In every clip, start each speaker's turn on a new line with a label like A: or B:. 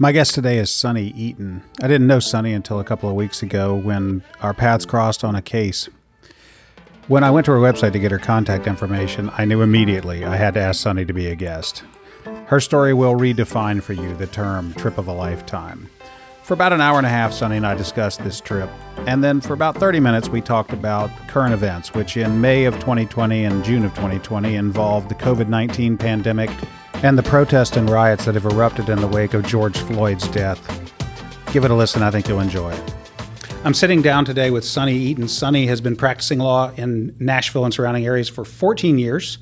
A: My guest today is Sonny Eaton. I didn't know Sonny until a couple of weeks ago when our paths crossed on a case. When I went to her website to get her contact information, I knew immediately I had to ask Sonny to be a guest. Her story will redefine for you the term trip of a lifetime. For about an hour and a half, Sonny and I discussed this trip, and then for about 30 minutes, we talked about current events, which in May of 2020 and June of 2020 involved the COVID 19 pandemic and the protests and riots that have erupted in the wake of George Floyd's death. Give it a listen, I think you'll enjoy it. I'm sitting down today with Sonny Eaton. Sonny has been practicing law in Nashville and surrounding areas for 14 years.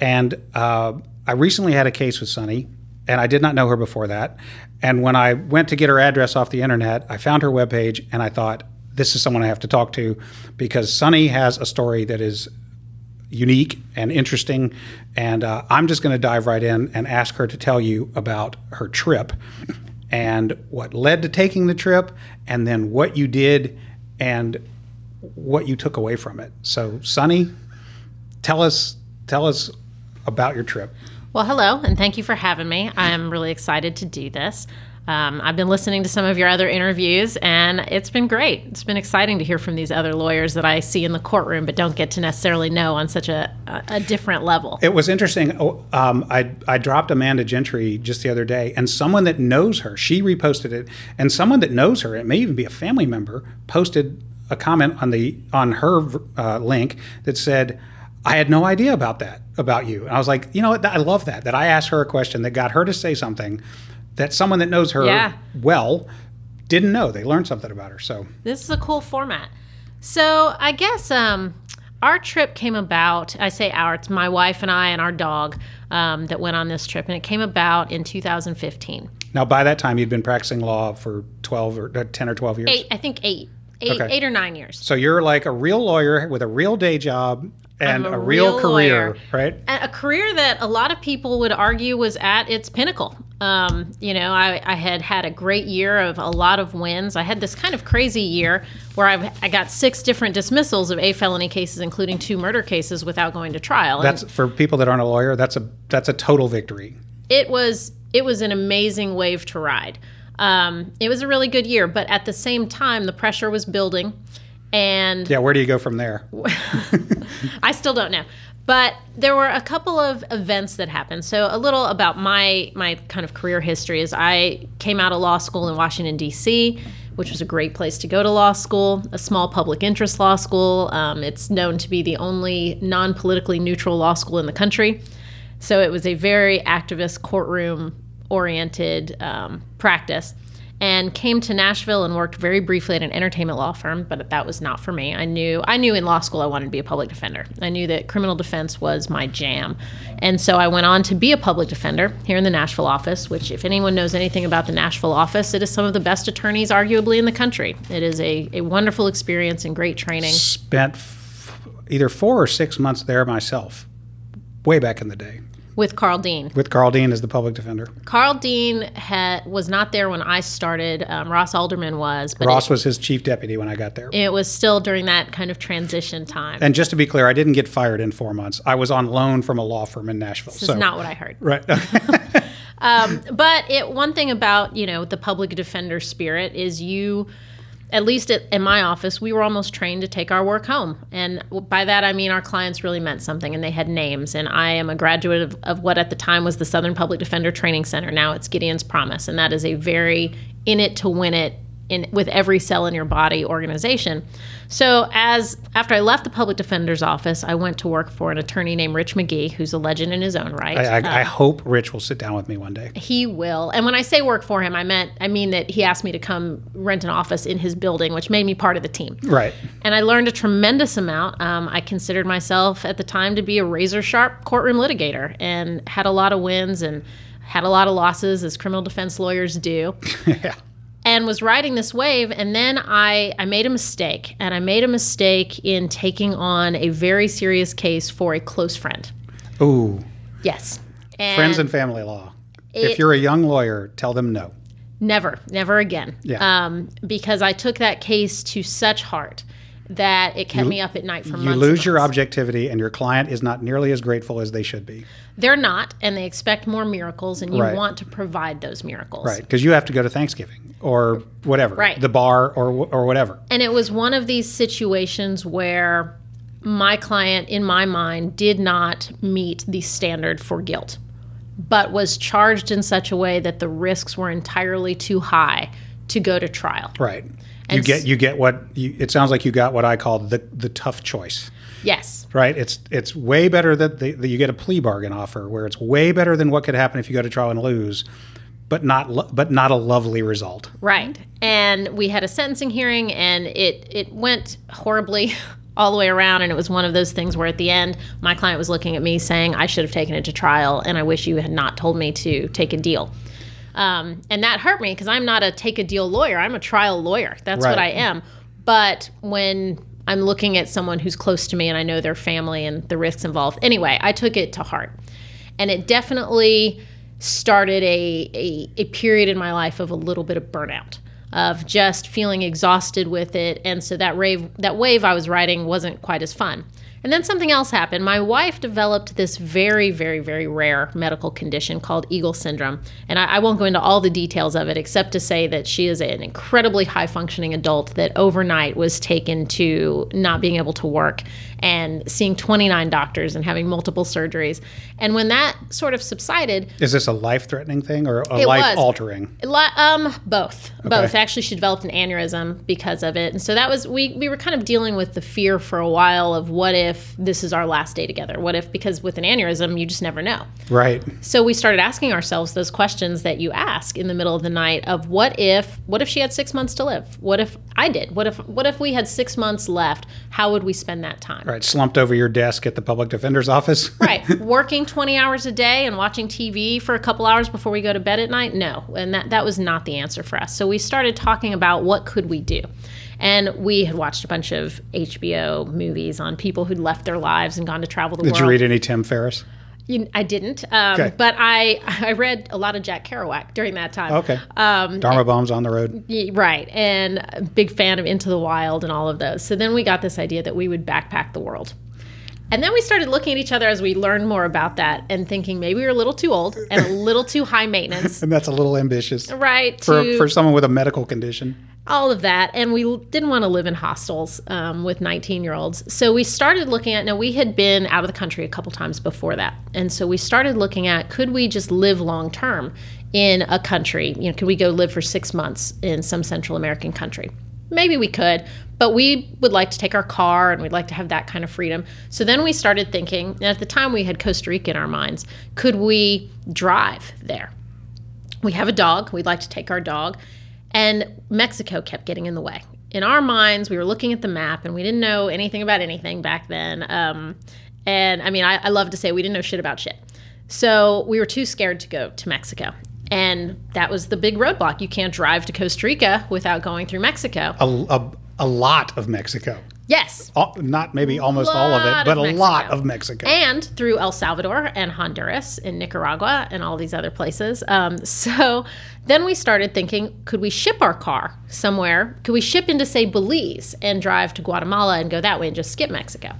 A: And uh, I recently had a case with Sonny, and I did not know her before that. And when I went to get her address off the internet, I found her webpage and I thought, this is someone I have to talk to because Sonny has a story that is unique and interesting. And uh, I'm just going to dive right in and ask her to tell you about her trip and what led to taking the trip, and then what you did and what you took away from it. So, Sonny, tell us tell us about your trip.
B: Well, hello, and thank you for having me. I'm really excited to do this. Um, I've been listening to some of your other interviews, and it's been great. It's been exciting to hear from these other lawyers that I see in the courtroom, but don't get to necessarily know on such a, a different level.
A: It was interesting. Oh, um, I, I dropped Amanda Gentry just the other day, and someone that knows her, she reposted it, and someone that knows her, it may even be a family member, posted a comment on the on her uh, link that said, I had no idea about that about you. And I was like, you know what? I love that. That I asked her a question that got her to say something that someone that knows her
B: Yeah.
A: well didn't know. They learned something about her. So
B: This is a cool format. So I guess um, our trip came about. I say our, it's my wife and I and our dog um, that went on this trip, and it came about in 2015.
A: now by that time you'd been practicing law for twelve or uh, ten or twelve years.
B: Eight, I think eight, eight,
A: Okay.
B: eight or nine years.
A: So you're like a real lawyer with a real day job and a,
B: a
A: real,
B: real
A: career,
B: lawyer.
A: right?
B: a a career that a lot of people would argue was at its pinnacle. Um, you know, I, I had had a great year of a lot of wins. I had this kind of crazy year where I, I got six different dismissals of a felony cases, including two murder cases, without going to trial. And
A: That's for people that aren't a lawyer. That's a that's a total victory.
B: it was it was an amazing wave to ride. Um, it was a really good year, but at the same time, the pressure was building, and
A: Yeah, where do you go from there?
B: I still don't know. But there were a couple of events that happened. So a little about my my kind of career history is I came out of law school in Washington D.C., which was a great place to go to law school, a small public interest law school. Um, it's known to be the only non politically neutral law school in the country. So it was a very activist courtroom oriented um, practice and came to Nashville and worked very briefly at an entertainment law firm, but that was not for me. I knew I knew in law school I wanted to be a public defender. I knew that criminal defense was my jam. And so I went on to be a public defender here in the Nashville office, which if anyone knows anything about the Nashville office, it is some of the best attorneys arguably in the country. It is a, a wonderful experience and great training.
A: Spent f- either four or six months there myself, way back in the day,
B: With Karl Dean.
A: with Karl Dean as the public defender.
B: Karl Dean ha- was not there when I started. Um, Ross Alderman was, but
A: Ross was his chief deputy when I got there.
B: it, it was still during that kind of transition time.
A: And just to be clear, I didn't get fired in four months. I was on loan from a law firm in Nashville.
B: this is not what I heard.
A: right.
B: But it, one thing about you know the public defender spirit is you, at least at, in my office, we were almost trained to take our work home, and by that I mean our clients really meant something and they had names. And I am a graduate of, of what at the time was the Southern Public Defender Training Center. Now it's Gideon's Promise, and that is a very in it to win it in with every cell in your body organization. So as after I left the public defender's office, I went to work for an attorney named Rich McGee, who's a legend in his own right.
A: I, I, I hope Rich will sit down with me one day.
B: He will. And when I say work for him, I meant I mean that he asked me to come rent an office in his building, which made me part of the team.
A: Right.
B: And I learned a tremendous amount. Um, I considered myself at the time to be a razor sharp courtroom litigator and had a lot of wins and had a lot of losses, as criminal defense lawyers do.
A: yeah.
B: And was riding this wave and then I, I made a mistake and i made a mistake in taking on a very serious case for a close friend
A: Ooh,
B: yes and
A: friends and family law.
B: It-
A: if you're a young lawyer, tell them no.
B: never never again
A: Yeah.
B: um, because i took that case to such heart that it kept me up at night for months.
A: You lose your objectivity, and your client is not nearly as grateful as they should be.
B: They're not, and they expect more miracles, and you
A: Right.
B: want to provide those miracles.
A: Right, because you have to go to Thanksgiving or whatever,
B: Right.
A: the bar or or whatever.
B: And it was one of these situations where my client, in my mind, did not meet the standard for guilt, but was charged in such a way that the risks were entirely too high to go to trial.
A: Right. You get you get what you, it sounds like you got what I call the the tough choice.
B: Yes.
A: Right. It's it's way better that, the, that you get a plea bargain offer where it's way better than what could happen if you go to trial and lose, but not lo- but not a lovely result.
B: Right. And we had a sentencing hearing and it it went horribly all the way around and it was one of those things where at the end my client was looking at me saying I should have taken it to trial and I wish you had not told me to take a deal. Um, and that hurt me because I'm not a take a deal lawyer. I'm a trial lawyer. That's what I am. But when I'm looking at someone who's close to me and I know their family and the risks involved, anyway, I took it to heart. And it definitely started a, a, a period in my life of a little bit of burnout of just feeling exhausted with it and so that wave that wave I was riding wasn't quite as fun. And then something else happened. My wife developed this very, very, very rare medical condition called Eagle syndrome. And I, I won't go into all the details of it except to say that she is an incredibly high functioning adult that overnight was taken to not being able to work and seeing 29 doctors and having multiple surgeries. And when that sort of subsided,
A: Is this a life threatening thing or a life-altering?
B: Li- Um, both, both. Actually, she developed an aneurysm because of it, and so that was we we were kind of dealing with the fear for a while of what if this is our last day together? What if because with an aneurysm you just never know.
A: Right.
B: So we started asking ourselves those questions that you ask in the middle of the night of what if what if she had 6 months to live? What if I did? What if what if we had 6 months left? How would we spend that time?
A: Right. Slumped over your desk at the public defender's office.
B: right working 20 hours a day and watching tv for a couple hours before we go to bed at night no and that, that was not the answer for us so we started talking about what could we do and we had watched a bunch of hbo movies on people who'd left their lives and gone to travel the
A: Did
B: world Did
A: you read any Tim Ferriss?
B: You- i didn't um,
A: Okay.
B: but i i read a lot of jack kerouac during that time
A: Okay.
B: um,
A: Dharma Bums on the road.
B: Right. And a big fan of Into the Wild and all of those. So then we got this idea that we would backpack the world. And then we started looking at each other as we learned more about that and thinking maybe we were a little too old and a little too high maintenance.
A: And that's a little ambitious
B: Right.
A: for,
B: to
A: for someone with a medical condition.
B: all of that. And we didn't want to live in hostels um, with 19 year olds. So we started looking at, now we had been out of the country a couple times before that. And so we started looking at could we just live long term in a country? You know, could we go live for six months in some Central American country? Maybe we could, but we would like to take our car and we'd like to have that kind of freedom. So then we started thinking, and at the time we had Costa Rica in our minds, could we drive there? we have a dog. We'd like to take our dog. And Mexico kept getting in the way. In our minds, we were looking at the map and we didn't know anything about anything back then. Um, and I mean, I, I love to say we didn't know shit about shit. So we were too scared to go to Mexico. And that was the big roadblock. You can't drive to Costa Rica without going through Mexico.
A: A, a, a lot of Mexico.
B: Yes.
A: Al- Not maybe almost all of it, but
B: of
A: a lot of Mexico.
B: and through El Salvador and Honduras and Nicaragua and all these other places. Um, so then we started thinking, could we ship our car somewhere? Could we ship into, say, Belize and drive to Guatemala and go that way and just skip Mexico?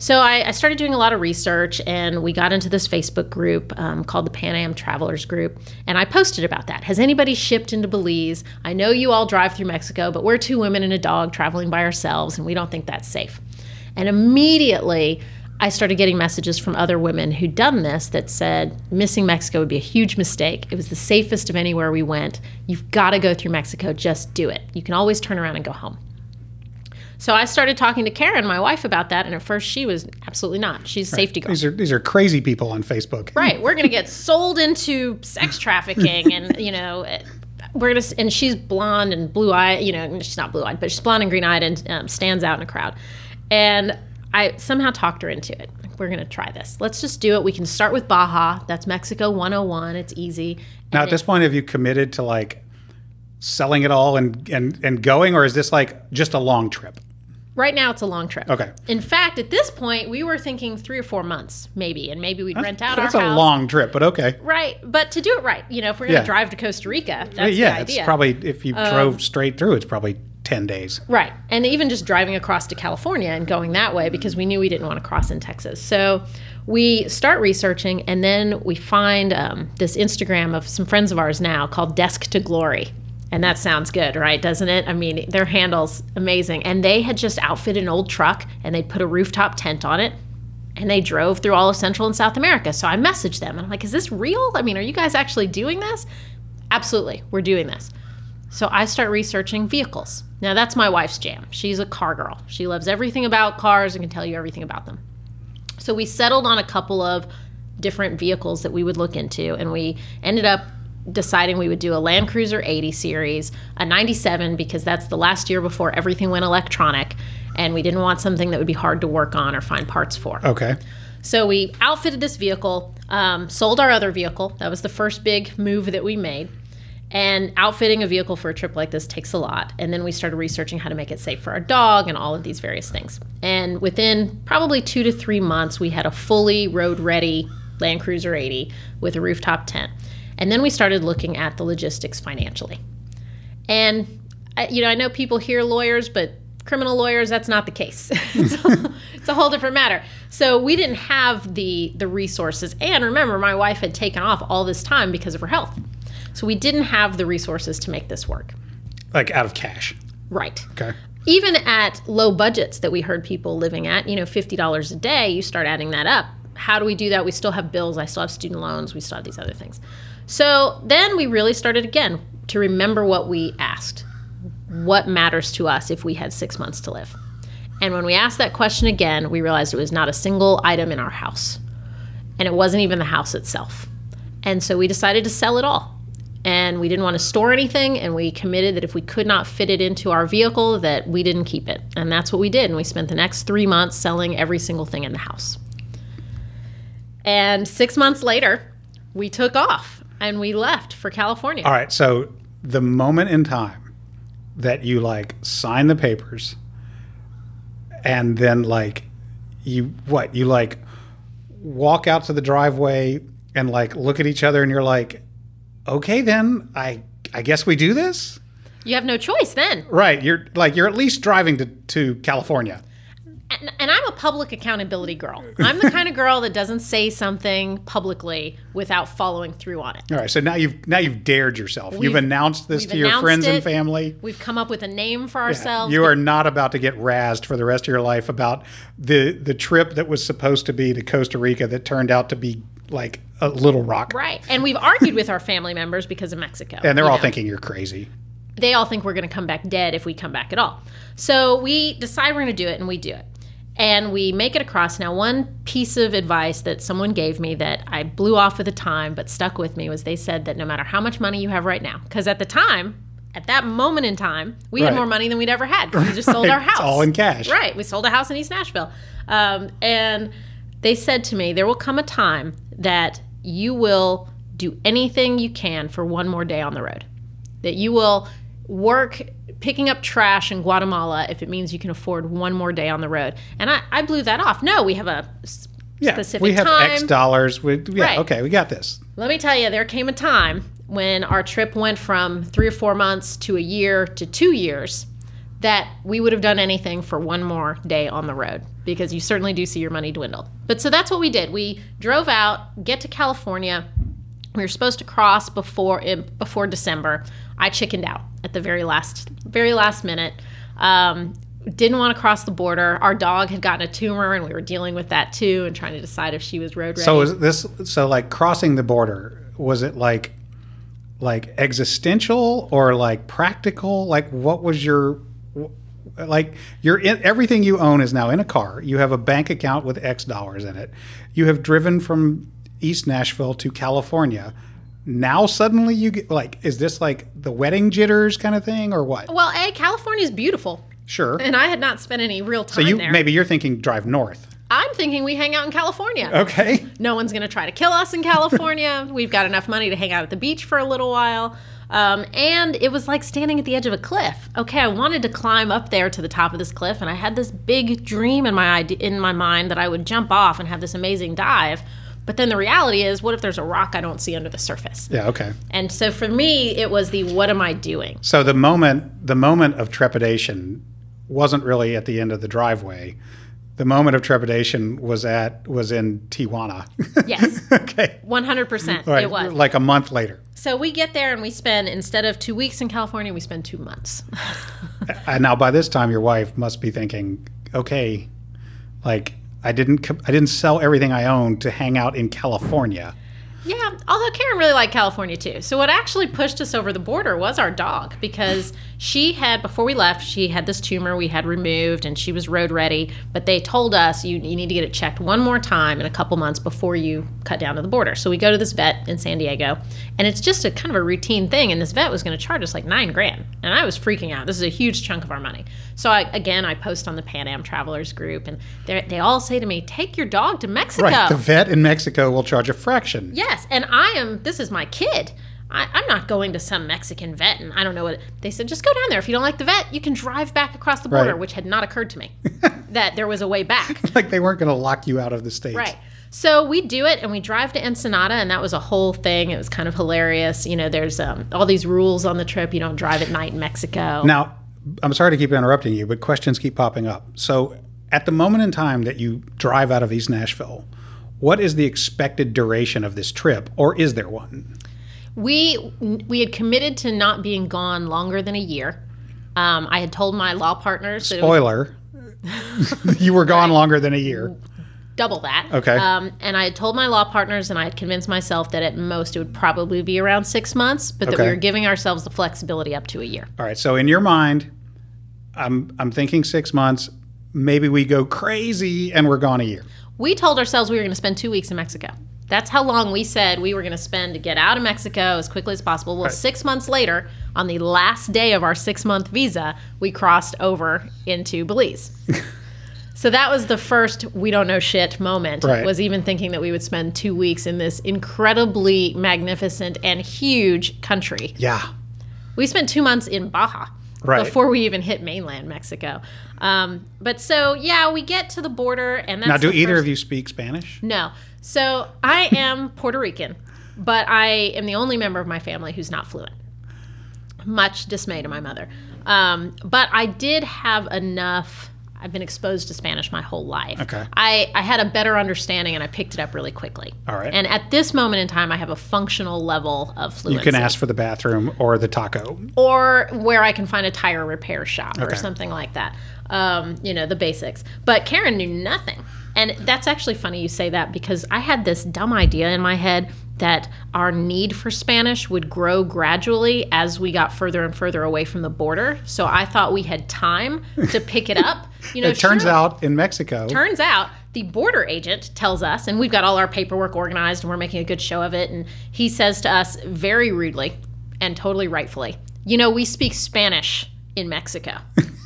B: So I, I started doing a lot of research, and we got into this Facebook group um, called the Pan Am Travelers Group, and I posted about that. Has anybody shipped into Belize? I know you all drive through Mexico, but we're two women and a dog traveling by ourselves, and we don't think that's safe. And immediately, I started getting messages from other women who'd done this that said missing Mexico would be a huge mistake. It was the safest of anywhere we went. You've got to go through Mexico. Just do it. You can always turn around and go home. So I started talking to Karen, my wife, about that, and at first she was absolutely not. She's a safety girl.
A: These are these are crazy people on Facebook.
B: Right, we're gonna get sold into sex trafficking, and you know, we're gonna. And she's blonde and blue eyed. You know, she's not blue eyed, but she's blonde and green eyed, and um, stands out in a crowd. And I somehow talked her into it. We're gonna try this. Let's just do it. We can start with Baja. That's Mexico 101. It's easy.
A: Now, at
B: And
A: this point, have you committed to like selling it all and and and going, or is this like just a long trip?
B: Right now, it's a long trip.
A: Okay.
B: In fact, at this point, we were thinking three or four months, maybe, and maybe we'd rent out
A: That's
B: our
A: a long trip, but okay.
B: Right, but to do it right, you know, if we're going to
A: Yeah.
B: drive to Costa Rica, that's
A: yeah,
B: the
A: it's.
B: Um,
A: probably if you drove straight through, it's probably 10 days.
B: Right. And even just driving across to California and going that way because we knew we didn't want to cross in Texas. So we start researching and then we find um, this Instagram of some friends of ours now called Desk to Glory. And that sounds good, right? Doesn't it? I mean, their handle's amazing. And they had just outfitted an old truck and they'd put a rooftop tent on it and they drove through all of Central and South America. So I messaged them and I'm like, is this real? I mean, are you guys actually doing this? Absolutely, we're doing this. So I start researching vehicles. Now, that's my wife's jam. She's a car girl. She loves everything about cars and can tell you everything about them. So we settled on a couple of different vehicles that we would look into, and we ended up deciding we would do a Land Cruiser 80 series, a 97 because that's the last year before everything went electronic, and we didn't want something that would be hard to work on or find parts for.
A: Okay.
B: So we outfitted this vehicle, um, sold our other vehicle. That was the first big move that we made. And outfitting a vehicle for a trip like this takes a lot. And then we started researching how to make it safe for our dog and all of these various things. And within probably two to three months, we had a fully road ready Land Cruiser 80 with a rooftop tent. And then we started looking at the logistics financially. And, you know, I know people hear lawyers, but criminal lawyers, that's not the case. it's, a, it's, a, whole different matter. So we didn't have the the resources. And remember, my wife had taken off all this time because of her health. So we didn't have the resources to make this work.
A: Like out of cash.
B: Right.
A: Okay.
B: Even at low budgets that we heard people living at, you know, $50 a day, you start adding that up. How do we do that? We still have bills. I still have student loans. We still have these other things. So then we really started again to remember what we asked. What matters to us if we had six months to live? And when we asked that question again, we realized it was not a single item in our house. And it wasn't even the house itself. And so we decided to sell it all and we didn't want to store anything and we committed that if we could not fit it into our vehicle that we didn't keep it and that's what we did and we spent the next three months selling every single thing in the house and six months later we took off and we left for california
A: all right so the moment in time that you like sign the papers and then like you what you like walk out to the driveway and like look at each other and you're like okay, then I I guess we do this.
B: You have no choice then.
A: Right. You're like you're at least driving to, to California.
B: And, and, I'm a public accountability girl. I'm the kind of girl that doesn't say something publicly without following through on it.
A: All right. So now you've now you've dared yourself. We've, you've announced this to your friends it. and family.
B: We've come up with a name for ourselves.
A: Yeah, you are not about to get razzed for the rest of your life about the the trip that was supposed to be to Costa Rica that turned out to be like a little rock.
B: Right. And we've argued with our family members because of Mexico.
A: And they're all know. thinking you're crazy.
B: They all think we're going to come back dead if we come back at all. So we decide we're going to do it and we do it. And we make it across. Now, one piece of advice that someone gave me that I blew off at the time but stuck with me was they said that no matter how much money you have right now, because at the time, at that moment in time, we right. had more money than we'd ever had. We just sold our house. It's
A: all in cash.
B: Right. We sold a house in East Nashville. Um, and they said to me, there will come a time that you will do anything you can for one more day on the road. That you will work picking up trash in Guatemala if it means you can afford one more day on the road. And I, I blew that off. No, we have a
A: yeah,
B: specific
A: we have
B: time.
A: X dollars. We, yeah, right. okay, we got this.
B: Let me tell you, there came a time when our trip went from three or four months to a year to two years that we would have done anything for one more day on the road because you certainly do see your money dwindle. But so that's what we did. We drove out, get to California. We were supposed to cross before before December. I chickened out at the very last very last minute. Um, didn't want to cross the border. Our dog had gotten a tumor, and we were dealing with that too, and trying to decide if she was road ready.
A: So is this so like crossing the border? Was it like like existential or like practical? Like what was your like you're in, everything you own is now in a car. You have a bank account with X dollars in it. You have driven from East Nashville to California. Now suddenly you get like is this like the wedding jitters kind of thing or what?
B: Well, A, California is beautiful.
A: Sure.
B: And I had not spent any real time
A: so you,
B: there.
A: Maybe you're thinking drive north.
B: I'm thinking we hang out in California.
A: Okay.
B: No one's going to try to kill us in California. We've got enough money to hang out at the beach for a little while. Um, and it was like standing at the edge of a cliff. Okay, I wanted to climb up there to the top of this cliff, and I had this big dream in my idea, in my mind that I would jump off and have this amazing dive. But then the reality is, what if there's a rock I don't see under the surface?
A: Yeah. Okay.
B: And so for me, it was the what am I doing?
A: So the moment the moment of trepidation wasn't really at the end of the driveway. The moment of trepidation was at was in Tijuana.
B: Yes,
A: okay.
B: 100%. It was.
A: Like a month later.
B: So we get there and we spend, instead of two weeks in California, we spend two months.
A: And now by this time your wife must be thinking, okay, like I didn't I didn't sell everything I owned to hang out in California.
B: Yeah, although Karen really liked California too. So what actually pushed us over the border was our dog because she had before we left, she had this tumor we had removed and she was road ready, but they told us you, you need to get it checked one more time in a couple months before you cut down to the border. So we go to this vet in San Diego and it's just a kind of a routine thing and this vet was going to charge us like 9 grand. And I was freaking out. This is a huge chunk of our money. So I again I post on the Pan Am Travelers group and they they all say to me, "Take your dog to Mexico."
A: Right. The vet in Mexico will charge a fraction.
B: Yes, and I am. This is my kid. I, I'm not going to some Mexican vet, and I don't know what. They said just go down there. If you don't like the vet, you can drive back across the border,
A: Right.
B: which had not occurred to me that there was a way back.
A: Like they weren't going to lock you out of the state,
B: Right. So we do it, and we drive to Ensenada, and that was a whole thing. It was kind of hilarious. You know, there's um, all these rules on the trip. You don't drive at night in Mexico.
A: Now, I'm sorry to keep interrupting you, but questions keep popping up. So, at the moment in time that you drive out of East Nashville, what is the expected duration of this trip, or is there one?
B: We we had committed to not being gone longer than a year. Um, I had told my law partners it was
A: Spoiler: you were gone longer than a year.
B: double that.
A: Okay.
B: Um, and I had told my law partners, and I had convinced myself that at most it would probably be around six months, but that we were giving ourselves the flexibility up to a year.
A: All right. So, in your mind, I'm I'm thinking six months. Maybe we go crazy and we're gone a year.
B: We told ourselves we were going to spend two weeks in Mexico. That's how long we said we were going to spend to get out of Mexico as quickly as possible. Well, six months later, on the last day of our six month visa, we crossed over into Belize. so that was the first we don't know shit moment.
A: Right.
B: Was even thinking that we would spend two weeks in this incredibly magnificent and huge country.
A: Yeah.
B: We spent two months in Baja
A: Right.
B: before we even hit mainland Mexico. Um, but so yeah, we get to the border, and that's
A: Now, do either
B: first-
A: of you speak Spanish?
B: no. So I am Puerto Rican, but I am the only member of my family who's not fluent. Much dismay to my mother. Um, but I did have enough. I've been exposed to Spanish my whole life.
A: Okay.
B: I, I had a better understanding and I picked it up really quickly.
A: All right.
B: And at this moment in time, I have a functional level of fluency.
A: You can ask for the bathroom or the taco.
B: or where I can find a tire repair shop or something like that. Um, you know, the basics. But Karen knew nothing. And that's actually funny you say that because I had this dumb idea in my head that our need for Spanish would grow gradually as we got further and further away from the border. So I thought we had time to pick it up. You know,
A: It turns
B: sure-
A: out in Mexico,
B: turns out the border agent tells us, and we've got all our paperwork organized and we're making a good show of it. And he says to us very rudely and totally rightfully, you know, we speak Spanish in Mexico.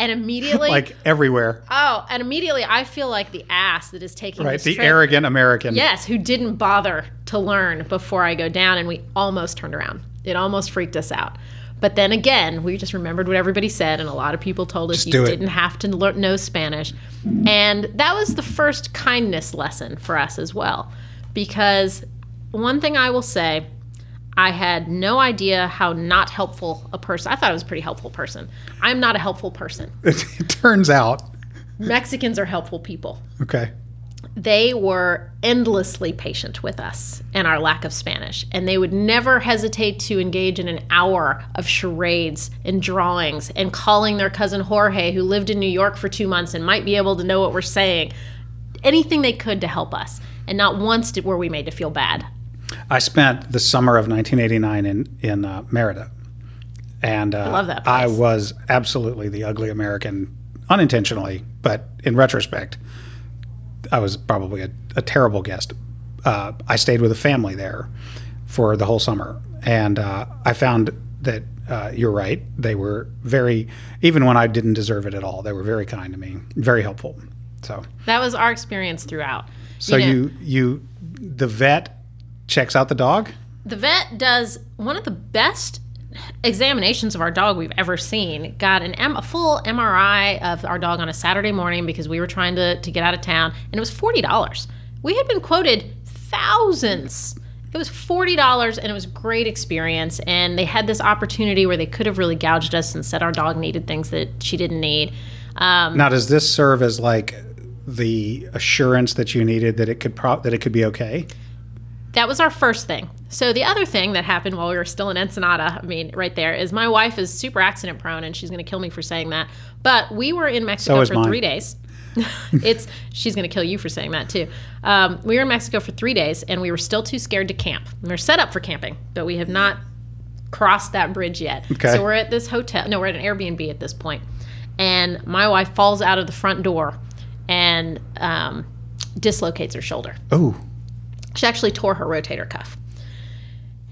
B: and immediately,
A: like everywhere,
B: oh, and immediately I feel like the ass that is taking
A: right?
B: this
A: The
B: trip.
A: arrogant American.
B: Yes, who didn't bother to learn before I go down, and we almost turned around. It almost freaked us out. But then again, we just remembered what everybody said, and a lot of people told us
A: do
B: you didn't have to learn, know Spanish. And that was the first kindness lesson for us as well. Because one thing I will say, I had no idea how not helpful a person. I thought I was a pretty helpful person. I'm not a helpful person.
A: It turns out.
B: Mexicans are helpful people
A: Okay.
B: they were endlessly patient with us and our lack of Spanish. And they would never hesitate to engage in an hour of charades and drawings and calling their cousin Jorge, who lived in New York for two months and might be able to know what we're saying, anything they could to help us. And not once did, were we made to feel bad.
A: I spent the summer of 1989 in in uh, Merida, and uh,
B: love that
A: I was absolutely the ugly American, unintentionally, but in retrospect, I was probably a, a terrible guest. Uh, I stayed with a family there for the whole summer, and uh, I found that uh, you're right. They were very, even when I didn't deserve it at all, they were very kind to me, very helpful. So,
B: That was our experience throughout.
A: so
B: know,
A: you you the vet checks out the dog.
B: the vet does one of the best examinations of our dog we've ever seen. Got an M- a full MRI of our dog on a Saturday morning because we were trying to, to get out of town, and it was forty dollars. We had been quoted thousands. It was forty dollars, and it was a great experience. And they had this opportunity where they could have really gouged us and said our dog needed things that she didn't need. Um,
A: Now, does this serve as like the assurance that you needed that it could pro- that it could be okay?
B: That was our first thing. So the other thing that happened while we were still in Ensenada, I mean, right there, is my wife is super accident prone, and she's going to kill me for saying that. But we were in Mexico
A: So
B: for
A: mine.
B: three days. it's she's going to kill you for saying that too. Um, we were in Mexico for three days, and we were still too scared to camp. We're set up for camping, but we have not crossed that bridge yet.
A: Okay.
B: So we're at this hotel. No, we're at an Airbnb at this point, and my wife falls out of the front door and um, dislocates her shoulder.
A: Oh,
B: She actually tore her rotator cuff.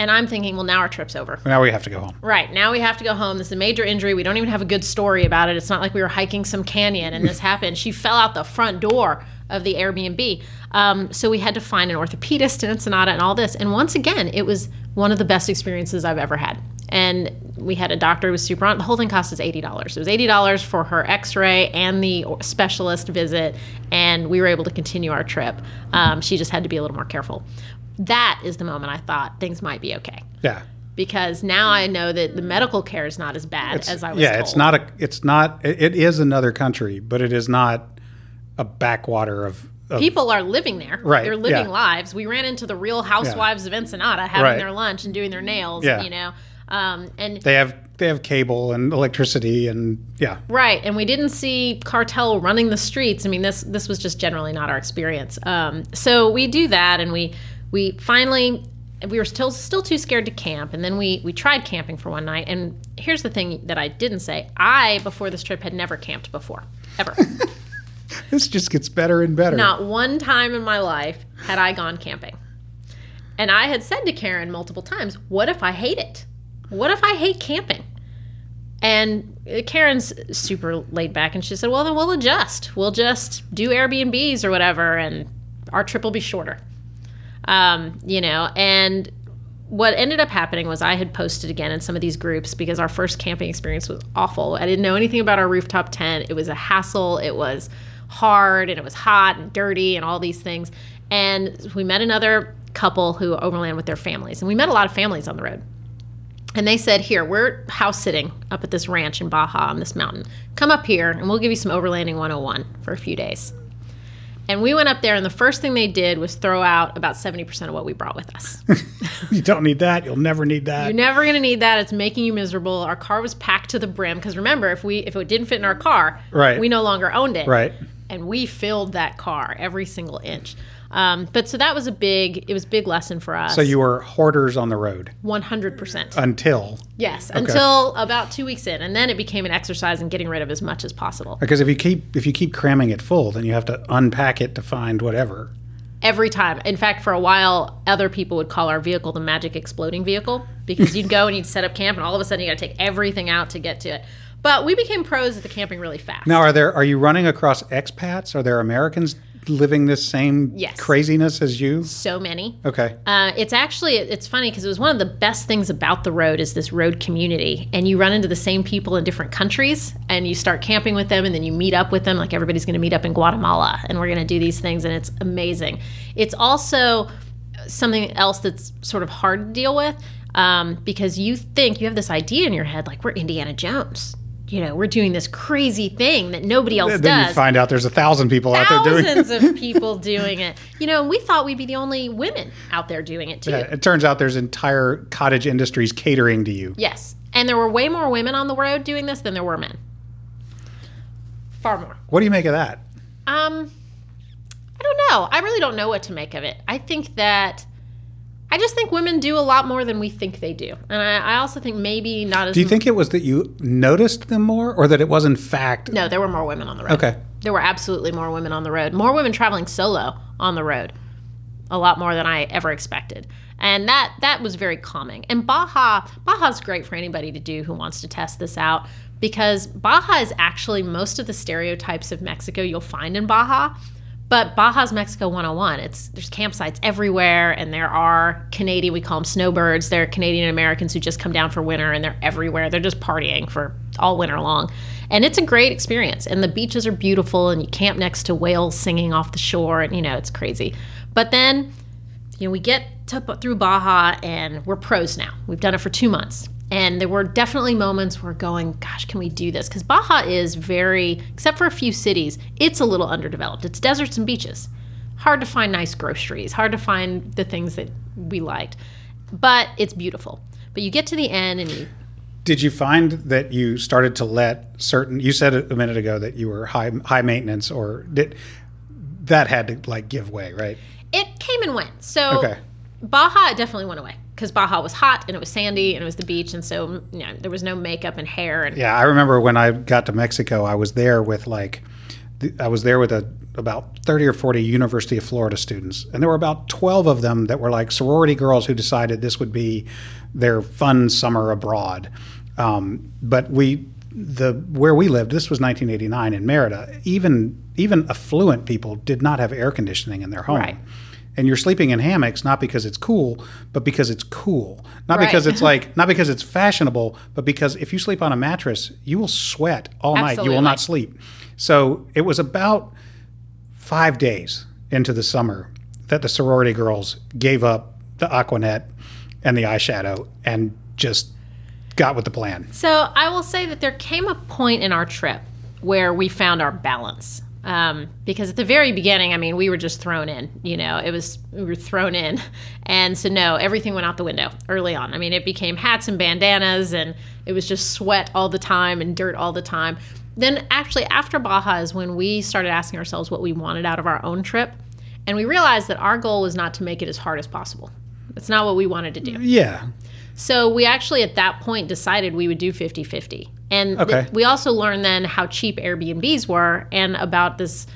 B: And I'm thinking, well, now our trip's over.
A: now we have to go home.
B: Right. Now we have to go home. This is a major injury. We don't even have a good story about it. It's not like we were hiking some canyon and this happened. She fell out the front door of the Airbnb. Um, so we had to find an orthopedist in Ensenada and all this. And once again, it was one of the best experiences I've ever had. And we had a doctor who was super on. The whole thing cost us $80. It was $80 for her x ray and the specialist visit. And we were able to continue our trip. Um, she just had to be a little more careful. That is the moment I thought things might be okay
A: Yeah.
B: because now I know that the medical care is not as bad as I was
A: yeah,
B: told.
A: it's not a. It's not. It, is another country, but it is not a backwater of. of
B: People are living there.
A: Right,
B: They're living
A: yeah.
B: lives. We ran into the real housewives of Ensenada having
A: Right.
B: their lunch and doing their nails,
A: Yeah.
B: you know. Um, and
A: they have they have cable and electricity and yeah.
B: Right, and we didn't see cartel running the streets. I mean, this this was just generally not our experience. Um, so we do that, and we we finally we were still still too scared to camp, and then we we tried camping for one night. And here's the thing that I didn't say: I before this trip had never camped before, ever.
A: This just gets better and better.
B: Not one time in my life had I gone camping. And I had said to Karen multiple times, What if I hate it? What if I hate camping? And Karen's super laid back and she said, Well, then we'll adjust. We'll just do Airbnbs or whatever, and our trip will be shorter. Um, you know, and what ended up happening was I had posted again in some of these groups because our first camping experience was awful. I didn't know anything about our rooftop tent. It was a hassle. It was hard and it was hot and dirty and all these things. And we met another couple who overland with their families, and we met a lot of families on the road. And they said, Here, we're house sitting up at this ranch in Baja on this mountain. Come up here and we'll give you some overlanding 101 for a few days. And we went up there, and the first thing they did was throw out about 70% of what we brought with us.
A: you don't need that. You'll never need that.
B: You're never going to need that. It's making you miserable. Our car was packed to the brim because remember, if we if it didn't fit in our car,
A: Right.
B: we no longer owned it.
A: right.
B: And we filled that car every single inch. Um, but so that was a big it was a big lesson for us.
A: So you were hoarders on the road
B: 100%.
A: until
B: Yes, until about 2 weeks in and then it became an exercise in getting rid of as much as possible.
A: because if you keep if you keep cramming it full, then you have to unpack it to find whatever.
B: every time. In fact, for a while, other people would call our vehicle the magic exploding vehicle because you'd go and you'd set up camp, and all of a sudden you got to take everything out to get to it. But we became pros at the camping really fast.
A: Now, are there are you running across expats? Are there Americans living this same
B: Yes.
A: craziness as you?
B: so many.
A: Okay.
B: Uh, it's actually it's funny because it was one of the best things about the road is this road community, and you run into the same people in different countries, and you start camping with them, and then you meet up with them. Like everybody's going to meet up in Guatemala, and we're going to do these things, and it's amazing. It's also something else that's sort of hard to deal with um, because you think you have this idea in your head, like we're Indiana Jones. You know, we're doing this crazy thing that nobody else
A: then
B: does
A: you find out there's a thousand people out there doing it.
B: thousands of people doing it. You know, we thought we'd be the only women out there doing it too.
A: Yeah, it turns out there's entire cottage industries catering to you.
B: Yes. And there were way more women on the road doing this than there were men. Far more.
A: What do you make of that?
B: Um I don't know. I really don't know what to make of it. I think that I just think women do a lot more than we think they do. And I, I also think maybe not as
A: Do you think it was that you noticed them more, or that it was in fact?
B: No, there were more women on the road.
A: Okay.
B: There were absolutely more women on the road. More women traveling solo on the road. A lot more than I ever expected. And that that was very calming. And Baja, Baja's great for anybody to do who wants to test this out because Baja is actually most of the stereotypes of Mexico you'll find in Baja. But Baja's Mexico 101. It's there's campsites everywhere, and there are Canadian. We call them snowbirds. They're Canadian Americans who just come down for winter, and they're everywhere. They're just partying for all winter long, and it's a great experience. And the beaches are beautiful, and you camp next to whales singing off the shore, and you know it's crazy. But then you know, we get to, through Baja and we're pros now. We've done it for two months. And there were definitely moments where going, gosh, can we do this? Because Baja is very, except for a few cities, it's a little underdeveloped. It's deserts and beaches. Hard to find nice groceries, hard to find the things that we liked. But it's beautiful. But you get to the end and you
A: Did you find that you started to let certain? You said a minute ago that you were high high maintenance, or did that had to like give way, right?
B: it came and went. So
A: Okay.
B: Baja definitely went away because Baja was hot and it was sandy and it was the beach, and so you know, there was no makeup and hair and
A: Yeah, I remember when I got to Mexico, I was there with like, I was there with a about thirty or forty University of Florida students, and there were about twelve of them that were like sorority girls who decided this would be their fun summer abroad. Um, but we, the where we lived, this was 1989 in Merida. Even even affluent people did not have air conditioning in their home.
B: Right.
A: And you're sleeping in hammocks not because it's cool, but because it's cool. Not
B: Right.
A: because it's like not because it's fashionable, but because if you sleep on a mattress, you will sweat all night. You will not sleep. So it was about five days into the summer that the sorority girls gave up the Aquanet and the eyeshadow and just got with the plan.
B: So I will say that there came a point in our trip where we found our balance. Um, because at the very beginning, I mean, we were just thrown in. You know, it was we were thrown in, and so no, everything went out the window early on. I mean, it became hats and bandanas, and it was just sweat all the time and dirt all the time. Then actually, after Baja is when we started asking ourselves what we wanted out of our own trip, and we realized that our goal was not to make it as hard as possible. That's not what we wanted to do.
A: Yeah.
B: So we actually at that point decided we would do 50-50. And th- we also learned then how cheap Airbnbs were and about this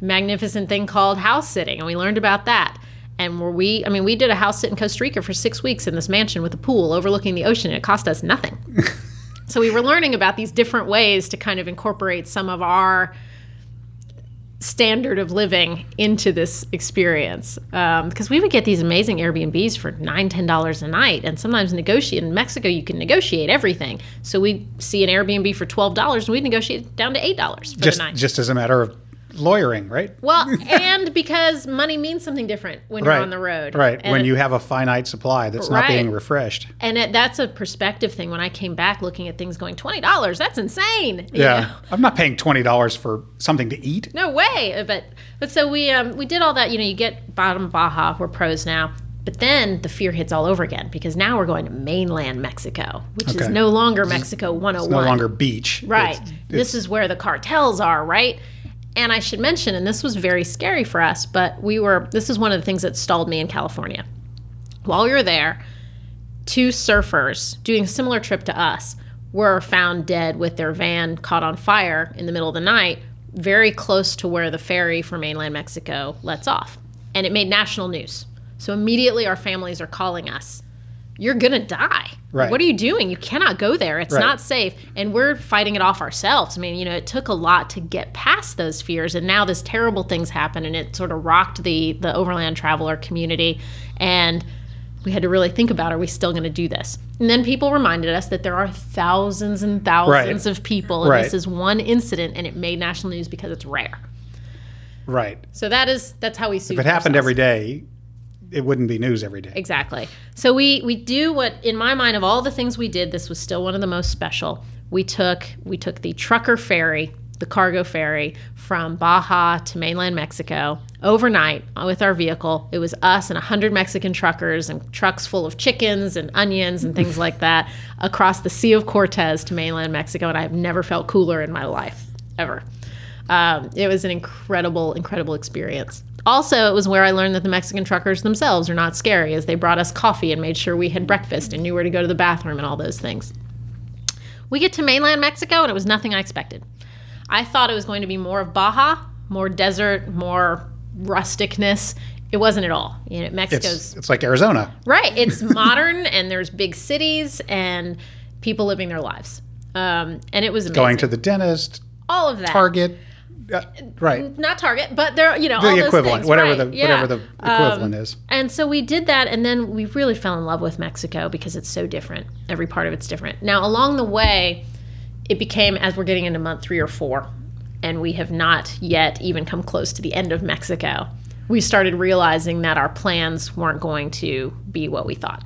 B: magnificent thing called house sitting. And we learned about that. And were we I mean, we did a house sit in Costa Rica for six weeks in this mansion with a pool overlooking the ocean. and It cost us nothing. so we were learning about these different ways to kind of incorporate some of our standard of living into this experience. Um, because we would get these amazing airbnbs for nine ten dollars a night and sometimes negotiate in mexico you can negotiate everything. So we see an airbnb for twelve dollars and we negotiate down to eight dollars
A: Just just as a matter of lawyering, right?
B: well and because money means something different when
A: right
B: you're on the road
A: Right.
B: And
A: when
B: it-
A: you have a finite supply that's not being refreshed.
B: and it, that's a perspective thing when i came back looking at things going $20 that's insane you
A: Yeah.
B: know?
A: I'm not paying twenty dollars for something to eat.
B: No way. But but so we um we did all that. You know, you get bottom Baja. We're pros now. But then the fear hits all over again because now we're going to mainland Mexico, which is no longer Mexico 101.
A: No longer beach.
B: Right.
A: It's-
B: this is where the cartels are, right? And I should mention, and this was very scary for us, but we were, this is one of the things that stalled me in California. While we were there, two surfers doing a similar trip to us were found dead with their van caught on fire in the middle of the night, very close to where the ferry for mainland Mexico lets off. And it made national news. So immediately our families are calling us you're gonna die.
A: Right.
B: What are you doing? You cannot go there. It's
A: Right.
B: not safe. And we're fighting it off ourselves. I mean, you know, it took a lot to get past those fears, and now this terrible things happen, and it sort of rocked the the overland traveler community, and we had to really think about: Are we still going to do this? And then people reminded us that there are thousands and thousands of people, and
A: Right.
B: this is one incident, and it made national news because it's rare.
A: Right.
B: So that is that's how we see.
A: If it happened every day, it wouldn't be news every day.
B: Exactly. So we we do what in my mind of all the things we did, this was still one of the most special. We took we took the trucker ferry, the cargo ferry from Baja to mainland Mexico overnight with our vehicle. It was us and 100 Mexican truckers and trucks full of chickens and onions and things like that across the Sea of Cortez to mainland Mexico and I have never felt cooler in my life ever. Um, it was an incredible, incredible experience. Also, it was where I learned that the Mexican truckers themselves are not scary, as they brought us coffee and made sure we had breakfast and knew where to go to the bathroom and all those things. We get to mainland Mexico, and it was nothing I expected. I thought it was going to be more of Baja, more desert, more rusticness. It wasn't at all. You know, Mexico's
A: It's it's like Arizona.
B: Right. It's modern and there's big cities and people living their lives. Um, and it was amazing.
A: Going to the dentist,
B: all of that.
A: Target. Uh, right.
B: Not Target, but there, you know, all
A: The
B: those
A: equivalent,
B: things,
A: whatever
B: right,
A: the
B: yeah.
A: whatever the equivalent is.
B: And so we did that, and then we really fell in love with Mexico because it's so different. Every part of it's different. Now, along the way, it became as we're getting into month three or four, and we have not yet even come close to the end of Mexico. we started realizing that our plans weren't going to be what we thought.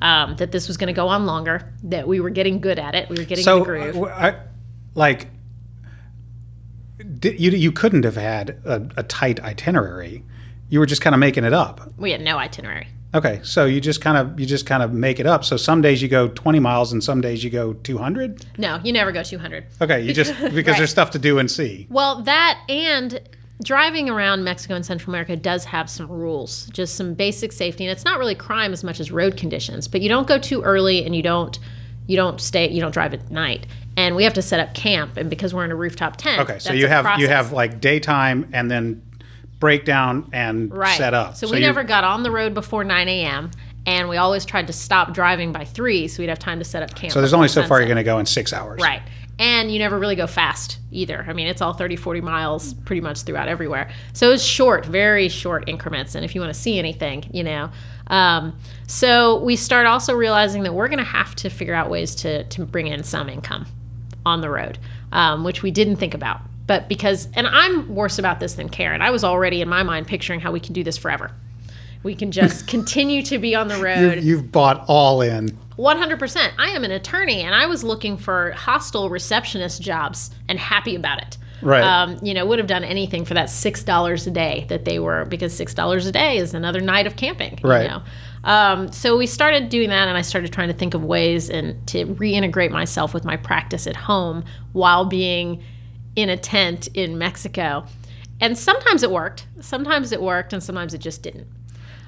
B: Um, that this was going to go on longer. That we were getting good at it. We were getting
A: So,
B: the groove.
A: uh, I, like, you you couldn't have had a, a tight itinerary. You were just kind of making it up.
B: we had no itinerary.
A: Okay, so you just kind of you just kind of make it up. So some days you go 20 miles and some days you go 200.
B: No, you never go 200.
A: Okay, you just because
B: Right.
A: there's stuff to do and see.
B: Well, that and driving around Mexico and Central America does have some rules, just some basic safety, and it's not really crime as much as road conditions. But you don't go too early, and you don't you don't stay you don't drive at night. And we have to set up camp, and because we're in a rooftop tent.
A: Okay, so you have you have like daytime and then breakdown and
B: right.
A: set up.
B: So, we
A: you-
B: never got on the road before 9 a.m. And we always tried to stop driving by three, so we'd have time to set up camp.
A: So there's only so far you're going to go in six hours.
B: Right. And you never really go fast either. I mean, it's all 30, 40 miles pretty much throughout everywhere. So it's short, very short increments. And if you want to see anything, you know. Um, so we start also realizing that we're going to have to figure out ways to, to bring in some income on the road, um, which we didn't think about. But because, and I'm worse about this than Karen, I was already in my mind picturing how we can do this forever. We can just continue to be on the road.
A: You, you've bought all in.
B: 100%. I am an attorney and I was looking for hostel receptionist jobs and happy about it.
A: Right.
B: Um, you know, would have done anything for that $6 a day that they were, because $6 a day is another night of camping.
A: Right.
B: You know? Um, so we started doing that and I started trying to think of ways and to reintegrate myself with my practice at home while being in a tent in Mexico. And sometimes it worked. Sometimes it worked and sometimes it just didn't.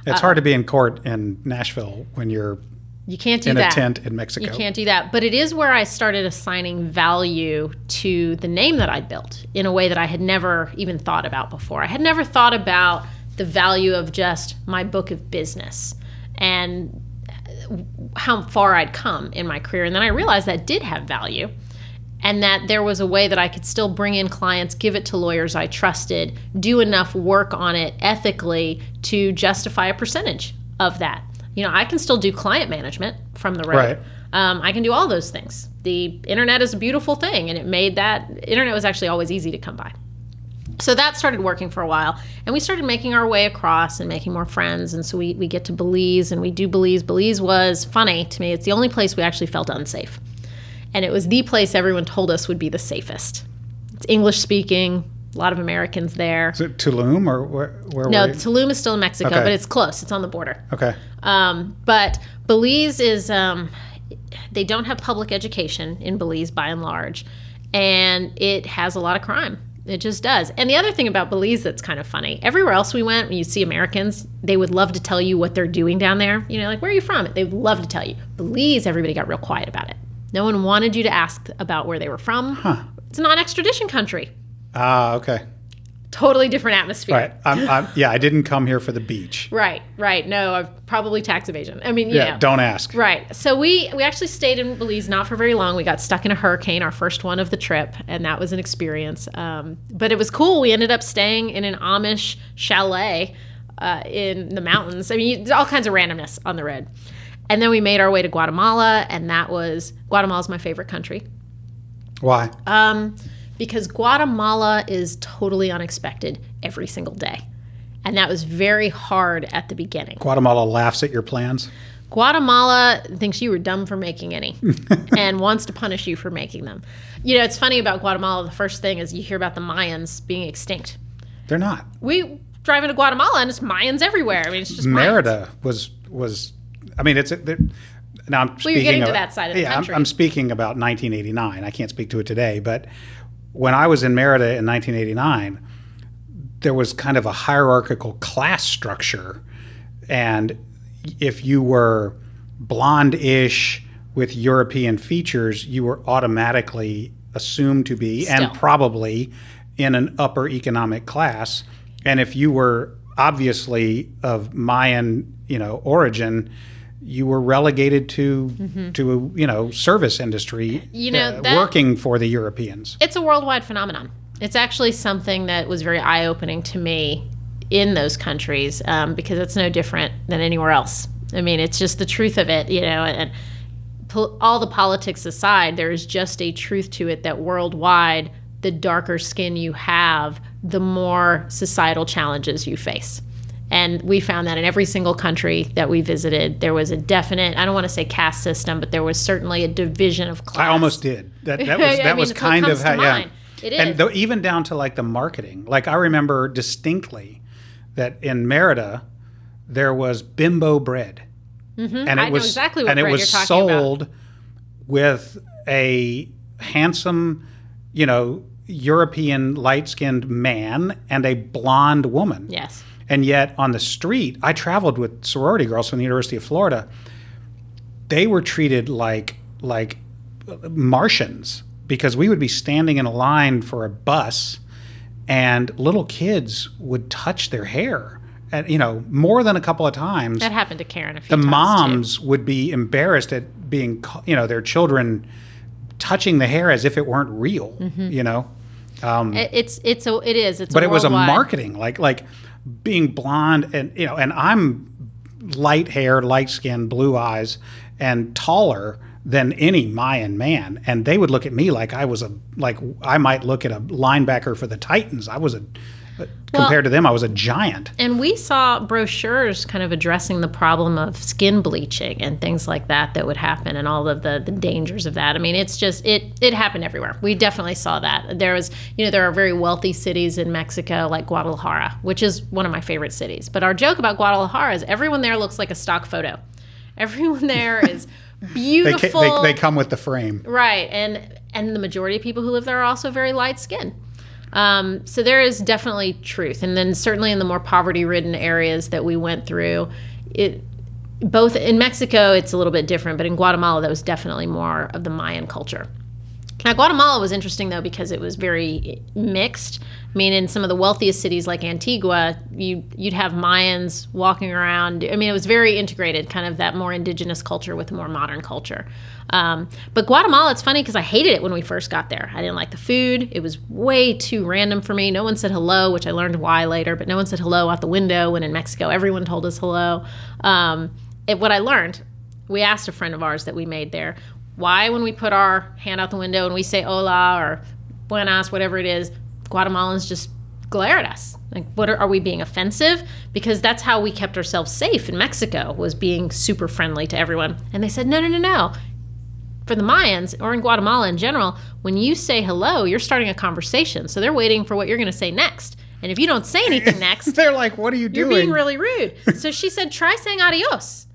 A: It's hard to be in court in Nashville when you're
B: You can't do
A: in
B: that.
A: a tent in Mexico.
B: You can't do that. But it is where I started assigning value to the name that I built in a way that I had never even thought about before. I had never thought about the value of just my book of business and how far I'd come in my career. And then I realized that did have value and that there was a way that I could still bring in clients, give it to lawyers I trusted, do enough work on it ethically to justify a percentage of that. You know, I can still do client management from the road.
A: Right.
B: Um, I can do all those things. The internet is a beautiful thing, and it made that internet was actually always easy to come by. So that started working for a while, and we started making our way across and making more friends. And so we, we get to Belize, and we do Belize. Belize was funny to me. It's the only place we actually felt unsafe and it was the place everyone told us would be the safest. It's English speaking, a lot of Americans there.
A: Is it Tulum or where? where
B: No? Tulum is still in Mexico,
A: Okay.
B: but it's close. It's on the border.
A: Okay.
B: Um, but Belize is, um, they don't have public education in Belize by and large, and it has a lot of crime. It just does. And the other thing about Belize that's kind of funny, everywhere else we went, when you see Americans, they would love to tell you what they're doing down there. You know, like, where are you from? They would love to tell you. Belize, everybody got real quiet about it. No one wanted you to ask about where they were from. It's a non extradition country.
A: Ah, okay.
B: Totally different atmosphere.
A: Right. I'm, I'm, yeah, I didn't come here for the beach.
B: Right, right. No, I've probably tax evasion. I mean,
A: Yeah,
B: know.
A: don't ask.
B: Right. So we we actually stayed in Belize not for very long. We got stuck in a hurricane, our first one of the trip, and that was an experience. Um, but it was cool. We ended up staying in an Amish chalet uh, in the mountains. I mean, there's all kinds of randomness on the road. And then we made our way to Guatemala, and that was Guatemala's my favorite country.
A: Why?
B: Um, because Guatemala is totally unexpected every single day. And that was very hard at the beginning.
A: Guatemala laughs at your plans.
B: Guatemala thinks you were dumb for making any and wants to punish you for making them. You know, it's funny about Guatemala. The first thing is you hear about the Mayans being extinct.
A: They're not.
B: We drive into Guatemala and it's Mayans everywhere. I mean, it's just Mayans.
A: Merida was was. I mean, it's. Now I'm speaking
B: you're getting
A: of,
B: to that side of the
A: yeah, I'm- I'm, speaking about 1989. I can't speak to it today, but when I was in Merida in 1989, there was kind of a hierarchical class structure, and if you were blonde-ish with European features, you were automatically assumed to be
B: Still.
A: and probably in an upper economic class. And if you were obviously of Mayan, you know, origin, you were relegated to to a you know service industry,
B: Mm-hmm. You know,
A: uh,
B: that-
A: working for the Europeans.
B: It's a worldwide phenomenon. It's actually something that was very eye opening to me in those countries um, because it's no different than anywhere else. I mean, it's just the truth of it, you know, and pol- all the politics aside, there is just a truth to it that worldwide, the darker skin you have, the more societal challenges you face. And we found that in every single country that we visited, there was a definite, I don't want to say caste system, but there was certainly a division of class.
A: I almost did. That, that was, that was
B: mean, it's
A: kind of how, yeah.
B: It
A: And though, even down to like the marketing. Like I remember distinctly that in Merida, there was bimbo bread. Mm-hmm. And it
B: I know
A: was,
B: exactly what
A: and it was
B: you're talking about.
A: sold with a handsome, you know, European light skinned man and a blonde woman.
B: Yes.
A: And yet on the street, I traveled with sorority girls from the University of Florida. They were treated like like Martians because we would be standing in a line for a bus and little kids would touch their hair. And you know, more than a couple of times
B: That happened to Karen a few
A: the
B: times. too.
A: moms would be embarrassed at being, you know, their children touching the hair as if it weren't real,
B: Mm-hmm.
A: you know.
B: It- It's it's a it is it's
A: But it was a marketing, like like being blonde and you know, and I'm light hair, light skin, blue eyes, and taller than any Mayan man, and they would look at me like I was a like I might look at a linebacker for the Titans. I was a compared to them, I was a giant.
B: And we saw brochures kind of addressing the problem of skin bleaching and things like that that would happen and all of the, the dangers of that. I mean, it's just, it, it happened everywhere. We definitely saw that. There was, you know, there are very wealthy cities in Mexico like Guadalajara, which is one of my favorite cities. But our joke about Guadalajara is everyone there looks like a stock photo. Everyone there is
A: They, ca-
B: beautiful.
A: they, they come with the frame.
B: Right, and and the majority of people who live there are also very light skinned. Um, so there is definitely truth, and then certainly in the more poverty-ridden areas that we went through, it both in Mexico it's a little bit different, but in Guatemala that was definitely more of the Mayan culture. Now, Guatemala was interesting though because it was very mixed. I mean, in some of the wealthiest cities like Antigua, you you'd have Mayans walking around. I mean, it was very integrated, kind of that more indigenous culture with a more modern culture. Um, but Guatemala, it's funny because I hated it when we first got there. I didn't like the food. It was way too random for me. No one said hello, which I learned why later. But no one said hello out the window. When in Mexico, everyone told us hello. Um, it, what I learned we asked a friend of ours that we made there why when we put our hand out the window and we say hola or buenas whatever it is guatemalans just glare at us like what are, are we being offensive because that's how we kept ourselves safe in mexico was being super friendly to everyone and they said no no no no for the mayans or in guatemala in general when you say hello you're starting a conversation so they're waiting for what you're going to say next and if you don't say anything next
A: They're like, "What are you doing?"
B: you're being really rude. So she said, try saying adios.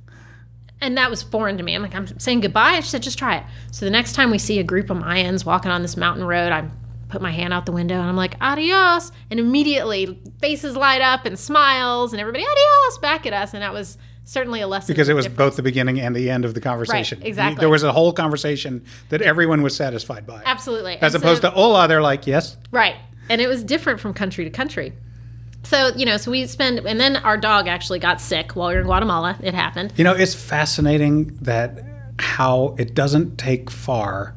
B: And that was foreign to me. I'm like, I'm saying goodbye. And she said, just try it. So the next time we see a group of Mayans walking on this mountain road, I put my hand out the window and I'm like, adios. And immediately faces light up and smiles and everybody, adios, back at us. And that was certainly a lesson.
A: because it was
B: difference.
A: both the beginning and the end of the conversation.
B: Right, exactly.
A: There was a whole conversation that everyone was satisfied by.
B: Absolutely.
A: As
B: And
A: opposed
B: so-
A: to oh, hola, they're like, yes.
B: Right. And it was different from country to country. So, you know, so we spend, and then our dog actually got sick while we were in Guatemala. It happened.
A: You know, it's fascinating that how it doesn't take far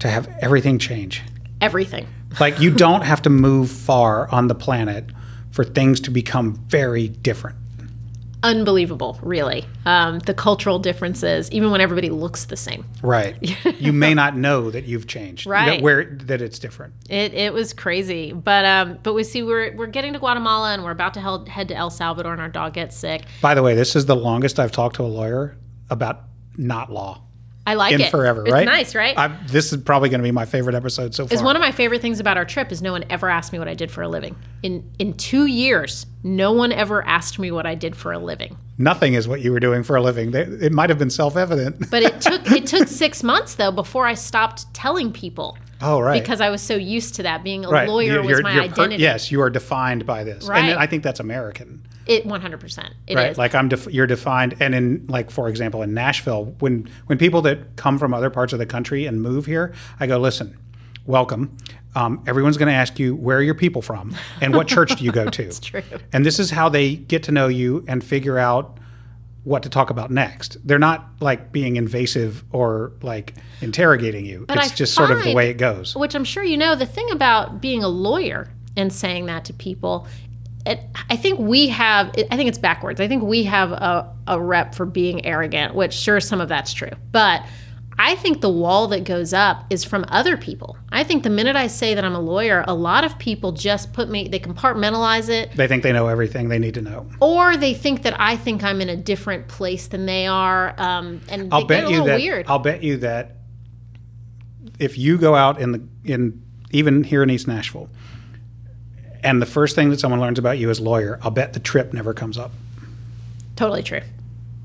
A: to have everything change.
B: Everything.
A: Like you don't have to move far on the planet for things to become very different.
B: Unbelievable, really. Um, the cultural differences, even when everybody looks the same.
A: Right. you may not know that you've changed.
B: Right.
A: That where that it's different.
B: It, it was crazy, but um, but we see we're we're getting to Guatemala and we're about to hel- head to El Salvador and our dog gets sick.
A: By the way, this is the longest I've talked to a lawyer about not law
B: I like
A: in
B: it
A: forever,
B: It's
A: right?
B: nice, right?
A: I, this is probably going to be my favorite episode so far.
B: It's one of my favorite things about our trip is no one ever asked me what I did for a living. In in two years, no one ever asked me what I did for a living.
A: Nothing is what you were doing for a living. They- It might have been self-evident.
B: But it took it took six months though before I stopped telling people
A: Oh, right.
B: because I was so used to that. Being a
A: right.
B: lawyer
A: You-
B: was my
A: you're per-
B: identity.
A: yes, you are defined by this,
B: Right.
A: and I think that's American.
B: It one hundred percent. It is.
A: right like i'm def- you're defined and in like for example in nashville when when people that come from other parts of the country and move here i go listen welcome um, everyone's going to ask you where are your people from and what church do you go to That's
B: true.
A: and this is how they get to know you and figure out what to talk about next they're not like being invasive or like interrogating you it's
B: I
A: just sort of the
B: find-
A: way it goes
B: which I'm sure you know, the thing about being a lawyer and saying that to people, it, I think we have, I think it's backwards. I think we have a, a rep for being arrogant, which sure, some of that's true. But I think the wall that goes up is from other people. I think the minute I say that I'm a lawyer, a lot of people just put me, they compartmentalize it,
A: They think they know everything they need to know.
B: or they think that I think I'm in a different place than they are. Um, and
A: I'll
B: they get
A: bet
B: a
A: you
B: little
A: that
B: weird.
A: I'll bet you that if you go out in the in even here in East Nashville, and the first thing that someone learns about you as a lawyer, I'll bet the trip never comes up.
B: totally true.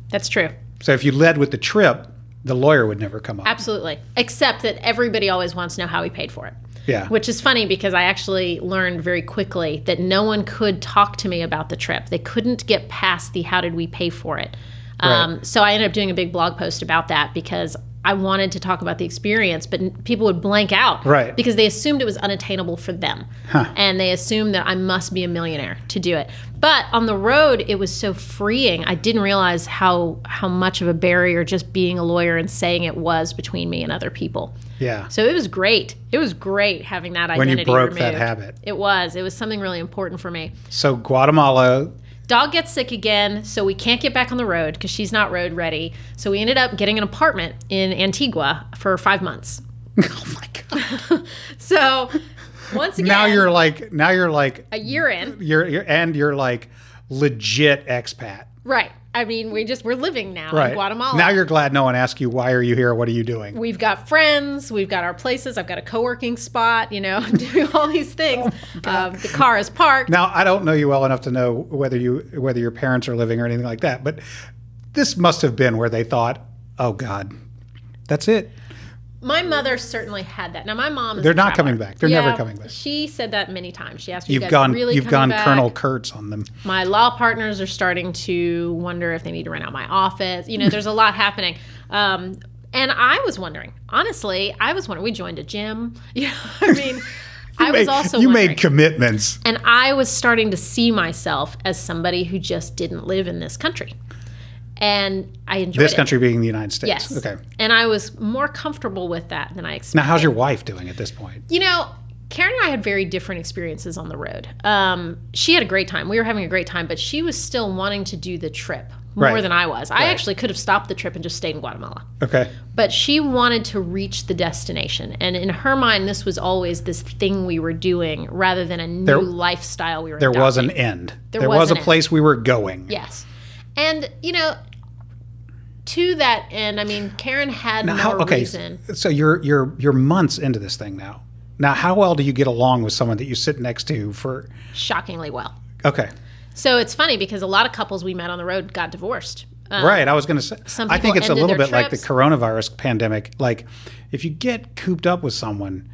B: That's true.
A: So if you led with the trip, the lawyer would never come up.
B: Absolutely. Except that everybody always wants to know how he paid for it.
A: Yeah.
B: Which is funny because I actually learned very quickly that no one could talk to me about the trip. They couldn't get past the how did we pay for it. Um, So I ended up doing a big blog post about that because I wanted to talk about the experience, but people would blank out.
A: Right.
B: Because they assumed it was unattainable for them. And they assumed that I must be a millionaire to do it. But on the road, it was so freeing. I didn't realize how how much of a barrier just being a lawyer and saying it was between me and other people.
A: yeah.
B: So it was great. It was great having that identity.
A: When you broke
B: removed.
A: that habit.
B: It was. It was something really important for me.
A: So Guatemala,
B: Dog gets sick again, so we can't get back on the road because she's not road ready. So we ended up getting an apartment in Antigua for five months.
A: oh my god.
B: So once again,
A: now you're like now you're like
B: a year in.
A: you're, you're and you're like legit expat.
B: Right. I mean, we just we're living now
A: Right.
B: in Guatemala.
A: Now you're glad no one asked you why are you here? What are you doing?
B: We've got friends. We've got our places. I've got a co-working spot. You know, doing all these things. um, the car is parked.
A: Now I don't know you well enough to know whether you whether your parents are living or anything like that, but this must have been where they thought, "Oh God, that's it."
B: My mother certainly had that. Now my mom is
A: They're not
B: traveler.
A: coming back. They're never coming back.
B: She said that many times. She asked me,
A: You've
B: "You
A: gone
B: really
A: you've gone
B: back?"
A: Colonel Kurtz on them.
B: My law partners are starting to wonder if they need to rent out my office. You know, there's a lot happening. Um, and I was wondering, honestly, I was wondering. We joined a gym. You know, I mean, I was also
A: you made commitments.
B: And I was starting to see myself as somebody who just didn't live in this country. And I enjoyed
A: This
B: it.
A: country being the United States.
B: Yes.
A: Okay.
B: And I was more comfortable with that than I expected.
A: Now, how's your wife doing at this point?
B: You know, Karen and I had very different experiences on the road. Um, she had a great time. We were having a great time, but she was still wanting to do the trip more
A: Right.
B: than I was. I actually could have stopped the trip and just stayed in Guatemala.
A: Okay.
B: But she wanted to reach the destination. And in her mind, this was always this thing we were doing rather than a new
A: There-
B: lifestyle we were
A: There was an end.
B: There
A: There,
B: was
A: was, a
B: end.
A: place we were going.
B: Yes. And, you know, to that end, I mean, Karen had
A: Now,
B: more
A: how, okay,
B: reason.
A: so you're you're you're months into this thing now. Now, how well do you get along with someone that you sit next to for?
B: Shockingly well.
A: Okay,
B: So it's funny because a lot of couples we met on the road got divorced. Um,
A: right. I was going to say.
B: some
A: I think it's a little bit like the coronavirus pandemic. Like, if you get cooped up with someone,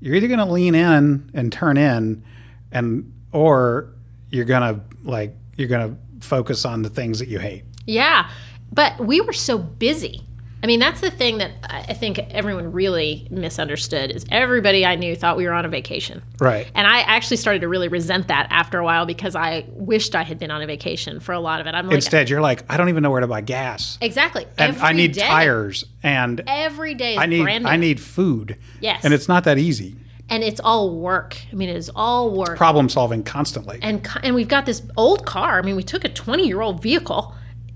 A: you're either going to lean in and turn in, and or you're going to like you're going to focus on the things that you hate.
B: Yeah, but we were so busy. I mean, that's the thing that I think everyone really misunderstood is everybody I knew thought we were on a vacation.
A: Right.
B: And I actually started to really resent that after a while because I wished I had been on a vacation for a lot of it. I'm like,
A: Instead, you're like, I don't even know where to buy gas,
B: exactly.
A: and I need
B: day-
A: tires, and
B: Every day
A: I need. I need food.
B: Yes.
A: and it's not that easy.
B: And it's all work. I mean, it is all work.
A: Problem solving constantly.
B: and and we've got this old car. I mean, we took a 20 year old vehicle.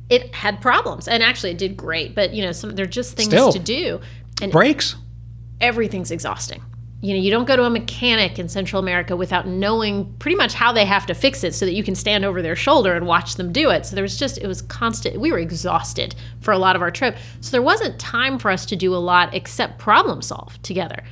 B: It had problems, and actually, it did great. But you know, some they're just things
A: Still.
B: to do, and
A: Brakes.
B: everything's exhausting. You know, you don't go to a mechanic in Central America without knowing pretty much how they have to fix it, so that you can stand over their shoulder and watch them do it. So there was just it was constant. We were exhausted for a lot of our trip, so there wasn't time for us to do a lot except problem solve together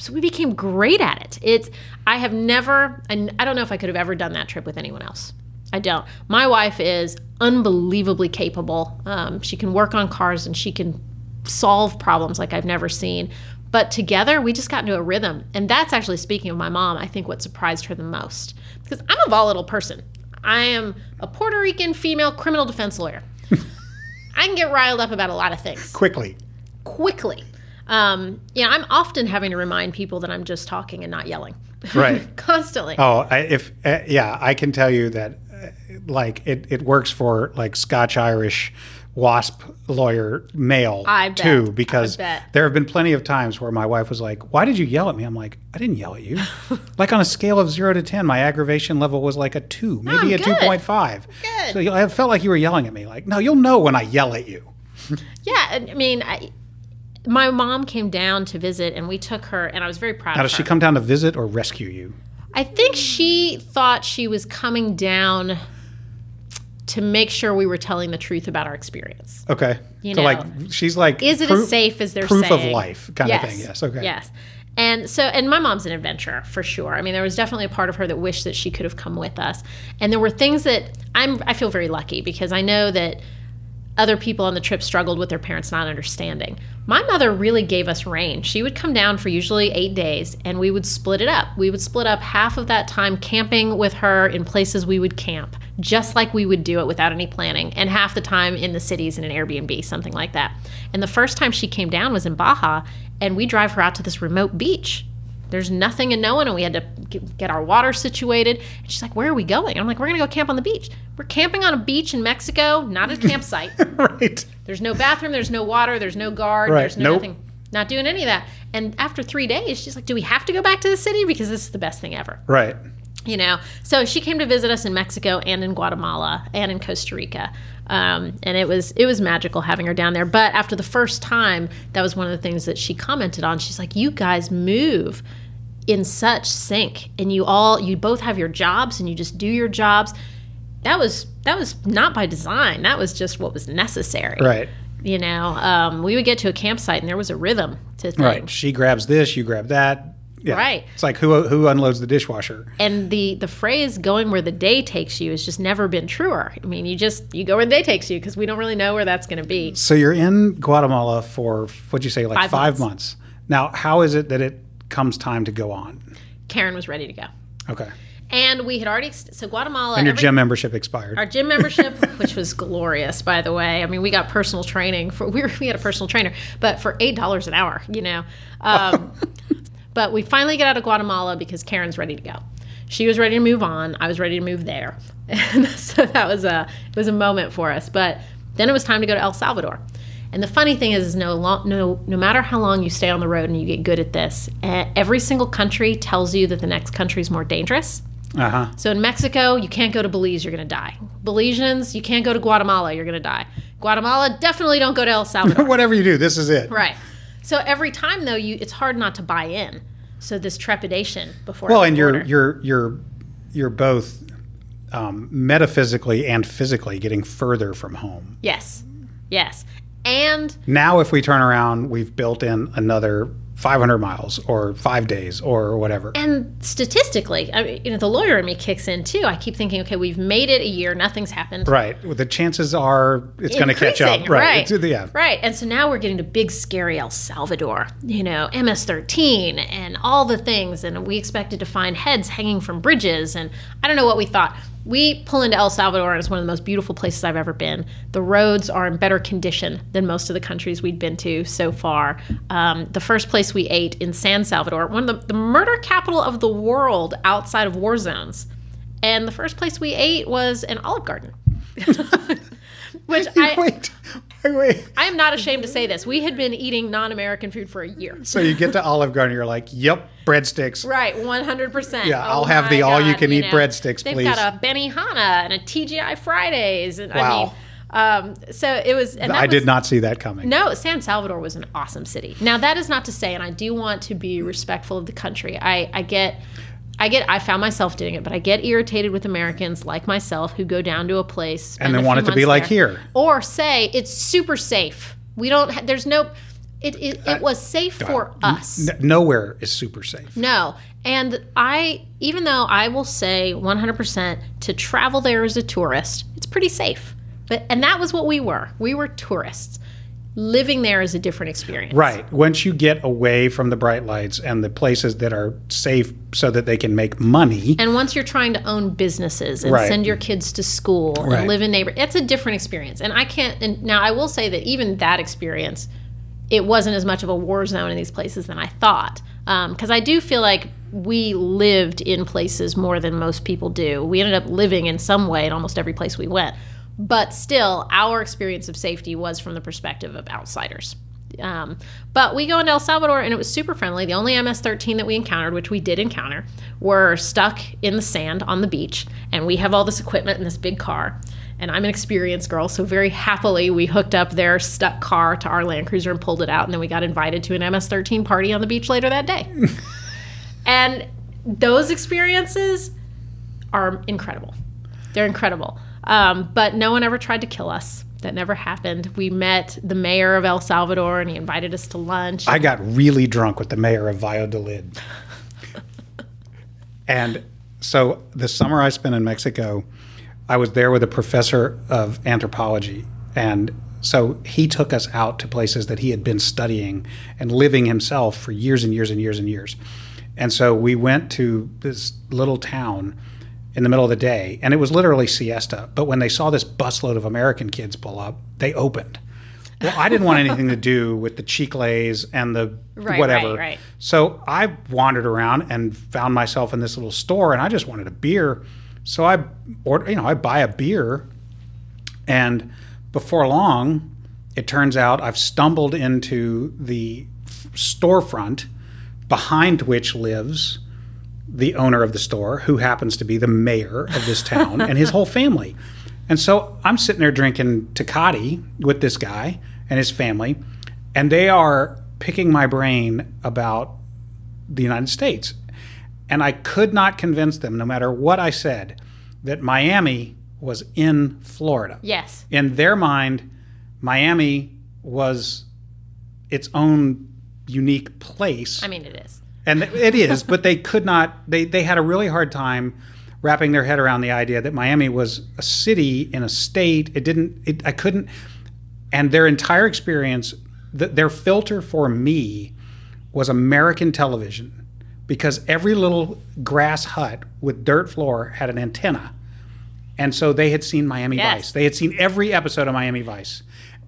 B: so we became great at it. It's I have never and I don't know if I could have ever done that trip with anyone else. I don't. My wife is unbelievably capable. Um, she can work on cars and she can solve problems like I've never seen. But together, we just got into a rhythm. And that's actually speaking of my mom, I think what surprised her the most. Because I'm a volatile person. I am a Puerto Rican female criminal defense lawyer. I can get riled up about a lot of things
A: Quickly.
B: quickly. Um, yeah, I'm often having to remind people that I'm just talking and not yelling.
A: Right.
B: Constantly.
A: Oh, I, if uh, yeah, I can tell you that, uh, like it, it works for like Scotch Irish wasp lawyer male too, because there have been plenty of times where my wife was like, "Why did you yell at me?" I'm like, "I didn't yell at you." like on a scale of zero to ten, my aggravation level was like a two, maybe
B: I'm
A: a two point five.
B: Good.
A: So I felt like you were yelling at me. Like, no, you'll know when I yell at you.
B: Yeah, I mean, I, my mom came down to visit, and we took her, and I was very proud of
A: does she come down to visit or rescue you?
B: I think she thought she was coming down to make sure we were telling the truth about our experience.
A: Okay.
B: You
A: so,
B: know,
A: like, she's like,
B: Is it
A: proof-
B: as safe as they're
A: proof
B: saying?
A: of life kind of thing. Yes. Okay.
B: Yes. And so, and my mom's an adventurer for sure. I mean, there was definitely a part of her that wished that she could have come with us. And there were things that I'm, I feel very lucky because I know that other people on the trip struggled with their parents not understanding. My mother really gave us range. She would come down for usually eight days and we would split it up. We would split up half of that time camping with her in places we would camp, just like we would do it without any planning, and half the time in the cities in an Airbnb, something like that. And the first time she came down was in Baja, and we drive her out to this remote beach. There's nothing and no one, and we had to get- get our water situated. And she's like, Where are we going? I'm like, We're going to go camp on the beach. We're camping on a beach in Mexico, not a campsite.
A: right.
B: There's no bathroom, there's no water, there's no guard,
A: Right.
B: there's no
A: Nope.
B: nothing. Not doing any of that. And after three days, she's like, Do we have to go back to the city? Because this is the best thing ever.
A: Right.
B: You know? So she came to visit us in Mexico and in Guatemala and in Costa Rica. Um, and it was it was magical having her down there. But after the first time, that was one of the things that she commented on. She's like, You guys move in such sync and you all you both have your jobs and you just do your jobs. That was that was not by design. That was just what was necessary
A: Right.
B: you know um, we would get to a campsite and there was a rhythm to things
A: Right. She grabs this, you grab that. Yeah.
B: Right.
A: It's like who who unloads the dishwasher?
B: and the the phrase going where the day takes you has just never been truer i mean you just you go where the day takes you because we don't really know where that's going to be
A: So you're in Guatemala for what'd you say, like
B: Five
A: five,
B: months.
A: months. Now, how is it that it comes time to go on?
B: karen was ready to go
A: Okay.
B: and we had already so guatemala
A: And your
B: every-
A: gym membership expired.
B: our gym membership, which was glorious, by the way. I mean, we got personal training for we, were, we had a personal trainer, but for eight dollars an hour, you know. Um, but we finally get out of Guatemala because Karen's ready to go. She was ready to move on. I was ready to move there, and so that was a it was a moment for us. But then it was time to go to El Salvador. And the funny thing is, is no, long, no, no matter how long you stay on the road and you get good at this, every single country tells you that the next country is more dangerous.
A: Uh huh.
B: So in Mexico, you can't go to Belize, you're going to die. Belizeans, you can't go to Guatemala, you're going to die. Guatemala, definitely don't go to El Salvador.
A: Whatever you do, this is it.
B: right. So every time though, you it's hard not to buy in. So this trepidation before
A: Well, and you're you're you're you're both um, metaphysically and physically getting further from home.
B: yes. Yes. And
A: Now, if we turn around, we've built in another 500 miles or five days or whatever.
B: and statistically, I mean, you know, the lawyer in me kicks in too. I keep thinking, okay, we've made it a year, nothing's happened.
A: Right. Well, the chances are it's going to catch up. Right.
B: right.
A: Yeah.
B: Right. And so now we're getting to big, scary El Salvador, you know, MS 13 and all the things. And we expected to find heads hanging from bridges. And I don't know what we thought. We pull into El Salvador, and it's one of the most beautiful places I've ever been. The roads are in better condition than most of the countries we'd been to so far. Um, the first place we ate in San Salvador, one of the, the murder capital of the world outside of war zones. And the first place we ate was an Olive Garden. Which I,
A: Wait.
B: I am not ashamed to say this. We had been eating non-American food for a year.
A: So you get to Olive Garden, you're like, "Yep, breadsticks."
B: Right, one hundred percent.
A: Yeah, I'll have the all-you-can-eat breadsticks,
B: They've
A: please.
B: got a Benihana and a TGI Fridays, and
A: Wow.
B: I mean, um, so it was.
A: I
B: was,
A: did not see that coming.
B: No, San Salvador was an awesome city. Now that is not to say, and I do want to be respectful of the country. I, I get, I get, I found myself doing it, but I get irritated with Americans like myself who go down to a place
A: And
B: they
A: want it to be
B: months
A: like
B: there,
A: here.
B: or say it's super safe. We don't. Ha- there's no. It it, it uh, was safe for us.
A: N- nowhere is super safe.
B: No. And I, even though I will say 100% to travel there as a tourist, it's pretty safe. But, and that was what we were. We were tourists. Living there is a different experience.
A: Right. Once you get away from the bright lights and the places that are safe so that they can make money.
B: And once you're trying to own businesses and
A: Right.
B: send your kids to school
A: Right.
B: and live in neighbor, it's a different experience. And I can't. And now I will say that even that experience, it wasn't as much of a war zone in these places than I thought. Um, because I do feel like we lived in places more than most people do. We ended up living in some way in almost every place we went. But still, our experience of safety was from the perspective of outsiders. Um, but we go into El Salvador and it was super friendly. The only MS 13 that we encountered, which we did encounter, were stuck in the sand on the beach. And we have all this equipment in this big car. And I'm an experienced girl, so very happily we hooked up their stuck car to our Land Cruiser and pulled it out. And then we got invited to an MS 13 party on the beach later that day. and those experiences are incredible. They're incredible. Um, but no one ever tried to kill us. That never happened. We met the mayor of El Salvador and he invited us to lunch.
A: I got really drunk with the mayor of Valladolid. and so the summer I spent in Mexico, I was there with a professor of anthropology. And so he took us out to places that he had been studying and living himself for years and years and years and years. And so we went to this little town in the middle of the day, and it was literally siesta. But when they saw this busload of American kids pull up, they opened. Well, I didn't want anything to do with the chicles and the
B: Right,
A: whatever.
B: right, right.
A: So I wandered around and found myself in this little store, and I just wanted a beer. So I order, you know, I buy a beer, and before long, it turns out I've stumbled into the f- storefront behind which lives the owner of the store, who happens to be the mayor of this town, and his whole family. And so I'm sitting there drinking Tecate with this guy and his family, and they are picking my brain about the United States. And I could not convince them, no matter what I said, that Miami was in Florida.
B: yes.
A: In their mind, Miami was its own unique place
B: I mean, it is.
A: And it is but they could not they they had a really hard time wrapping their head around the idea that Miami was a city in a state. It didn't it, I couldn't and their entire experience th- their filter for me was American television because every little grass hut with dirt floor had an antenna. And so they had seen Miami
B: Yes.
A: Vice. They had seen every episode of Miami Vice.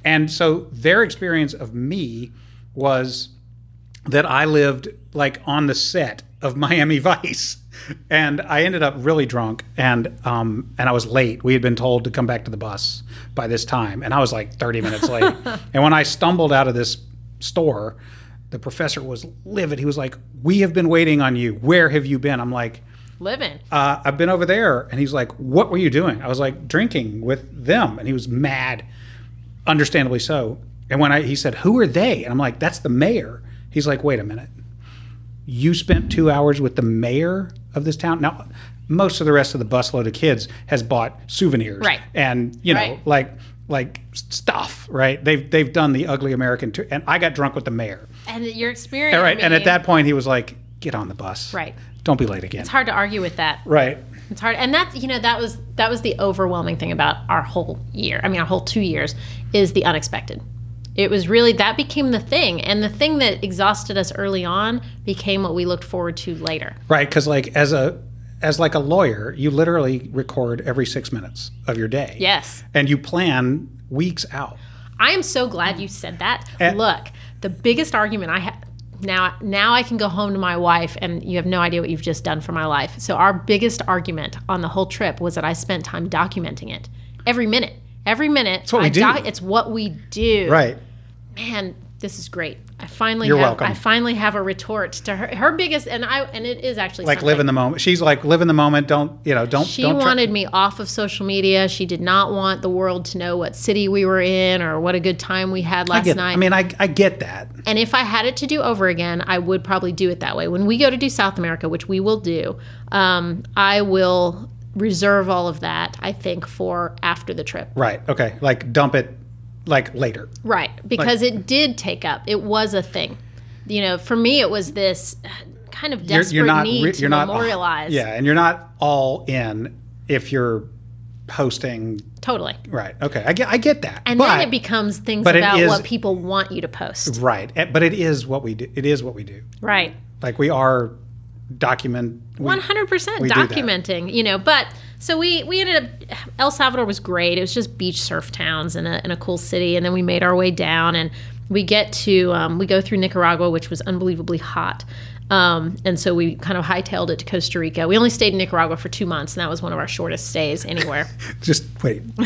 A: And so their experience of me was that I lived like on the set of Miami Vice, and I ended up really drunk, and um, and I was late. We had been told to come back to the bus by this time, and I was like 30 minutes late. and when I stumbled out of this store, the professor was livid. He was like, "We have been waiting on you. Where have you been?" I'm like.
B: Living.
A: Uh, I've been over there. And he's like, What were you doing? I was like, Drinking with them. And he was mad, understandably so. And when I, he said, Who are they? And I'm like, That's the mayor. He's like, Wait a minute. You spent two hours with the mayor of this town? Now, most of the rest of the busload of kids has bought souvenirs.
B: Right.
A: And, you know,
B: Right.
A: like, like stuff, right? They've they've done the ugly American tour, and I got drunk with the mayor.
B: And your experience.
A: All right, and at that point, he was like, "Get on the bus,
B: Right.
A: Don't be late again."
B: It's hard to argue with that.
A: Right.
B: It's hard, and that's you know that was that was the overwhelming thing about our whole year. I mean, our whole two years is the unexpected. It was really that became the thing, and the thing that exhausted us early on became what we looked forward to later.
A: Right, because like as a as like a lawyer, you literally record every six minutes of your day.
B: Yes,
A: And you plan weeks out.
B: I am so glad you said that.
A: Eh.
B: Look, the biggest argument I have now now I can go home to my wife and you have no idea what you've just done for my life. So our biggest argument on the whole trip was that I spent time documenting it. Every minute. Every minute. It's
A: what we do.
B: it's what we do.
A: Right.
B: Man, this is great. I finally
A: You're
B: have
A: welcome.
B: I finally have a retort to her her biggest and I and it is actually
A: Like
B: something.
A: live in the moment. She's like live in the moment. Don't you know? Don't.
B: She
A: don't try-
B: wanted me off of social media. She did not want the world to know what city we were in or what a good time we had
A: I
B: last
A: get,
B: night.
A: I mean, I, I get that.
B: And if I had it to do over again, I would probably do it that way. When we go to do South America, which we will do, um, I will reserve all of that, I think, for after the trip.
A: Right. Okay. Like dump it, like later.
B: Right. Because it did take up, it was a thing. You know, for me, it was this kind of desperate need
A: re-
B: to memorialize.
A: Yeah, and you're not all in if you're posting.
B: Totally.
A: Right. Okay. I get. I get that.
B: And
A: but,
B: then it becomes things about
A: is-
B: what people want you to post.
A: right. Eh, But it is what we do. It is what we do.
B: Right.
A: Like we are document.
B: One hundred percent documenting, you know. But so we we ended up. El Salvador was great. It was just beach surf towns in a in a cool city, and then we made our way down, and we get to um, we go through Nicaragua, which was unbelievably hot. Um, and so we kind of hightailed it to Costa Rica. We only stayed in Nicaragua for two months, and that was one of our shortest stays anywhere.
A: Just wait.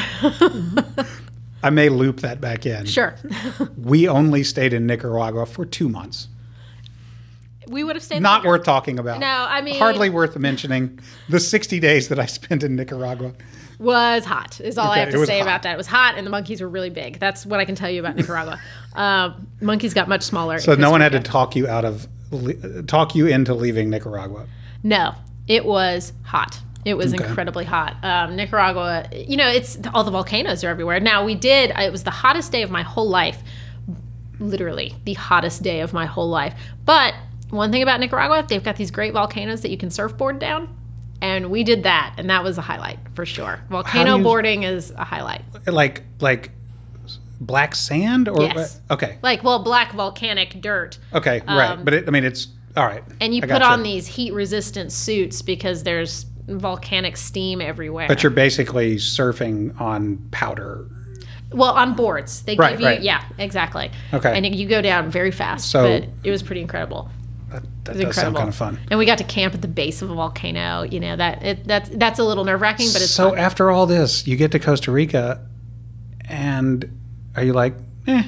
A: I may loop that back in.
B: sure,
A: We only stayed in Nicaragua for two months.
B: We would have stayed.
A: Not
B: longer.
A: worth talking about.
B: No, I mean-
A: hardly worth mentioning the 60 days that I spent in Nicaragua.
B: was hot. Is all I
A: Okay,
B: have to say
A: hot.
B: about that. It was hot, and the monkeys were really big. That's what I can tell you about Nicaragua. um, monkeys got much smaller.
A: So no one had to talk you out of talk you into leaving Nicaragua.
B: No, it was hot. It was
A: Okay.
B: incredibly hot. Um, Nicaragua, you know, it's all the volcanoes are everywhere. Now we did. It was the hottest day of my whole life. Literally the hottest day of my whole life. But one thing about Nicaragua, they've got these great volcanoes that you can surfboard down. And we did that, and that was a highlight for sure. Volcano
A: you-
B: boarding is a highlight.
A: Like like black sand or
B: Yes.
A: okay
B: Like, well, black volcanic dirt.
A: okay right.
B: Um,
A: But it, I mean it's all right.
B: And you
A: I
B: put
A: gotcha.
B: on these heat resistant suits because there's volcanic steam everywhere.
A: But you're basically surfing on powder.
B: Well, on boards, they
A: Right,
B: give you
A: right.
B: yeah, exactly.
A: Okay.
B: and you go down very fast.
A: So-
B: but it was pretty incredible.
A: That, that does sound kind of fun.
B: And we got to camp at the base of a volcano. You know that it, that's that's a little nerve wracking, but it's
A: so
B: fun.
A: after all this, you get to Costa Rica, and are you like, eh?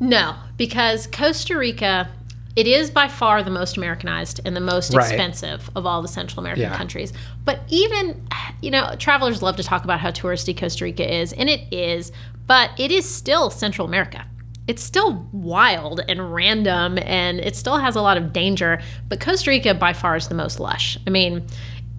B: no, because Costa Rica. It is by far the most Americanized and the most
A: Right.
B: expensive of all the Central American
A: Yeah.
B: countries. But even, you know, travelers love to talk about how touristy Costa Rica is, and it is, but it is still Central America. It's still wild and random, and it still has a lot of danger. But Costa Rica, by far, is the most lush. I mean,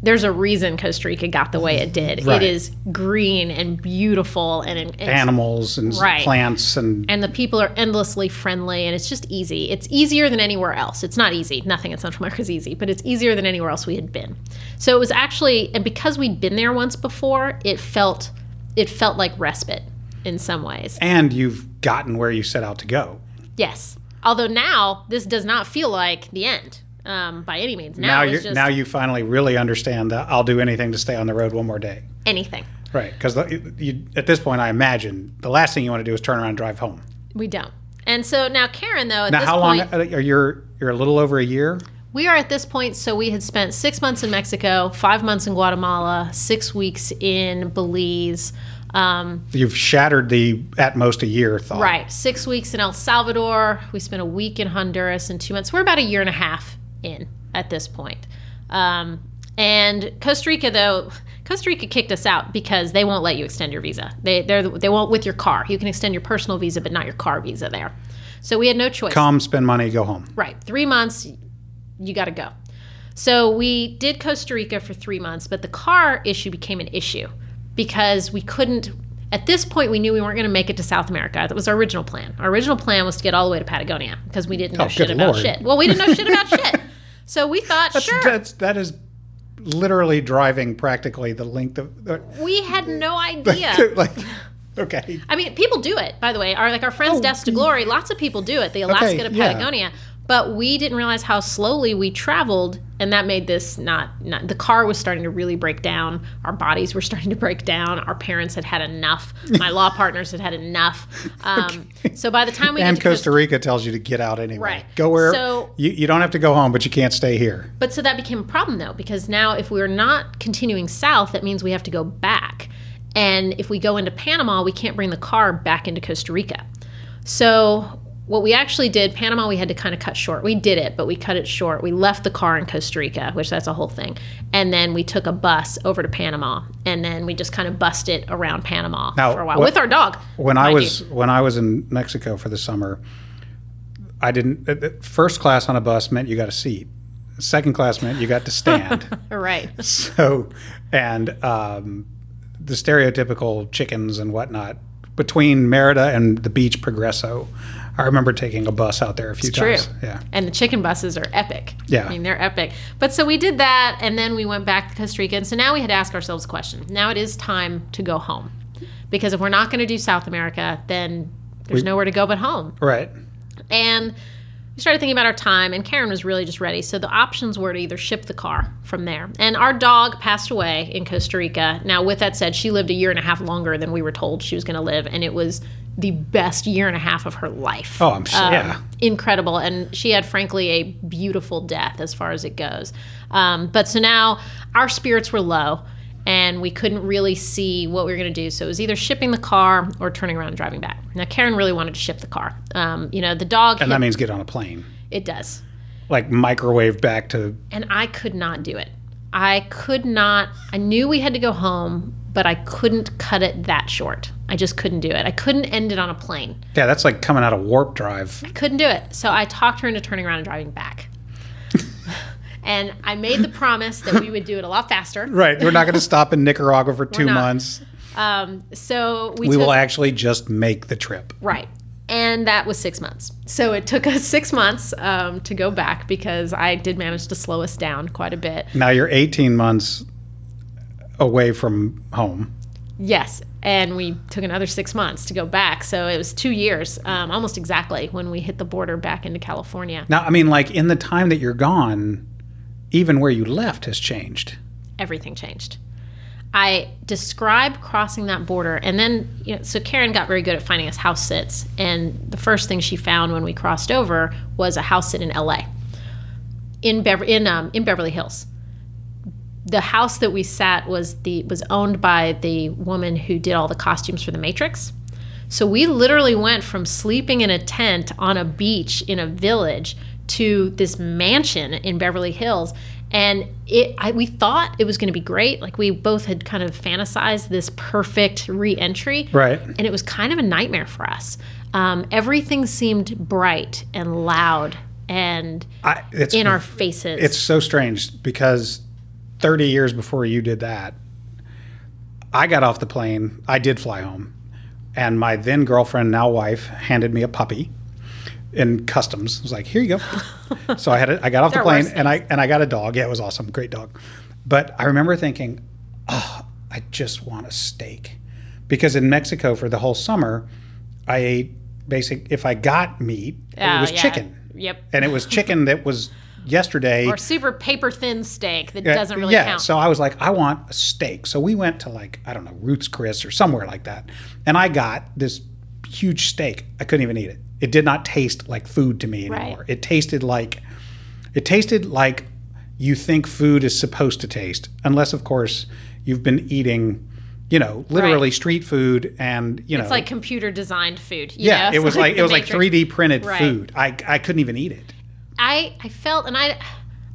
B: there's a reason Costa Rica got the way it did.
A: Right.
B: It is green and beautiful, and, and
A: animals and
B: Right.
A: plants and
B: and the people are endlessly friendly and it's just easy it's easier than anywhere else it's not easy nothing in central america is easy but it's easier than anywhere else we had been so it was actually and because we'd been there once before it felt it felt like respite in some ways
A: and you've gotten where you set out to go.
B: yes although now this does not feel like the end um, by any means now,
A: Now,
B: it's
A: you
B: just
A: now you finally really understand that I'll do anything to stay on the road one more day.
B: anything
A: Right, because at this point, I imagine the last thing you want to do is turn around and drive home.
B: we don't and so now karen though at
A: Now, how long
B: point
A: are you? You're a little over a year.
B: We are at this point, so we had spent six months in Mexico, five months in Guatemala, six weeks in Belize, um,
A: You've shattered the at most a year thought.
B: right, six weeks in El Salvador. We spent a week in Honduras and two months. We're about a year and a half in at this point. Um, and Costa Rica, though, Costa Rica kicked us out because they won't let you extend your visa. They they're, they won't with your car. You can extend your personal visa, but not your car visa there. So we had no choice.
A: Come, spend money, go home.
B: Right. Three months, you got to go. So we did Costa Rica for three months, but the car issue became an issue because we couldn't. At this point, we knew we weren't going to make it to South America. That was our original plan. Our original plan was to get all the way to Patagonia because we didn't know
A: Oh,
B: shit about
A: Lord.
B: shit. Well, we didn't know shit about shit. So we thought,
A: That's,
B: sure.
A: that's that is literally driving practically the length of. Uh,
B: We had no idea.
A: like, okay.
B: I mean, people do it, by the way. Our like our friends
A: Oh,
B: Deaths to Glory, lots of people do it. The Alaska to
A: yeah.
B: Patagonia. But we didn't realize how slowly we traveled, and that made this not, not. The car was starting to really break down. Our bodies were starting to break down. Our parents had had enough. My law partners had had enough. Um, So by the time we
A: And
B: get to
A: Costa Rica tells you to get out anyway.
B: Right.
A: Go where
B: So-
A: you, you don't have to go home, but you can't stay here.
B: But so that became a problem though, because now if we're not continuing south, that means we have to go back. And if we go into Panama, we can't bring the car back into Costa Rica. So what we actually did, Panama, we had to kind of cut short. We did it, but we cut it short. We left the car in Costa Rica, which that's a whole thing. And then we took a bus over to Panama, and then we just kind of bussed it around Panama
A: Now,
B: for a while
A: what-
B: with our dog.
A: When I was when I was in Mexico for the summer, I didn't. uh, uh, First class on a bus meant you got a seat. Second class meant you got to stand.
B: right.
A: so, and um, the stereotypical chickens and whatnot between Merida and the beach Progreso. I remember taking a bus out there a few
B: It's true.
A: times. Yeah.
B: And the chicken buses are epic.
A: Yeah.
B: I mean, they're epic. But so we did that, and then we went back to Costa Rica. And so now we had to ask ourselves a question. Now it is time to go home. Because if we're not going to do South America, then there's nowhere to go but home.
A: Right.
B: And we started thinking about our time, and Karen was really just ready. So the options were to either ship the car from there. And our dog passed away in Costa Rica. Now, with that said, she lived a year and a half longer than we were told she was going to live, and it was the best year and a half of her life.
A: Oh, I'm sure.
B: Um,
A: yeah.
B: incredible. And she had, frankly, a beautiful death as far as it goes. Um, but so now our spirits were low and we couldn't really see what we were going to do. So it was either shipping the car or turning around and driving back. Now, Karen really wanted to ship the car. Um, you know, the dog,
A: And
B: hit-
A: that means get on a plane,
B: it does.
A: like microwave back to.
B: And I could not do it. I could not, I knew we had to go home, but I couldn't cut it that short. I just couldn't do it. I couldn't end it on a plane.
A: Yeah, that's like coming out of warp drive.
B: I couldn't do it. So I talked her into turning around and driving back. And I made the promise that we would do it a lot faster.
A: Right. We're not going to stop in Nicaragua for two months.
B: Um, so we,
A: We
B: took,
A: will actually just make the trip.
B: right. And that was six months. So it took us six months um, to go back because I did manage to slow us down quite a bit.
A: Now you're 18 months away from home.
B: Yes, and we took another six months to go back. So it was two years, um, almost exactly, when we hit the border back into California.
A: Now, I mean, like in the time that you're gone, even where you left has changed.
B: Everything changed. I describe crossing that border, and then you know, so Karen got very good at finding us house sits, and the first thing she found when we crossed over was a house sit in L.A. in Bever- in um, in Beverly Hills. The house that we sat was the was owned by the woman who did all the costumes for The Matrix. So we literally went from sleeping in a tent on a beach in a village to this mansion in Beverly Hills. And it, I, we thought it was going to be great. Like we both had kind of fantasized this perfect re-entry,
A: Right.
B: And it was kind of a nightmare for us. Um, everything seemed bright and loud and
A: I, it's,
B: in our faces.
A: it's so strange because 30 years before you did that, I got off the plane. I did fly home. And my then girlfriend, now wife, handed me a puppy in customs. It was like, here you go. so I had it. I got off the plane and I and I got a dog. Yeah, it was awesome. Great dog. But I remember thinking, oh, I just want a steak. Because in Mexico for the whole summer, I ate basic if I got meat,
B: Oh,
A: it ah, was
B: yeah.
A: chicken.
B: Yep.
A: And it was chicken that was yesterday.
B: Or super paper thin steak that
A: Yeah,
B: doesn't really
A: yeah,
B: count.
A: so I was like, I want a steak. So we went to like, I don't know, Ruth's Chris or somewhere like that. And I got this huge steak. I couldn't even eat it. It did not taste like food to me anymore.
B: Right.
A: It tasted like it tasted like you think food is supposed to taste, unless of course you've been eating, you know, literally
B: Right.
A: street food and you know
B: it's like computer designed food. you
A: yeah,
B: know?
A: it was like, it was like 3D printed
B: Right.
A: food. I I couldn't even eat it.
B: I I felt, and I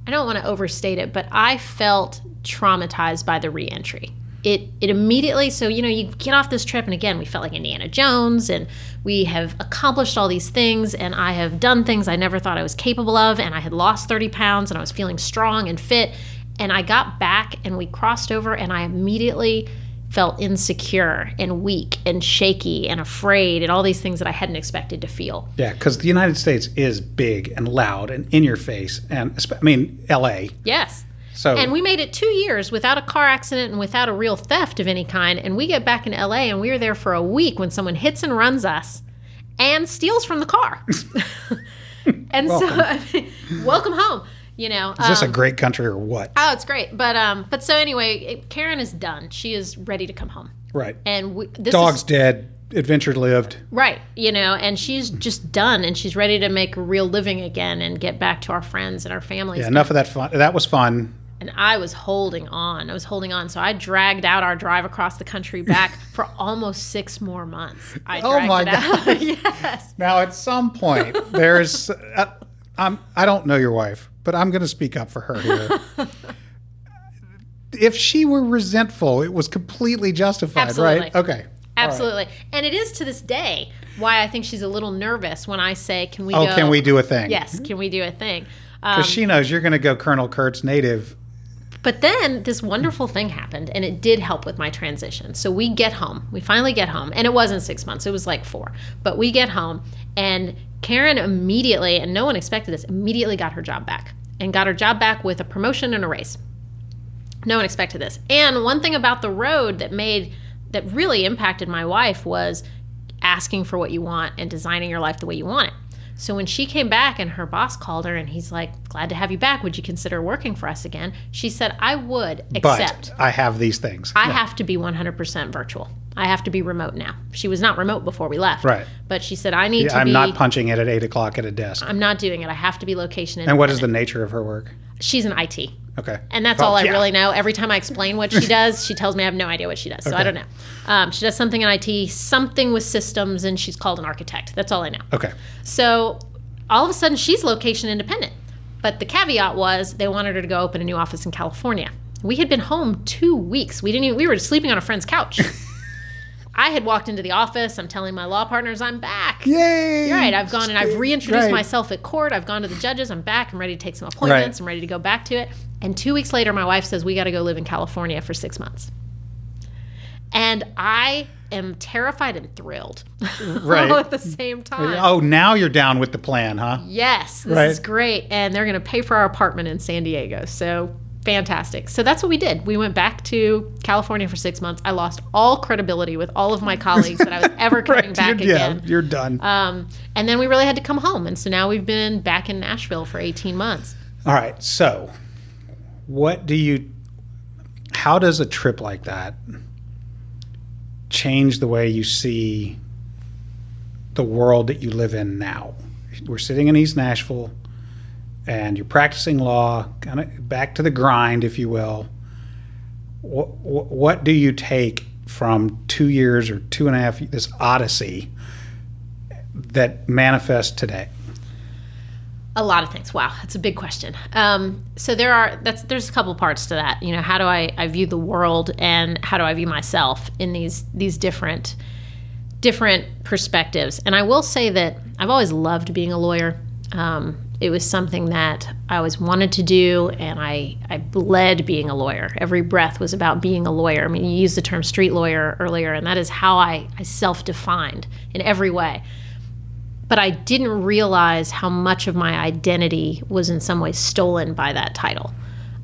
B: I don't want to overstate it, but I felt traumatized by the reentry. It it immediately. So you know, you get off this trip, and again, we felt like Indiana Jones, and we have accomplished all these things, and I have done things I never thought I was capable of, and I had lost thirty pounds, and I was feeling strong and fit, and I got back, and we crossed over, and I immediately felt insecure and weak and shaky and afraid and all these things that I hadn't expected to feel.
A: Yeah, because the United States is big and loud and in your face, and I mean L.A.
B: Yes.
A: So
B: And we made it two years without a car accident and without a real theft of any kind. And we get back in LA and we were there for a week when someone hits and runs us and steals from the car. and so, I mean, welcome home. You know,
A: is this
B: um,
A: a great country or what?
B: oh, it's great. But um, but so anyway, Karen is done. She is ready to come home.
A: Right.
B: And we, this
A: Dog's
B: is
A: dead. Adventure lived.
B: right. You know, and she's just done, and she's ready to make a real living again and get back to our friends and our families.
A: Yeah, enough of that fun. That was fun.
B: And I was holding on. I was holding on. So I dragged out our drive across the country back for almost six more months. I
A: Oh my
B: god! yes.
A: Now, at some point, there's. Uh, I'm. I don't know your wife, but I'm going to speak up for her here. if she were resentful, it was completely justified, right? Okay.
B: Absolutely. And it is to this day why I think she's a little nervous when I say, "Can we
A: Oh,
B: go?"
A: can we do a thing?
B: Yes. Can we do a thing? Um,
A: Because she knows you're going to go Colonel Kurtz native.
B: But then this wonderful thing happened, and it did help with my transition. So we get home. We finally get home, and it wasn't six months, it was like four. But we get home, and Karen immediately, and no one expected this, immediately got her job back and got her job back with a promotion and a raise. No one expected this. And one thing about the road that made, that really impacted my wife was asking for what you want and designing your life the way you want it. So when she came back and her boss called her and he's like, "Glad to have you back. Would you consider working for us again?" She said, "I would,
A: But I have these things.
B: I have to be 100% virtual. I have to be remote now." She was not remote before we left.
A: Right.
B: But she said, "I need to
A: I'm
B: be
A: not punching it at eight o'clock at a desk.
B: I'm not doing it. I have to be location independent.
A: And what is the nature of her work?
B: She's an IT.
A: Okay.
B: And that's
A: Well,
B: all I
A: yeah.
B: really know. Every time I explain what she does, she tells me I have no idea what she does. So I don't know. Um, she does something in IT, something with systems, and she's called an architect. That's all I know.
A: Okay.
B: So all of a sudden, she's location independent. But the caveat was they wanted her to go open a new office in California. We had been home two weeks. We didn't even, we were sleeping on a friend's couch. I had walked into the office. I'm telling my law partners I'm back.
A: Yay!
B: You're right. I've gone and I've reintroduced
A: Right.
B: myself at court. I've gone to the judges. I'm back. I'm ready to take some appointments.
A: Right.
B: I'm ready to go back to it. And two weeks later, my wife says, We got to go live in California for six months. And I am terrified and thrilled
A: Right.
B: all at the same time.
A: Oh, now you're down with the plan, huh?
B: Yes, this
A: Right.
B: is great. And they're going to pay for our apartment in San Diego. So fantastic. So that's what we did. We went back to California for six months. I lost all credibility with all of my colleagues that I was ever coming
A: Right,
B: back
A: you're,
B: again.
A: Yeah, you're done.
B: Um, and then we really had to come home. And so now we've been back in Nashville for 18 months.
A: All right. So, what do you? How does a trip like that change the way you see the world that you live in now? We're sitting in East Nashville, and you're practicing law, kind of back to the grind, if you will. What, what do you take from two years or two and a half this odyssey that manifests today?
B: A lot of things. Wow, that's a big question. Um, so there are that's there's a couple parts to that. You know, how do I, I view the world and how do I view myself in these these different different perspectives? And I will say that I've always loved being a lawyer. Um, it was something that I always wanted to do, and I I bled being a lawyer. Every breath was about being a lawyer. I mean, you used the term street lawyer earlier, and that is how I, I self defined in every way but I didn't realize how much of my identity was in some ways stolen by that title.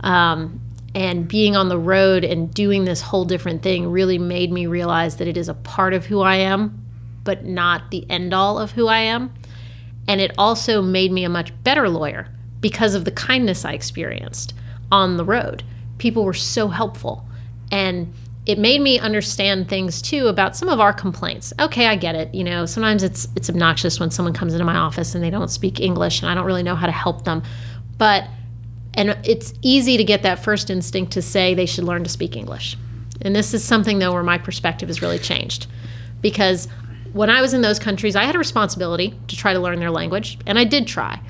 B: Um, and being on the road and doing this whole different thing really made me realize that it is a part of who I am, but not the end all of who I am. And it also made me a much better lawyer because of the kindness I experienced on the road. People were so helpful. And it made me understand things too about some of our complaints. Okay, I get it. You know, sometimes it's it's obnoxious when someone comes into my office and they don't speak English and I don't really know how to help them. But and it's easy to get that first instinct to say they should learn to speak English. And this is something though where my perspective has really changed. Because when I was in those countries, I had a responsibility to try to learn their language, and I did try.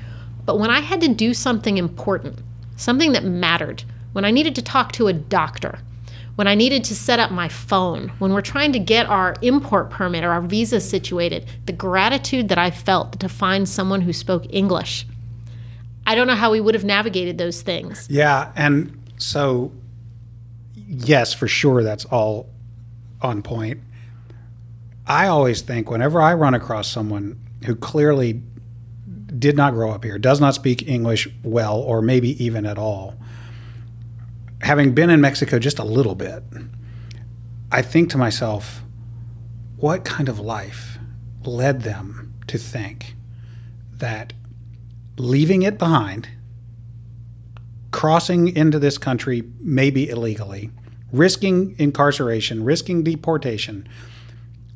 B: But when I had to do something important, something that mattered, when I needed to talk to a doctor, when I needed to set up my phone, when we're trying to get our import permit or our visa situated, the gratitude that I felt to find someone who spoke English. I don't know how we would have navigated those things.
A: Yeah, and so yes, for sure, that's all on point. I always think whenever I run across someone who clearly did not grow up here, does not speak English well, or maybe even at all, having been in Mexico just a little bit, I think to myself, what kind of life led them to think that leaving it behind, crossing into this country maybe illegally, risking incarceration, risking deportation,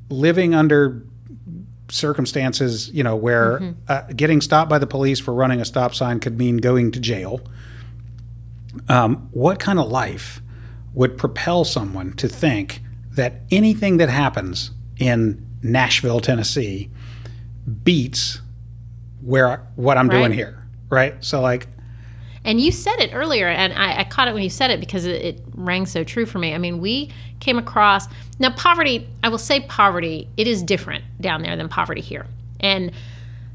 A: living under circumstances, you know, where uh, getting stopped by the police for running a stop sign could mean going to jail. Um, what kind of life would propel someone to think that anything that happens in Nashville, Tennessee, beats where what I'm doing here, right? So like,
B: And you said it earlier, and I, I caught it when you said it because it, it rang so true for me. I mean, we came across now poverty. I will say poverty. It is different down there than poverty here, and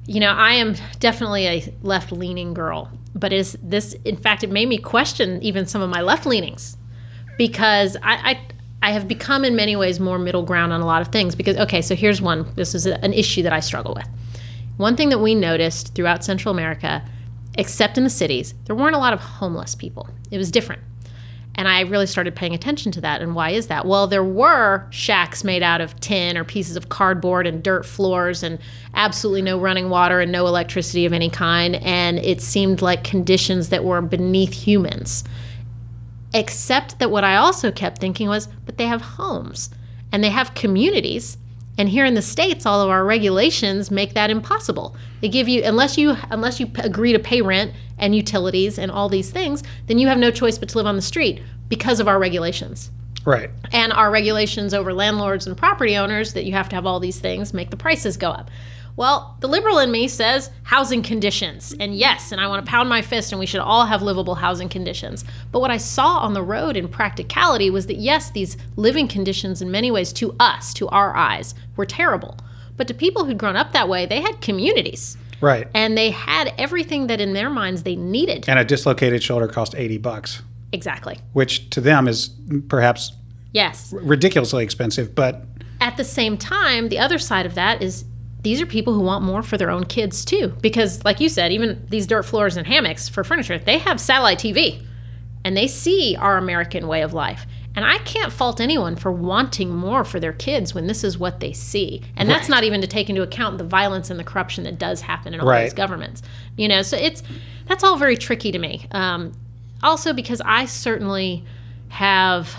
B: you know, I am definitely a left leaning girl. But is this, in fact, it made me question even some of my left leanings because I, I I have become in many ways more middle ground on a lot of things. Because okay, so here's one. This is an issue that I struggle with. One thing that we noticed throughout Central America, except in the cities, there weren't a lot of homeless people. It was different. And I really started paying attention to that. And why is that? Well, there were shacks made out of tin or pieces of cardboard and dirt floors and absolutely no running water and no electricity of any kind. And it seemed like conditions that were beneath humans. Except that what I also kept thinking was, but they have homes and they have communities. And here in the states, all of our regulations make that impossible. They give you unless you unless you agree to pay rent and utilities and all these things, then you have no choice but to live on the street because of our regulations.
A: right,
B: And our regulations over landlords and property owners that you have to have all these things make the prices go up. Well, the liberal in me says housing conditions. And yes, and I want to pound my fist and we should all have livable housing conditions. But what I saw on the road in practicality was that yes, these living conditions in many ways to us, to our eyes, were terrible. But to people who'd grown up that way, they had communities.
A: Right.
B: And they had everything that in their minds they needed.
A: And a dislocated shoulder cost 80 bucks,
B: Exactly.
A: which to them is perhaps
B: Yes.
A: ridiculously expensive, but
B: at the same time, the other side of that is these are people who want more for their own kids too. Because, like you said, even these dirt floors and hammocks for furniture, they have satellite TV and they see our American way of life. And I can't fault anyone for wanting more for their kids when this is what they see. And that's not even to take into account the violence and the corruption that does happen in all
A: Right.
B: these governments. You know, so it's that's all very tricky to me. Um, also, because I certainly have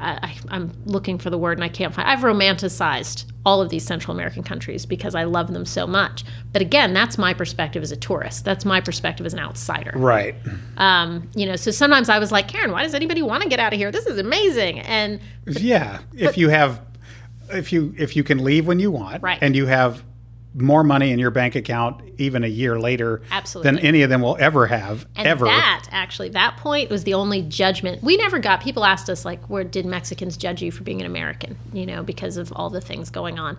B: I, I- I'm looking for the word and I can't find. I've romanticized all of these Central American countries because I love them so much. But again, that's my perspective as a tourist. That's my perspective as an outsider.
A: right.
B: Um, you know, so sometimes I was like, Karen, why does anybody want to get out of here? This is amazing. And
A: Yeah, if you have, if you if you can leave when you want,
B: Right.
A: and you have more money in your bank account even a year later than any of them will ever have
B: and
A: ever.
B: that actually, that point was the only judgment we never got. People asked us like, where did Mexicans judge you for being an American? You know, because of all the things going on.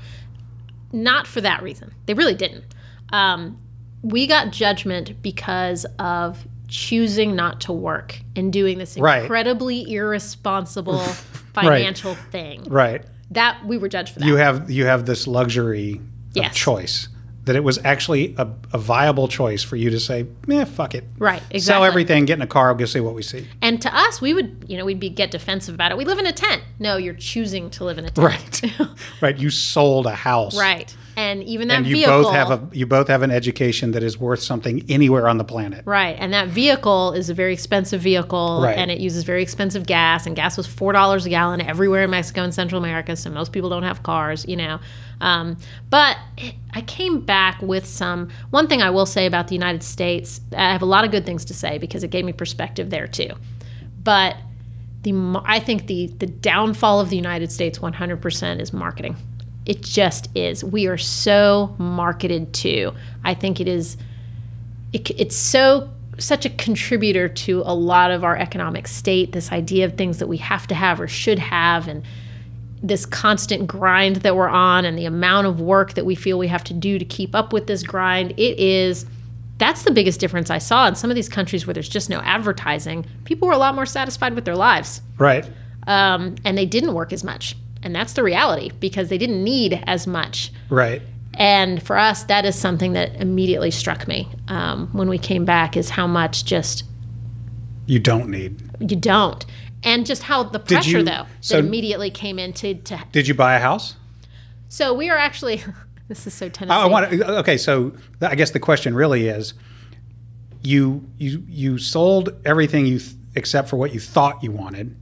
B: Not for that reason. They really didn't. Um, we got judgment because of choosing not to work and doing this
A: Right.
B: incredibly irresponsible financial thing.
A: right.
B: That we were judged for that.
A: You have you have this luxury
B: Yes.
A: of choice that it was actually a, a viable choice for you to say, "Yeah, fuck it,
B: right. Exactly.
A: sell everything, get in a car, we'll go see what we see."
B: And to us, we would, you know, we'd be get defensive about it. We live in a tent. No, you're choosing to live in a tent.
A: Right, right. You sold a house,
B: Right. And even that
A: And you
B: vehicle.
A: both have a you both have an education that is worth something anywhere on the planet.
B: Right. And that vehicle is a very expensive vehicle
A: Right.
B: and it uses very expensive gas. And gas was $4 a gallon everywhere in Mexico and Central America. So most people don't have cars, you know. Um, but I came back with some. One thing I will say about the United States, I have a lot of good things to say because it gave me perspective there too. But the I think the the downfall of the United States 100% is marketing. It just is. We are so marketed to. I think it is it, it's so such a contributor to a lot of our economic state this idea of things that we have to have or should have and this constant grind that we're on and the amount of work that we feel we have to do to keep up with this grind it is that's the biggest difference i saw in some of these countries where there's just no advertising people were a lot more satisfied with their lives
A: Right.
B: um, and they didn't work as much and that's the reality because they didn't need as much
A: Right.
B: and for us, that is something that immediately struck me um, when we came back is how much just
A: You don't need.
B: you don't. And just how the pressure,
A: you-
B: though,
A: so-
B: that immediately came into. To,
A: Did you buy a house?
B: so we are actually. This is so Tennessee.
A: I, I want. to Okay, so I guess the question really is, you you you sold everything you th- except for what you thought you wanted.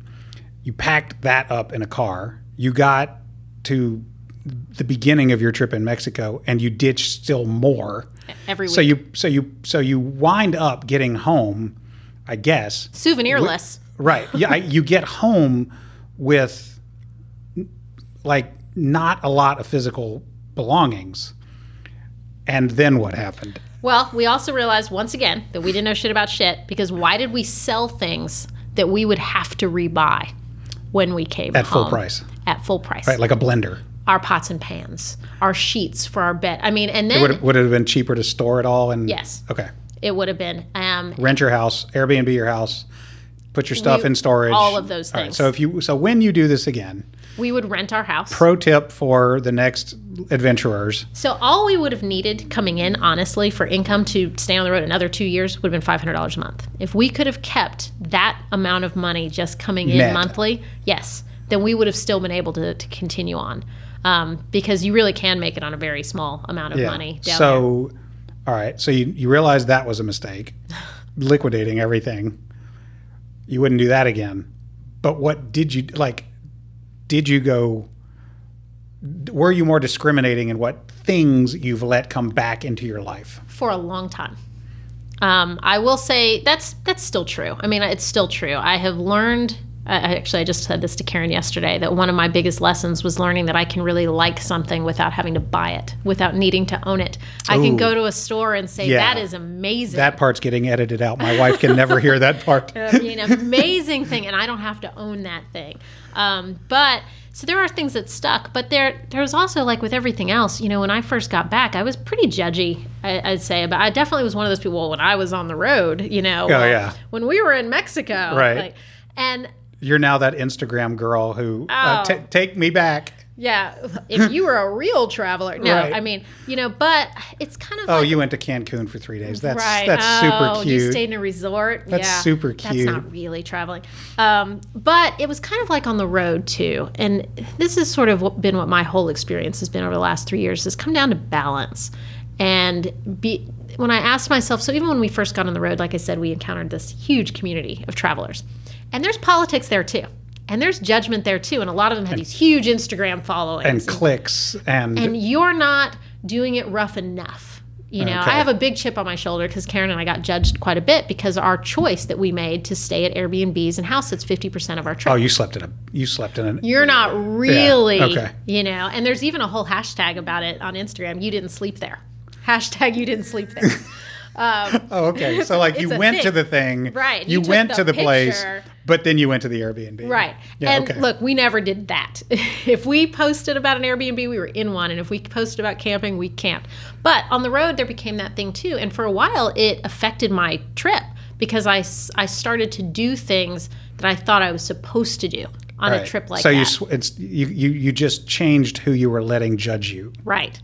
A: You packed that up in a car. You got to the beginning of your trip in Mexico, and you ditched still more.
B: every week.
A: So you so you so you wind up getting home, I guess.
B: Souvenirless.
A: Right. Yeah, I, you get home with like not a lot of physical belongings. And then what happened?
B: Well, we also realized once again that we didn't know shit about shit because why did we sell things that we would have to rebuy when we came
A: At full price.
B: At full price.
A: Right, like a blender.
B: Our pots and pans, our sheets for our bed. I mean, and then
A: Would it, would it have been cheaper to store it all and
B: Yes.
A: Okay.
B: it would have been. Um,
A: Rent your house, Airbnb your house, put your stuff
B: We-
A: in storage.
B: all of those
A: right,
B: things.
A: so if you so when you do this again,
B: we would rent our house.
A: pro tip for the next adventurers.
B: So all we would have needed coming in, honestly, for income to stay on the road another two years would have been five hundred dollars a month. If we could have kept that amount of money just coming in
A: Net.
B: monthly, yes, then we would have still been able to, to continue on. Um, because you really can make it on a very small amount of money down there.
A: So, all right. So you, you realize that was a mistake, liquidating everything. You wouldn't do that again. But what did you like? Did you go? Were you more discriminating in what things you've let come back into your life?
B: for a long time. Um, I will say that's that's still true. I mean, it's still true. I have learned I, actually I just said this to Karen yesterday that one of my biggest lessons was learning that I can really like something without having to buy it, without needing to own it. I can go to a store and say
A: Yeah.
B: that is amazing.
A: That part's getting edited out. My wife can never hear that part.
B: I mean, an amazing thing, and I don't have to own that thing. Um, but so there are things that stuck, but there there's also like with everything else. You know, when I first got back, I was pretty judgy. I, I'd say, but I definitely was one of those people. Well, when I was on the road, you know,
A: Oh, yeah.
B: when we were in Mexico,
A: Right.
B: like, and
A: You're now that Instagram girl who uh,
B: Oh.
A: ta- take me back.
B: yeah, if you were a real traveler, no,
A: Right.
B: I mean, you know, but it's kind of
A: Oh,
B: like,
A: you went to Cancun for three days. That's
B: Right.
A: that's
B: oh,
A: super cute.
B: You stayed in a resort.
A: That's
B: yeah.
A: super cute.
B: That's not really traveling. Um, but it was kind of like on the road too. And this has sort of been what my whole experience has been over the last three years. Has come down to balance. And be when I asked myself, so even when we first got on the road, like I said, we encountered this huge community of travelers, and there's politics there too. And there's judgment there too, and a lot of them had these huge Instagram followings
A: and clicks and,
B: and you're not doing it rough enough. You know,
A: Okay.
B: I have a big chip on my shoulder because Karen and I got judged quite a bit because our choice that we made to stay at Airbnbs and house that's 50% of our trip.
A: oh, you slept in a you slept in an
B: You're not really,
A: okay.
B: you know, and there's even a whole hashtag about it on Instagram. You didn't sleep there. Hashtag you didn't sleep there. Um,
A: Oh, okay. So like you
B: it's a
A: went to the thing,
B: Right,
A: You,
B: you
A: went
B: the
A: to the place,
B: picture.
A: But then you went to the Airbnb.
B: Right.
A: Yeah.
B: and
A: okay.
B: look, we never did that. if we posted about an Airbnb, we were in one. And if we posted about camping, we can't. But on the road, there became that thing too. And for a while, it affected my trip because I, I started to do things that I thought I was supposed to do on a trip like that.
A: so
B: that.
A: you sw- you, you you just changed who you were letting judge you.
B: right.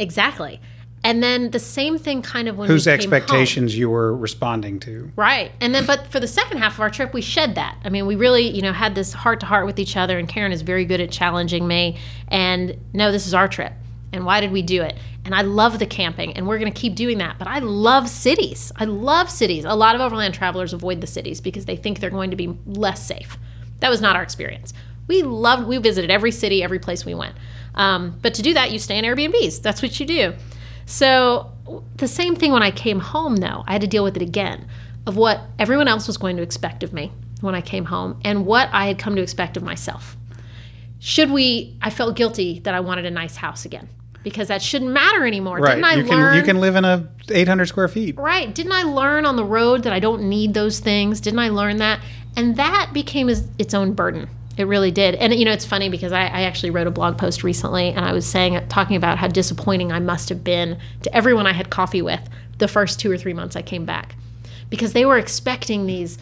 B: Exactly. And then the same thing kind of when
A: Whose
B: came home.
A: expectations you were responding to.
B: Right. And then, but for the second half of our trip, we shed that. I mean, we really, you know, had this heart to heart with each other, and Karen is very good at challenging me. And no, this is our trip. And why did we do it? And I love the camping, and we're going to keep doing that. But I love cities. I love cities. A lot of overland travelers avoid the cities because they think they're going to be less safe. That was not our experience. We loved, we visited every city, every place we went. Um, but to do that, you stay in Airbnbs. That's what you do. So the same thing when I came home, though, I had to deal with it again of what everyone else was going to expect of me when I came home and what I had come to expect of myself. Should we? I felt guilty that I wanted a nice house again because that shouldn't matter anymore.
A: Right.
B: Didn't I
A: you can
B: learn?
A: you can live in a 800 square feet.
B: Right. Didn't I learn on the road that I don't need those things? Didn't I learn that? And that became its, its own burden. It really did. And, you know, it's funny because I, I actually wrote a blog post recently and I was saying, talking about how disappointing I must have been to everyone I had coffee with the first two or three months I came back because they were expecting these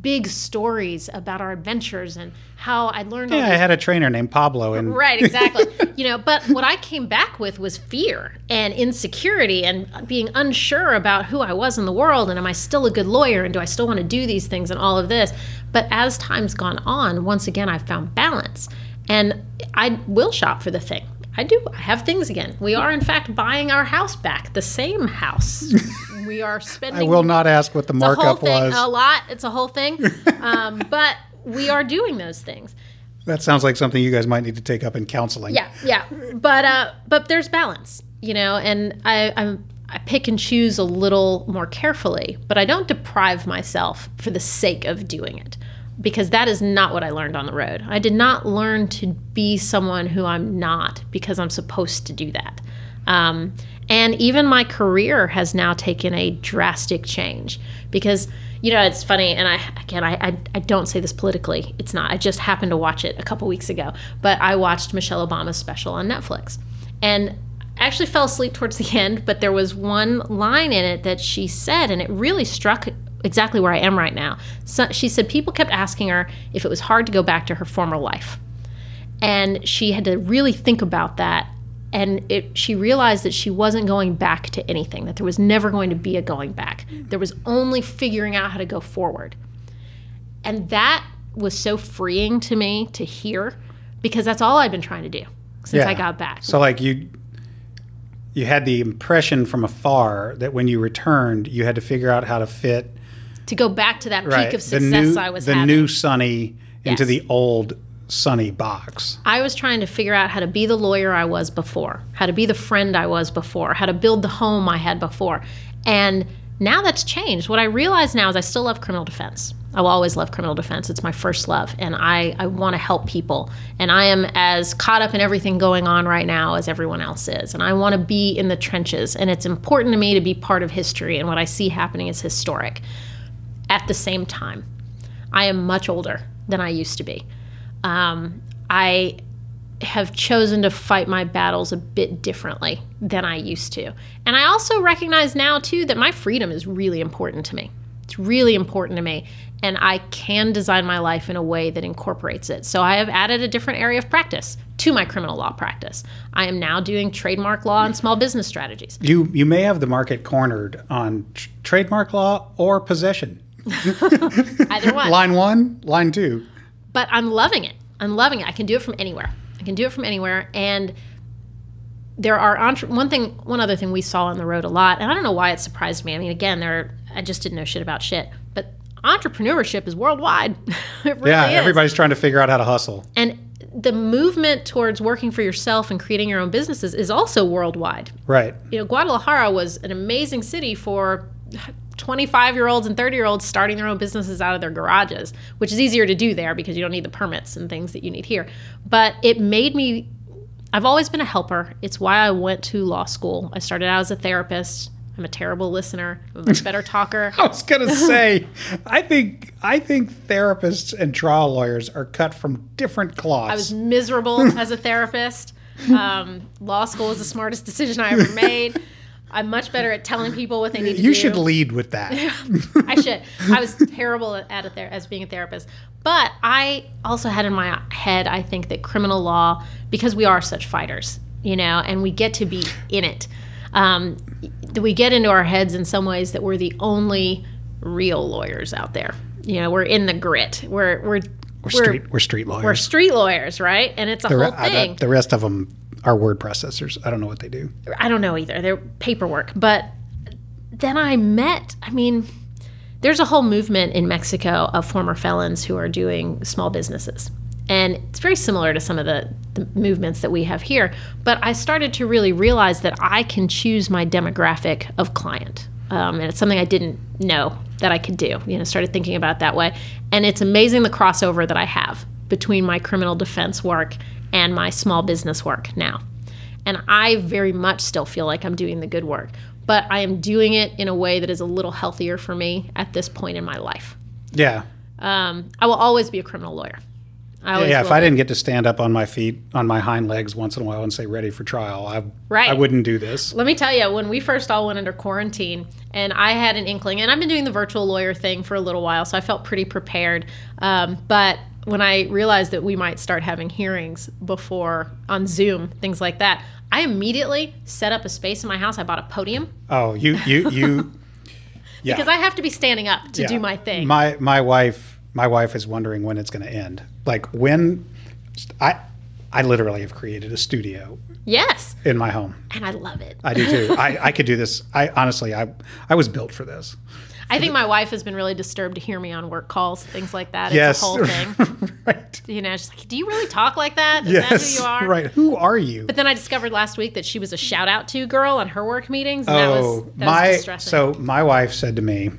B: big stories about our adventures and how I learned
A: Yeah, I had a trainer named Pablo, and
B: Right, exactly. you know, but what I came back with was fear and insecurity and being unsure about who I was in the world and am I still a good lawyer and do I still want to do these things and all of this. But as time's gone on, once again I've found balance and I will shop for the thing. I do. I have things again. We are in fact buying our house back, the same house. we are spending
A: I will not ask what the markup
B: thing
A: was.
B: a lot. It's a whole thing. Um, but we are doing those things.
A: That sounds like something you guys might need to take up in counseling.
B: Yeah, yeah. But uh, but there's balance, you know, and I I'm, I pick and choose a little more carefully, but I don't deprive myself for the sake of doing it. Because that is not what I learned on the road. I did not learn to be someone who I'm not because I'm supposed to do that. Um, and even my career has now taken a drastic change because, you know, it's funny. And I, again, I, I, I don't say this politically. It's not. I just happened to watch it a couple weeks ago. But I watched Michelle Obama's special on Netflix. And I actually fell asleep towards the end, but there was one line in it that she said, and it really struck exactly where I am right now. So she said people kept asking her if it was hard to go back to her former life. And she had to really think about that. And it, she realized that she wasn't going back to anything, that there was never going to be a going back. There was only figuring out how to go forward. And that was so freeing to me to hear because that's all I've been trying to do since I got back.
A: So like you you had the impression from afar that when you returned, you had to figure out how to fit
B: to go back to that peak
A: right
B: of
A: the
B: success
A: new
B: I was
A: the
B: having.
A: new Sonny into
B: Yes.
A: the old Sonny box.
B: I was trying to figure out how to be the lawyer I was before, how to be the friend I was before, how to build the home I had before. And Now that's changed. What I realize now is I still love criminal defense. I will always love criminal defense. It's my first love, and I, I want to help people. And I am as caught up in everything going on right now as everyone else is. And I want to be in the trenches. And it's important to me to be part of history, and what I see happening is historic. At the same time, I am much older than I used to be. Um, I have chosen to fight my battles a bit differently than I used to. And I also recognize now, too, that my freedom is really important to me. It's really important to me. And I can design my life in a way that incorporates it. So I have added a different area of practice to my criminal law practice. I am now doing trademark law and small business strategies.
A: You you may have the market cornered on tr- trademark law or possession.
B: Either one.
A: line one, line two.
B: But I'm loving it. I'm loving it. I can do it from anywhere. I can do it from anywhere. And there are entre- one thing, one other thing we saw on the road a lot, and I don't know why it surprised me. I mean, again, there I just didn't know shit about shit, but entrepreneurship is worldwide. it really
A: Yeah,
B: is.
A: everybody's trying to figure out how to hustle.
B: And the movement towards working for yourself and creating your own businesses is also worldwide.
A: Right.
B: You know, Guadalajara was an amazing city for 25 year olds and 30 year olds starting their own businesses out of their garages, which is easier to do there because you don't need the permits and things that you need here. But it made me, I've always been a helper. It's why I went to law school. I started out as a therapist. I'm a terrible listener, I'm a much better talker.
A: I was gonna say, I think I think therapists and trial lawyers are cut from different cloths.
B: I was miserable as a therapist. Um, law school was the smartest decision I ever made. I'm much better at telling people what they need to do.
A: you should lead with that.
B: I should. I was terrible at it there as being a therapist. But I also had in my head, I think that criminal law, because we are such fighters, you know, and we get to be in it. Um, we get into our heads in some ways that we're the only real lawyers out there. You know, we're in the grit. We're we're
A: We're street we're street lawyers.
B: we're street lawyers, right? And it's a
A: the,
B: whole
A: I-
B: thing.
A: the rest of them are word processors. I don't know what they do.
B: I don't know either. They're paperwork. But then I met, I mean, there's a whole movement in Mexico of former felons who are doing small businesses. And it's very similar to some of the, the movements that we have here. But I started to really realize that I can choose my demographic of client. Um, and it's something I didn't know that I could do. You know, started thinking about that way. And it's amazing the crossover that I have between my criminal defense work and my small business work now. And I very much still feel like I'm doing the good work, but I am doing it in a way that is a little healthier for me at this point in my life.
A: Yeah.
B: Um, I will always be a criminal lawyer. I always
A: Yeah, if I
B: be.
A: didn't get to stand up on my feet, on my hind legs once in a while and say ready for trial, I
B: Right.
A: I wouldn't do this.
B: Let me tell you, when we first all went under quarantine, and I had an inkling, and I've been doing the virtual lawyer thing for a little while, so I felt pretty prepared. Um, but when I realized that we might start having hearings before on Zoom, things like that, I immediately set up a space in my house. I bought a podium
A: Oh, you you you Yeah.
B: because I have to be standing up to
A: Yeah.
B: do my thing.
A: My my wife my wife is wondering when it's going to end. Like when I I literally have created a studio
B: yes,
A: in my home.
B: and I love it.
A: I do too. I, I could do this. I honestly I I was built for this.
B: I think my wife has been really disturbed to hear me on work calls, things like that. It's
A: yes.
B: a whole thing.
A: right.
B: You know, she's like, "Do you really talk like that? Is
A: Yes.
B: that who you are?"
A: Right. Who are you?
B: But then I discovered last week that she was a shout out to girl on her work meetings, and that
A: oh,
B: was that
A: my
B: was distressing.
A: so my wife said to me,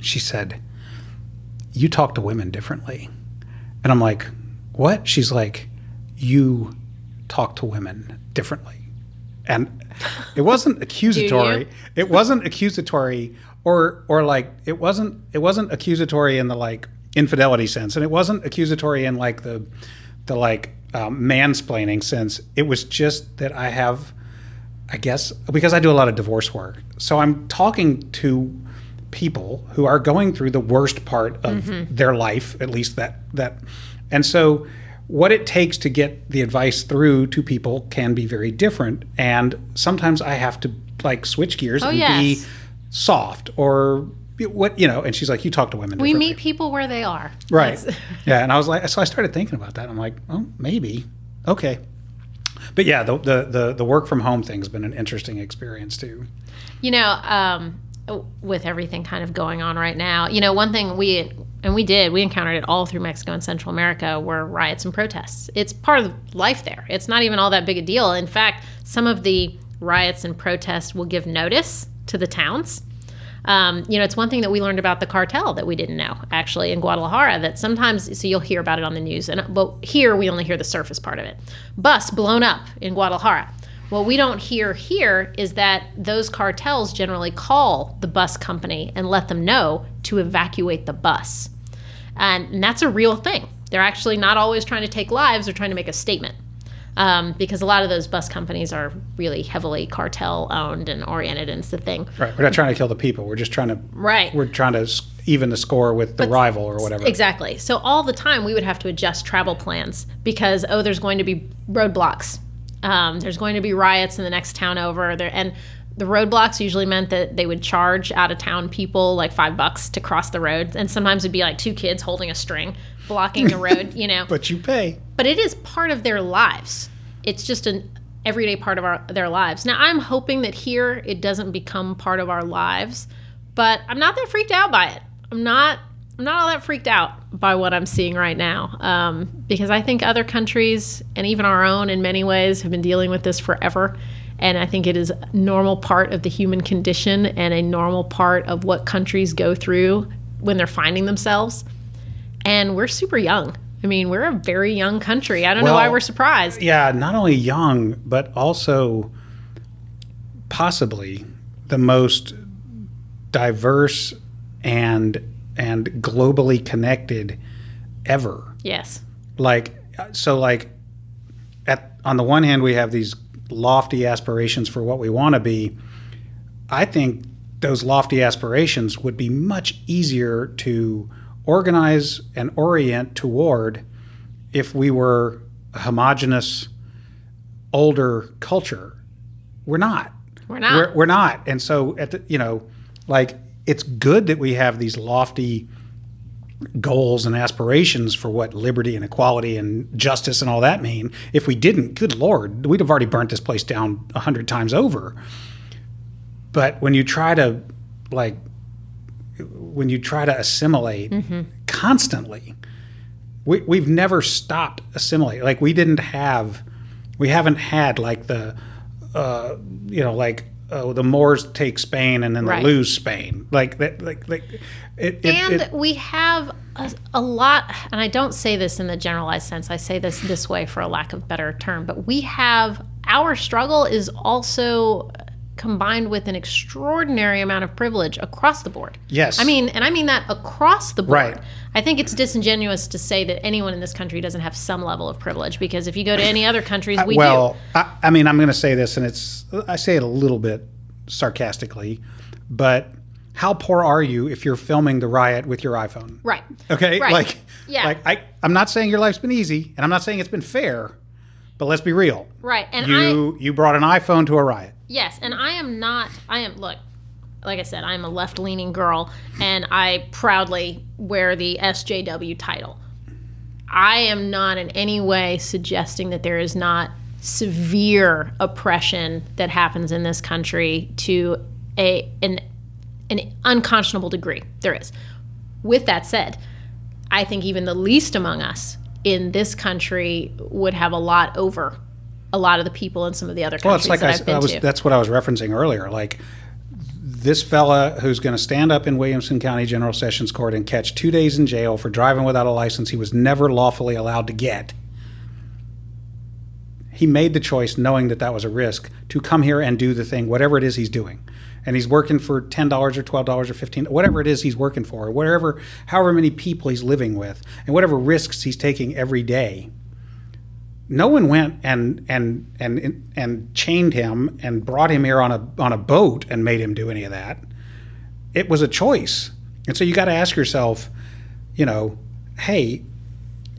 A: she said, "You talk to women differently," and I'm like, "What?" She's like, "You talk to women differently," and it wasn't accusatory. It wasn't accusatory, or or like it wasn't it wasn't accusatory in the like infidelity sense, and it wasn't accusatory in like the the like um, mansplaining sense. It was just that I have. I guess because I do a lot of divorce work. So I'm talking to people who are going through the worst part of their life, at least that that and so what it takes to get the advice through to people can be very different and sometimes I have to like switch gears and
B: yes.
A: be soft or what you know and she's like you talk to women
B: we meet people where they are.
A: Right. Yeah, and I was like, so I started thinking about that. I'm like, oh, maybe. Okay. But yeah, the, the the the work from home thing's been an interesting experience too.
B: You know, um, with everything kind of going on right now, you know, one thing we and we did, we encountered it all through Mexico and Central America were riots and protests. It's part of life there. It's not even all that big a deal. In fact, some of the riots and protests will give notice to the towns. Um, you know, it's one thing that we learned about the cartel that we didn't know actually in Guadalajara. That sometimes, so you'll hear about it on the news, and but here we only hear the surface part of it. Bus blown up in Guadalajara. What we don't hear here is that those cartels generally call the bus company and let them know to evacuate the bus, and, and that's a real thing. They're actually not always trying to take lives; they're trying to make a statement um, because a lot of those bus companies are really heavily cartel owned and oriented, and it's the thing.
A: Right. We're not trying to kill the people. We're just trying to.
B: Right.
A: We're trying to even the score with the rival or whatever.
B: Exactly. So all the time we would have to adjust travel plans because oh, there's going to be roadblocks. Um, there's going to be riots in the next town over. There and the roadblocks usually meant that they would charge out of town people like five bucks to cross the road, and sometimes it'd be like two kids holding a string blocking the road. You know.
A: But you pay.
B: But it is part of their lives. It's just an everyday part of our their lives. Now I'm hoping that here it doesn't become part of our lives, but I'm not that freaked out by it. I'm not I'm not all that freaked out by what I'm seeing right now um, because I think other countries and even our own in many ways have been dealing with this forever. And I think it is a normal part of the human condition and a normal part of what countries go through when they're finding themselves. And we're super young. I mean, we're a very young country. I don't know why we're surprised.
A: Yeah, not only young, but also possibly the most diverse and and globally connected ever.
B: Yes.
A: Like so like at on the one hand we have these lofty aspirations for what we want to be. I think those lofty aspirations would be much easier to organize and orient toward if we were a homogenous older culture. We're not.
B: We're not.
A: We're, we're not. And so at the you know, like it's good that we have these lofty goals and aspirations for what liberty and equality and justice and all that mean. If we didn't, good lord, we'd have already burnt this place down a hundred times over. But when you try to like when you try to assimilate constantly, we, we've never stopped assimilating. Like we didn't have, we haven't had like the, uh, you know, like uh, the Moors take Spain and then
B: Right.
A: they lose Spain. Like that, like like it. it,
B: and
A: it
B: we have a, a lot, and I don't say this in the generalized sense, I say this this way for a lack of better term, but we have our struggle is also combined with an extraordinary amount of privilege across the board.
A: yes,
B: I mean, and I mean that across the board.
A: Right.
B: I think it's disingenuous to say that anyone in this country doesn't have some level of privilege because if you go to any other countries, uh, we
A: well,
B: do.
A: I, I mean, I'm going to say this, and it's I say it a little bit sarcastically, but how poor are you if you're filming the riot with your iPhone?
B: Right.
A: Okay,
B: Right.
A: like
B: Yeah.
A: like I I'm not saying your life's been easy, and I'm not saying it's been fair, but let's be real.
B: Right. And I
A: You you brought an iPhone to a riot.
B: Yes, and I am not. I am look. Like I said, I'm a left-leaning girl, and I proudly wear the SJW title. I am not in any way suggesting that there is not severe oppression that happens in this country to a an an unconscionable degree. There is. With that said, I think even the least among us in this country would have a lot over a lot of the people in some of the other countries
A: Well, it's like
B: that
A: I,
B: I've been
A: I was.
B: to.
A: That's what I was referencing earlier. Like this fella who's going to stand up in Williamson County General Sessions Court and catch two days in jail for driving without a license he was never lawfully allowed to get. He made the choice, knowing that that was a risk, to come here and do the thing, whatever it is he's doing. And he's working for ten dollars or twelve dollars or fifteen, whatever it is he's working for, or whatever, however many people he's living with, and whatever risks he's taking every day no one went and and and and chained him and brought him here on a on a boat and made him do any of that. It was a choice, and so you got to ask yourself, you know, hey,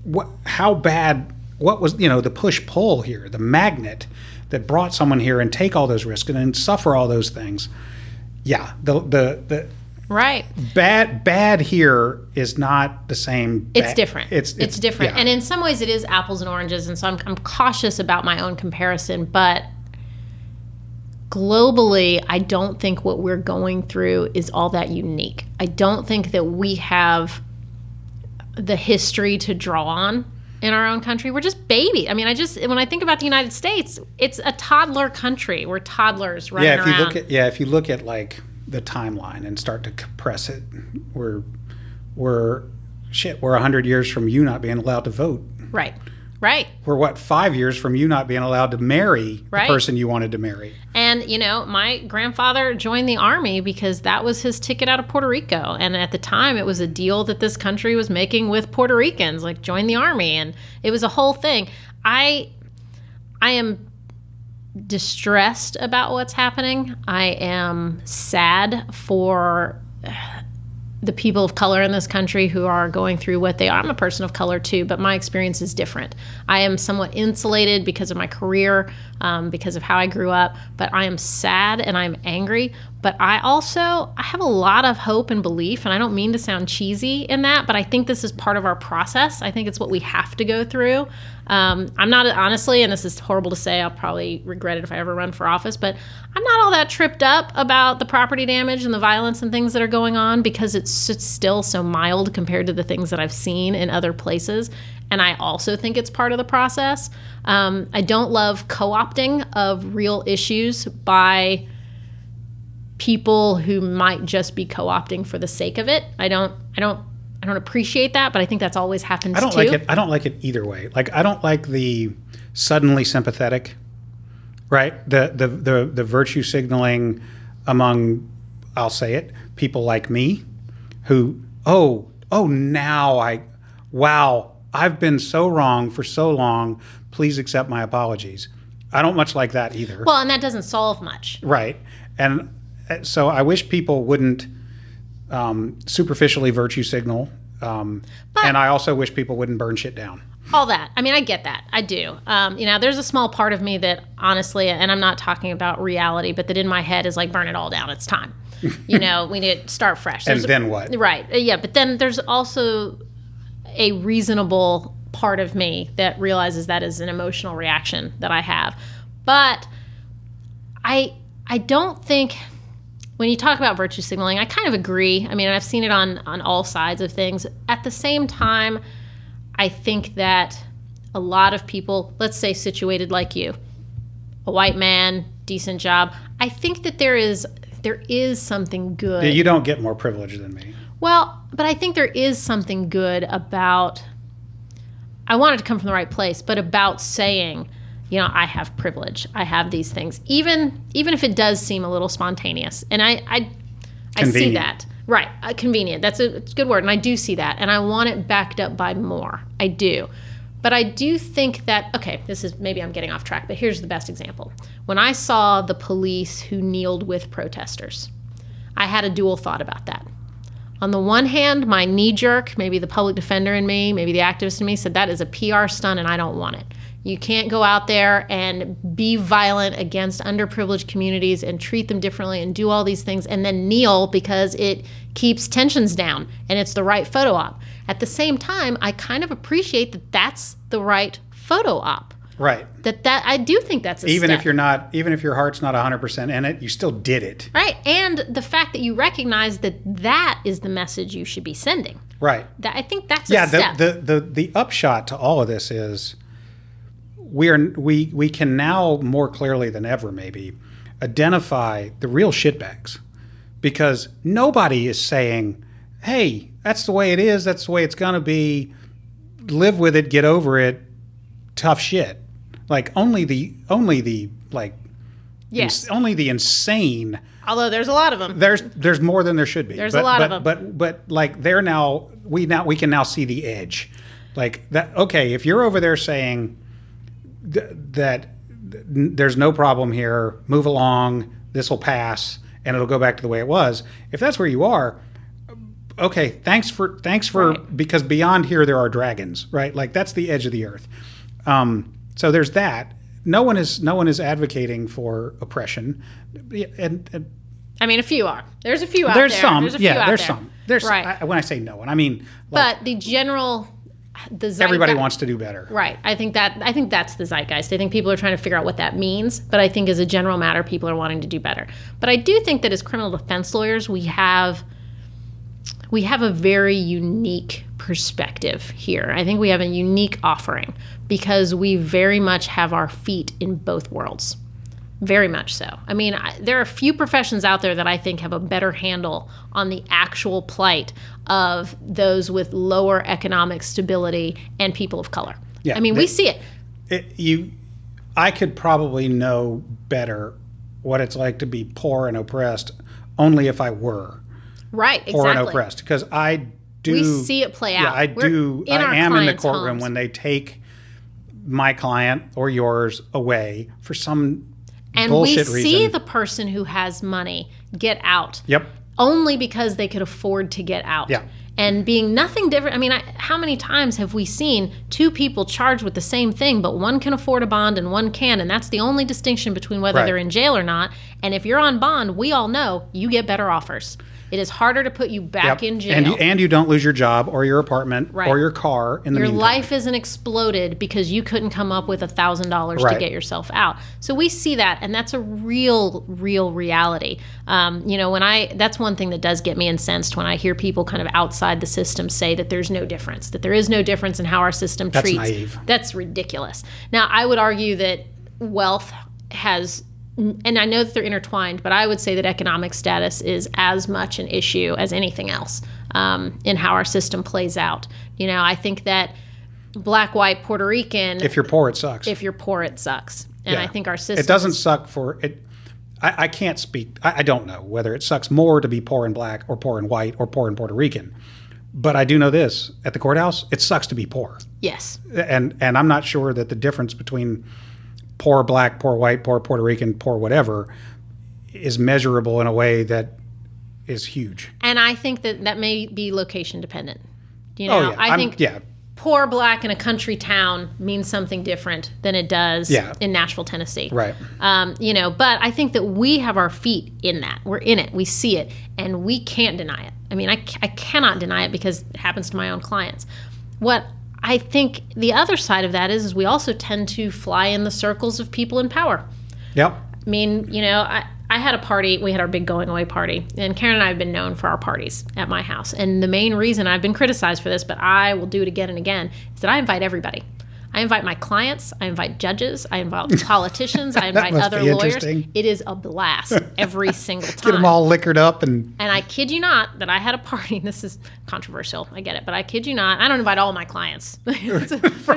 A: what? How bad? What was you know the push pull here, the magnet that brought someone here and take all those risks and then suffer all those things? Yeah, the the the
B: right.
A: bad bad here is not the same.
B: It's different.
A: It's
B: It's, different.
A: yeah.
B: And in some ways, it is apples and oranges. And so I'm, I'm cautious about my own comparison. But globally, I don't think what we're going through is all that unique. I don't think that we have the history to draw on in our own country. We're just baby. I mean, I just when I think about the United States, it's a toddler country. We're toddlers running
A: yeah if you
B: around.
A: look at yeah if you look at like the timeline and start to compress it. We're we're shit. We're hundred years from you not being allowed to vote.
B: Right. Right.
A: We're what five years from you not being allowed to marry
B: Right.
A: the person you wanted to marry.
B: And, you know, my grandfather joined the army because that was his ticket out of Puerto Rico. And at the time, it was a deal that this country was making with Puerto Ricans, like join the army. And it was a whole thing. I, I am distressed about what's happening. I am sad for the people of color in this country who are going through what they are. I'm a person of color too, but my experience is different. I am somewhat insulated because of my career, um, because of how I grew up, but I am sad and I'm angry. But I also I have a lot of hope and belief, and I don't mean to sound cheesy in that, but I think this is part of our process. I think it's what we have to go through. Um, I'm not honestly, and this is horrible to say. I'll probably regret it if I ever run for office, but I'm not all that tripped up about the property damage and the violence and things that are going on because it's, it's still so mild compared to the things that I've seen in other places. And I also think it's part of the process. Um, I don't love co-opting of real issues by people who might just be co-opting for the sake of it. I don't. I don't. I don't appreciate that, but I think that's always happens
A: I don't
B: too.
A: like it. I don't like it either way. Like I don't like the suddenly sympathetic, right? The the the the virtue signaling among, I'll say it, people like me, who oh oh now I, wow I've been so wrong for so long. Please accept my apologies. I don't much like that either.
B: Well, and that doesn't solve much.
A: Right. And so I wish people wouldn't um, superficially virtue signal. Um, and I also wish people wouldn't burn shit down.
B: all that. I mean, I get that. I do. Um, you know, there's a small part of me that honestly, and I'm not talking about reality, but that in my head is like, burn it all down. It's time. You know, we need to start fresh.
A: And
B: There's-
A: then what?
B: Right. Uh, Yeah. But then there's also a reasonable part of me that realizes that is an emotional reaction that I have. But I I don't think when you talk about virtue signaling, I kind of agree. I mean, I've seen it on on all sides of things. At the same time, I think that a lot of people, let's say situated like you, a white man, decent job, I think that there is there is something good.
A: You don't get more privilege than me.
B: Well, but I think there is something good about. I want it to come from the right place, but about saying, you know, I have privilege. I have these things, even even if it does seem a little spontaneous, and I I, I see that. Right, uh, convenient. That's a, it's a good word, and I do see that, and I want it backed up by more. I do, but I do think that okay, this is maybe I'm getting off track, but here's the best example. When I saw the police who kneeled with protesters, I had a dual thought about that. On the one hand, my knee jerk, maybe the public defender in me, maybe the activist in me, said that is a PR stunt and I don't want it. You can't go out there and be violent against underprivileged communities and treat them differently and do all these things and then kneel because it keeps tensions down and it's the right photo op. At the same time, I kind of appreciate that that's the right photo op.
A: Right.
B: That that I do think that's a
A: Even
B: step.
A: if you're not, even if your heart's not 100% in it, you still did it.
B: right, and the fact that you recognize that that is the message you should be sending.
A: Right.
B: That I think that's a
A: Yeah.
B: step.
A: The, the, the, the upshot to all of this is we are, we, we can now more clearly than ever maybe identify the real shitbags because nobody is saying, hey, that's the way it is. That's the way it's going to be. Live with it. Get over it. Tough shit. Like only the, only the, like,
B: yes.
A: ins- only the insane
B: Although there's a lot of them.
A: there's there's more than there should be.
B: There's
A: but,
B: a lot
A: but,
B: of 'em.
A: But but like they're now we now we can now see the edge. Like that okay, if you're over there saying th- that n- there's no problem here, move along, this will pass and it'll go back to the way it was. If that's where you are, okay, thanks for thanks for
B: Right.
A: because beyond here there are dragons, right? Like that's the edge of the earth. Um, so there's that. No one is no one is advocating for oppression, and, and
B: I mean, a few are. There's a few out
A: there's
B: there.
A: some,
B: There's a few
A: yeah.
B: out
A: There's
B: there.
A: some. There's
B: right.
A: I, when I say no one, I mean like
B: but the general, the zeitgeist,
A: everybody wants to do better.
B: Right. I think that I think that's the zeitgeist. I think people are trying to figure out what that means, but I think as a general matter, people are wanting to do better. But I do think that as criminal defense lawyers, we have we have a very unique perspective here. I think we have a unique offering because we very much have our feet in both worlds. Very much so. I mean, I, there are a few professions out there that I think have a better handle on the actual plight of those with lower economic stability and people of color.
A: Yeah,
B: I mean, we see it.
A: it, you i could probably know better what it's like to be poor and oppressed only if i were
B: Right,
A: poor and oppressed because i do
B: We see it play out.
A: yeah i
B: We're
A: do i am in the courtroom
B: homes.
A: when they take my client or yours away for some
B: and we see
A: reason
B: the person who has money get out
A: yep
B: only because they could afford to get out.
A: Yeah.
B: And being nothing different. I mean, I, how many times have we seen two people charged with the same thing, but one can afford a bond and one can? And that's the only distinction between whether
A: Right.
B: they're in jail or not. And if you're on bond, we all know you get better offers. It is harder to put you back
A: Yep.
B: in jail.
A: and you, and you don't lose your job or your apartment
B: Right.
A: or your car in the
B: your
A: meantime.
B: life isn't exploded because you couldn't come up with a thousand dollars to get yourself out. So we see that, and that's a real, real reality. Um, you know, when I that's one thing that does get me incensed when I hear people kind of outside the system say that there's no difference, that there is no difference in how our system
A: That's
B: treats.
A: naive.
B: That's ridiculous. Now, I would argue that wealth has and I know that they're intertwined, but I would say that economic status is as much an issue as anything else um, in how our system plays out. You know, I think that black, white, Puerto Rican,
A: if you're poor it sucks
B: if you're poor, it sucks. And I think our system
A: it doesn't suck for it I, I can't speak I, I don't know whether it sucks more to be poor and black or poor and white or poor and puerto rican but i do know this at the courthouse it sucks to be poor
B: Yes.
A: and and i'm not sure that the difference between poor black poor white poor puerto rican poor whatever is measurable in a way that is huge
B: And I think that that may be location dependent. You know,
A: oh yeah
B: I
A: I'm-
B: think
A: yeah
B: poor black in a country town means something different than it does
A: Yeah.
B: in Nashville, Tennessee.
A: right
B: Um, you know, but I think that we have our feet in that. We're in it. We see it, and we can't deny it. I mean, I, I cannot deny it because it happens to my own clients. What I think the other side of that is, is we also tend to fly in the circles of people in power.
A: yep
B: I mean, you know, I, I had a party. We had our big going away party, and Karen and I have been known for our parties at my house. And the main reason I've been criticized for this, but I will do it again and again, is that I invite everybody. I invite my clients. I invite judges. I invite politicians. I invite other lawyers. It is a blast every single time.
A: get them all liquored up and
B: And I kid you not that I had a party. This is controversial. I get it, but I kid you not. I don't invite all my clients. A- there's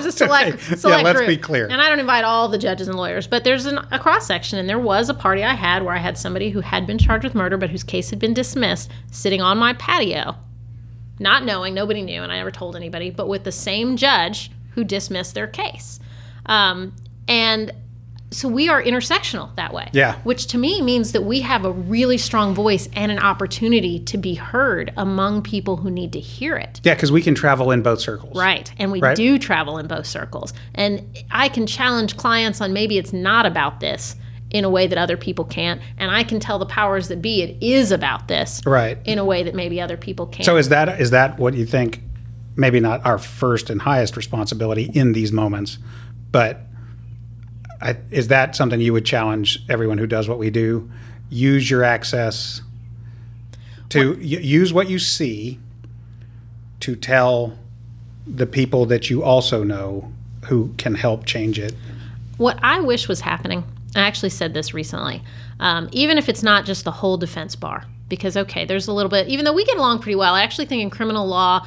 B: a select,
A: Okay. Yeah, let's
B: group.
A: be clear.
B: And I don't invite all the judges and lawyers, but there's an, a cross section. And there was a party I had where I had somebody who had been charged with murder, but whose case had been dismissed, sitting on my patio, not knowing, nobody knew, and I never told anybody, but with the same judge who dismissed their case. Um, and so we are intersectional that way.
A: Yeah.
B: Which to me means that we have a really strong voice and an opportunity to be heard among people who need to hear it.
A: yeah because we can travel in both circles
B: Right. And we
A: Right.
B: do travel in both circles. And I can challenge clients on maybe it's not about this in a way that other people can't. And I can tell the powers that be it is about this
A: right
B: in a way that maybe other people can't.
A: So is that is that what you think? Maybe not our first and highest responsibility in these moments, but I, is that something you would challenge everyone who does what we do? Use your access to y- use what you see to tell the people that you also know who can help change it.
B: What I wish was happening, I actually said this recently, um, even if it's not just the whole defense bar, because, okay, there's a little bit, even though we get along pretty well, I actually think in criminal law,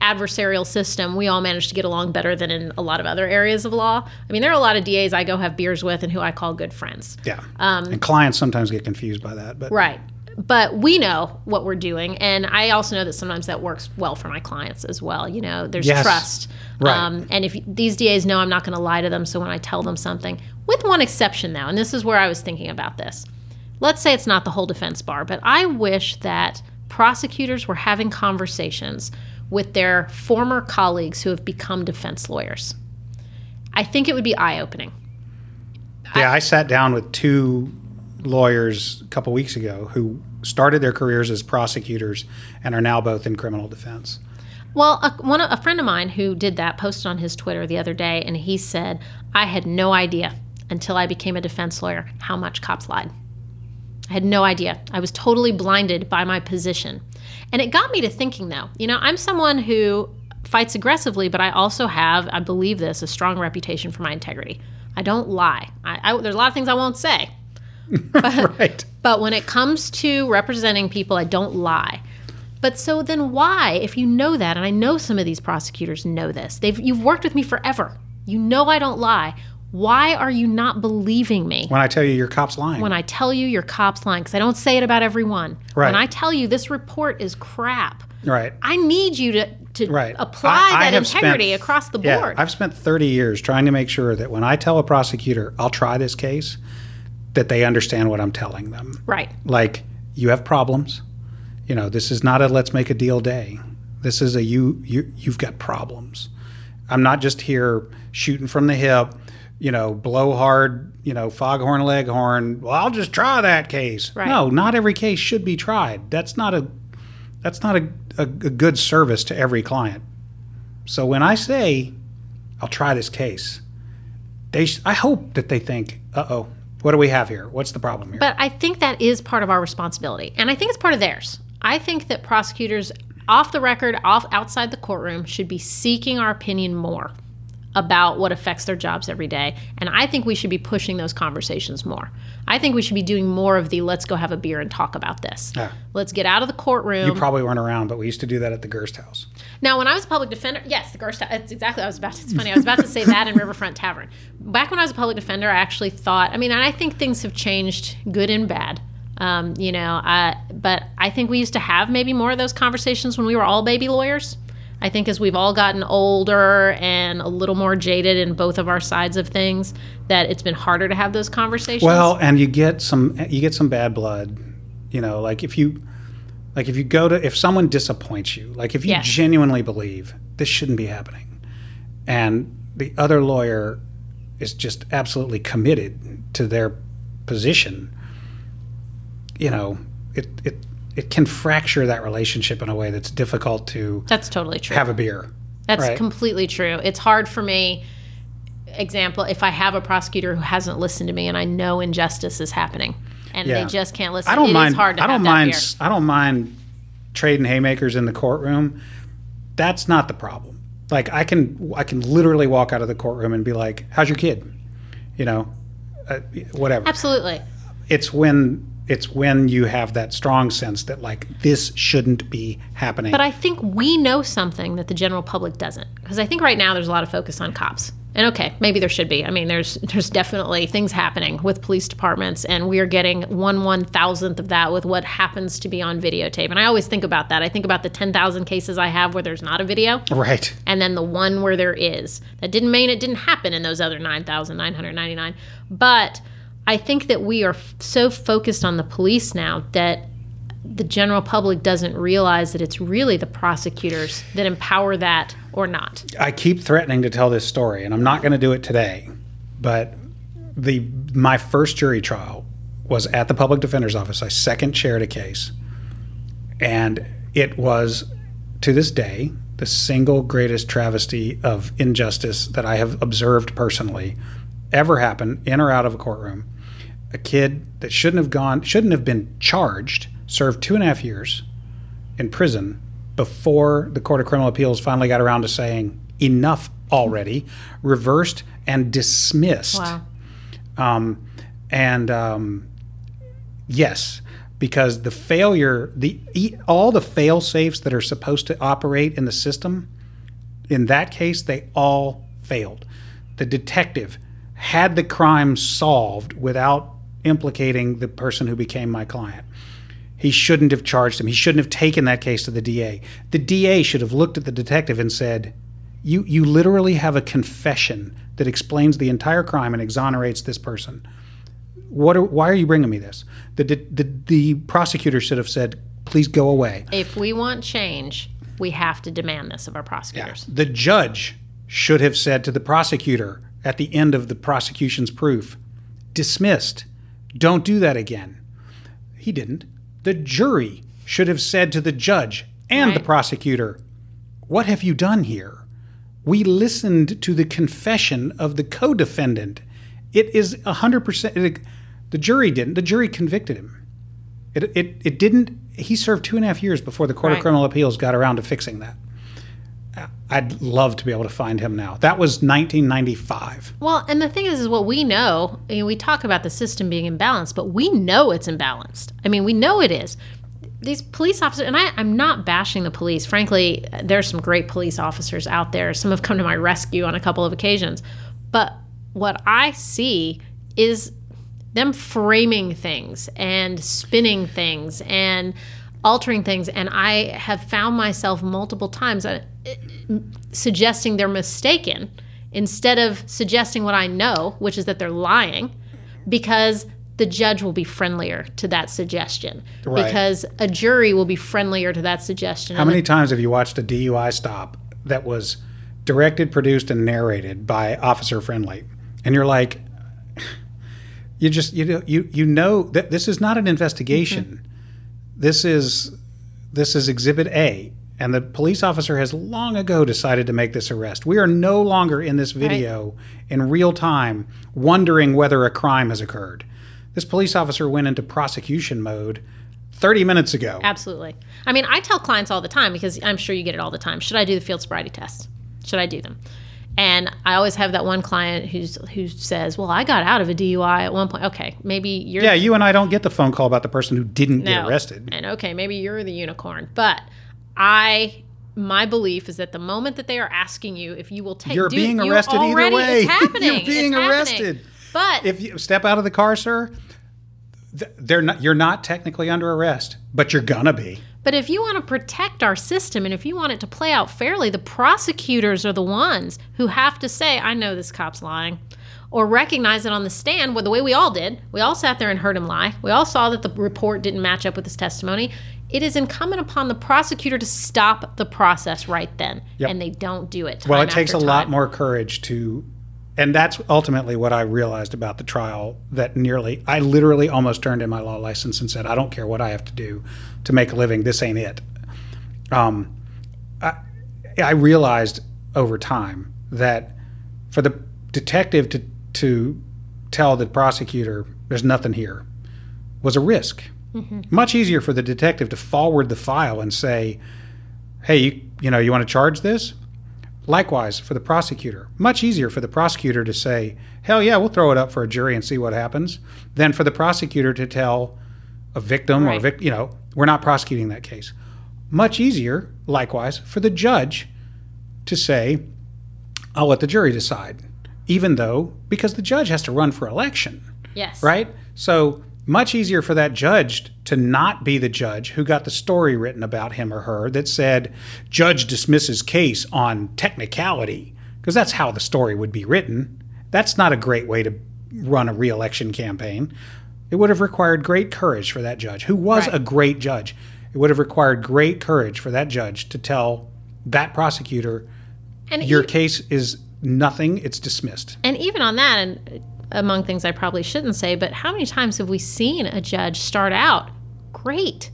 B: adversarial system, we all manage to get along better than in a lot of other areas of law. I mean, there are a lot of DAs I go have beers with and who I call good friends.
A: Yeah, and clients sometimes get confused by that, but
B: Right. But we know what we're doing. And I also know that sometimes that works well for my clients as well. You know, there's
A: Yes.
B: trust.
A: Right.
B: Um, and if these DAs know I'm not going to lie to them, so when I tell them something, with one exception though, and this is where I was thinking about this. Let's say it's not the whole defense bar, but I wish that prosecutors were having conversations with their former colleagues who have become defense lawyers. I think it would be eye opening.
A: Yeah, I sat down with two lawyers a couple weeks ago who started their careers as prosecutors and are now both in criminal defense.
B: Well, a, one a friend of mine who did that posted on his Twitter the other day, and he said, "I had no idea until I became a defense lawyer how much cops lied. I had no idea. I was totally blinded by my position, and it got me to thinking. Though, you know, I'm someone who fights aggressively, but I also have, I believe this, a strong reputation for my integrity. I don't lie. I, I, there's a lot of things I won't say." But,
A: right.
B: but when it comes to representing people, I don't lie. But so then why, if you know that, and I know some of these prosecutors know this, they've you've worked with me forever. You know I don't lie. Why are you not believing me
A: When I tell you your cop's lying.
B: when I tell you your cop's lying? Because I don't say it about everyone.
A: Right.
B: When I tell you this report is crap,
A: right.
B: I need you to, to
A: Right.
B: apply
A: I- I
B: that
A: have
B: integrity
A: spent-
B: across the board. Yeah.
A: I've spent 30 years trying to make sure that when I tell a prosecutor I'll try this case, that they understand what I'm telling them.
B: right.
A: Like, you have problems. You know, this is not a let's make a deal day. This is a you you you've got problems. I'm not just here shooting from the hip, you know, blow hard, you know, foghorn leghorn. Well, I'll just try that case.
B: Right.
A: No, not every case should be tried. That's not a that's not a, a, a good service to every client. So when I say I'll try this case, they sh- I hope that they think, uh oh, what do we have here? What's the problem here?
B: But I think that is part of our responsibility, and I think it's part of theirs. I think that prosecutors, off the record, off outside the courtroom, should be seeking our opinion more about what affects their jobs every day, and I think we should be pushing those conversations more. I think we should be doing more of the let's go have a beer and talk about this.
A: Yeah.
B: Let's get out of the courtroom.
A: You probably weren't around, but we used to do that at the Gerst Haus.
B: Now, when I was a public defender, yes, the Gerst. It's exactly. I was about. To, it's funny. I was about to say that in Riverfront Tavern. Back when I was a public defender, I actually thought. I mean, and I think things have changed, good and bad. Um, you know, I, but I think we used to have maybe more of those conversations when we were all baby lawyers. I think as we've all gotten older and a little more jaded in both of our sides of things, that it's been harder to have those conversations.
A: Well, and you get some you get some bad blood. You know, like if you like if you go to if someone disappoints you, like if you
B: Yes.
A: genuinely believe this shouldn't be happening, and the other lawyer is just absolutely committed to their position, you know, it it it can fracture that relationship in a way that's difficult to
B: that's totally true.
A: have a beer.
B: That's
A: Right.
B: completely true. It's hard for me. Example, if I have a prosecutor who hasn't listened to me and I know injustice is happening and
A: Yeah.
B: they just can't listen,
A: I don't
B: it is
A: mind.
B: hard to
A: I don't mind. I don't mind trading haymakers in the courtroom. That's not the problem. Like I can, I can literally walk out of the courtroom and be like, "How's your kid?" You know, uh, whatever.
B: Absolutely.
A: It's when it's when you have that strong sense that like this shouldn't be happening.
B: But I think we know something that the general public doesn't. Because I think right now there's a lot of focus on cops. And okay, maybe there should be. I mean, there's there's definitely things happening with police departments, and we are getting one one thousandth of that with what happens to be on videotape. And I always think about that. I think about the ten thousand cases I have where there's not a video.
A: right.
B: and then the one where there is. That didn't mean it didn't happen in those other 9,999. But I think that we are f- so focused on the police now that the general public doesn't realize that it's really the prosecutors that empower that or not.
A: I keep threatening to tell this story, and I'm not going to do it today. But the my first jury trial was at the public defender's office. I second chaired a case, and it was to this day the single greatest travesty of injustice that I have observed personally ever happen in or out of a courtroom. A kid that shouldn't have gone, shouldn't have been charged, served two and a half years in prison before the Court of Criminal Appeals finally got around to saying enough already, reversed and dismissed.
B: Wow.
A: Um, and um, yes, because the failure, the all the fail safes that are supposed to operate in the system, in that case, they all failed. The detective had the crime solved without implicating the person who became my client. He shouldn't have charged him. He shouldn't have taken that case to the DA. The DA should have looked at the detective and said, "You you literally have a confession that explains the entire crime and exonerates this person. What are, why are you bringing me this?" The, the the prosecutor should have said, "Please go away."
B: If we want change, we have to demand this of our prosecutors.
A: The judge should have said to the prosecutor at the end of the prosecution's proof, dismissed. Don't do that again. He didn't. The jury should have said to the judge and the prosecutor, What have you done here? We listened to the confession of the co defendant. It is 100%. It, the jury didn't. The jury convicted him. It, it, it didn't. He served two and a half years before the Court
B: Right.
A: of Criminal Appeals got around to fixing that. I'd love to be able to find him now. That was 1995.
B: Well, and the thing is, is what we know. I mean, we talk about the system being imbalanced, but we know it's imbalanced. I mean, we know it is. These police officers, and I, I'm not bashing the police. Frankly, there's some great police officers out there. Some have come to my rescue on a couple of occasions. But what I see is them framing things and spinning things and altering things. And I have found myself multiple times uh, suggesting they're mistaken instead of suggesting what I know, which is that they're lying, because the judge will be friendlier to that suggestion.
A: Right.
B: Because a jury will be friendlier to that suggestion.
A: How many times have you watched a DUI stop that was directed, produced, and narrated by Officer Friendly? And you're like, you just you know you you know that this is not an investigation. This is this is Exhibit A, and the police officer has long ago decided to make this arrest. We are no longer in this video in real time wondering whether a crime has occurred. This police officer went into prosecution mode 30 minutes ago.
B: Absolutely. I mean, I tell clients all the time because I'm sure you get it all the time. Should I do the field sobriety test? Should I do them? And I always have that one client who's who says, "Well, I got out of a DUI at one point." Okay, maybe you're
A: Yeah, you and I don't get the phone call about the person who didn't get arrested.
B: And okay, maybe you're the unicorn, but I my belief is that the moment that they are asking you if you will take,
A: You're
B: do-
A: being
B: you
A: arrested either way.
B: It's happening.
A: You're being
B: It's happening.
A: arrested.
B: But
A: If you step out of the car, sir, they're not. You're not technically under arrest, but you're gonna be.
B: But if you want to protect our system and if you want it to play out fairly, the prosecutors are the ones who have to say, I know this cop's lying. Or recognize it on the stand, well, the way we all did. We all sat there and heard him lie. We all saw that the report didn't match up with his testimony. It is incumbent upon the prosecutor to stop the process right then.
A: Yep.
B: And they don't do it.
A: Well,
B: time
A: it takes a
B: after
A: lot more courage to, and that's ultimately what I realized about the trial. That nearly, I literally almost turned in my law license and said, I don't care what I have to do to make a living. This ain't it. Um, I, I realized over time that for the detective to to tell the prosecutor there's nothing here was a risk. Much easier for the detective to forward the file and say, "Hey, you, you know, you want to charge this?" Likewise, for the prosecutor, much easier for the prosecutor to say, "Hell yeah, we'll throw it up for a jury and see what happens," than for the prosecutor to tell a victim or
B: Right.
A: vic- you know, we're not prosecuting that case. Much easier, likewise, for the judge to say, "I'll let the jury decide," even though because the judge has to run for election
B: Yes.
A: right? So much easier for that judge to not be the judge who got the story written about him or her that said, judge dismisses case on technicality, because that's how the story would be written. That's not a great way to run a reelection campaign. It would have required great courage for that judge, who was
B: Right.
A: a great judge. It would have required great courage for that judge to tell that prosecutor,
B: And
A: your
B: e-
A: case is nothing, it's dismissed.
B: And even on that, and among things I probably shouldn't say, but how many times have we seen a judge start out great?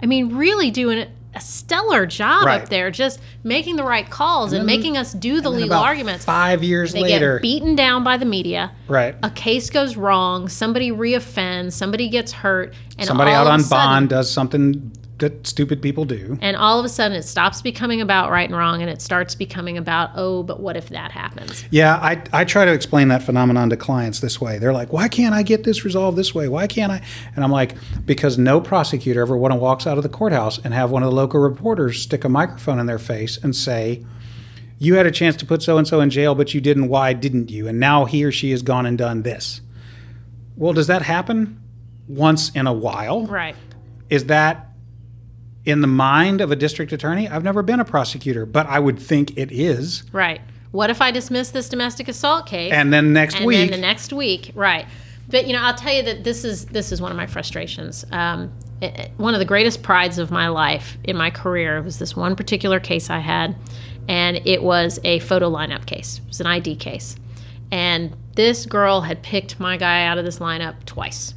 B: I mean, really doing a stellar job
A: Right.
B: up there, just making the right calls and, making us do the legal arguments.
A: Five years
B: They
A: later,
B: get beaten down by the media.
A: right?
B: A case goes wrong. Somebody reoffends. Somebody gets hurt. And
A: somebody out on
B: sudden-
A: bond does something that stupid people do.
B: And all of a sudden, it stops becoming about right and wrong, and it starts becoming about, oh, but what if that happens?
A: Yeah, I, I try to explain that phenomenon to clients this way. They're like, why can't I get this resolved this way? Why can't I? And I'm like, because no prosecutor ever want to walks out of the courthouse and have one of the local reporters stick a microphone in their face and say, you had a chance to put so and so in jail, but you didn't. Why didn't you? And now he or she has gone and done this. Well, does that happen once in a while?
B: Right.
A: Is that in the mind of a district attorney? I've never been a prosecutor, but I would think it is.
B: Right. What if I dismiss this domestic assault case?
A: And then next
B: and
A: week, And
B: then the next week, right? But you know, I'll tell you that this is this is one of my frustrations. Um, it- one of the greatest prides of my life in my career was this one particular case I had, and it was a photo lineup case. It was an ID case, and this girl had picked my guy out of this lineup twice.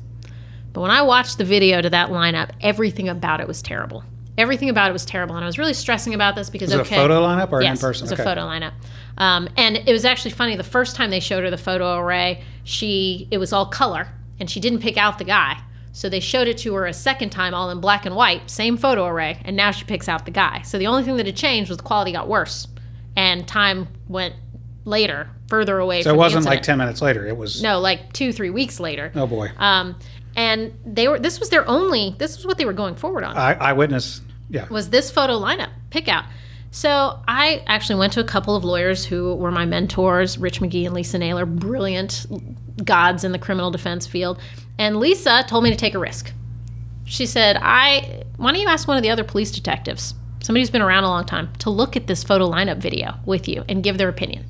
B: But when I watched the video to that lineup, everything about it was terrible. Everything about it was terrible, and I was really stressing about this because
A: it
B: okay,
A: a photo lineup or
B: yes,
A: in person?
B: It was a photo lineup. Um, and it was actually funny. The first time they showed her the photo array, she it was all color, and she didn't pick out the guy. So they showed it to her a second time, all in black and white, same photo array, and now she picks out the guy. So the only thing that had changed was the quality got worse. and time went later, further away.
A: So
B: from
A: it wasn't like 10 minutes later. It was,
B: No, like two, three weeks later.
A: oh boy.
B: Um, and they were. This was their only. This was what they were going forward on.
A: I, eyewitness. Yeah.
B: was this photo lineup pick out. So I actually went to a couple of lawyers who were my mentors, Rich McGee and Lisa Naylor, brilliant gods in the criminal defense field. And Lisa told me to take a risk. She said, "I why don't you ask one of the other police detectives, somebody who's been around a long time, to look at this photo lineup video with you and give their opinion."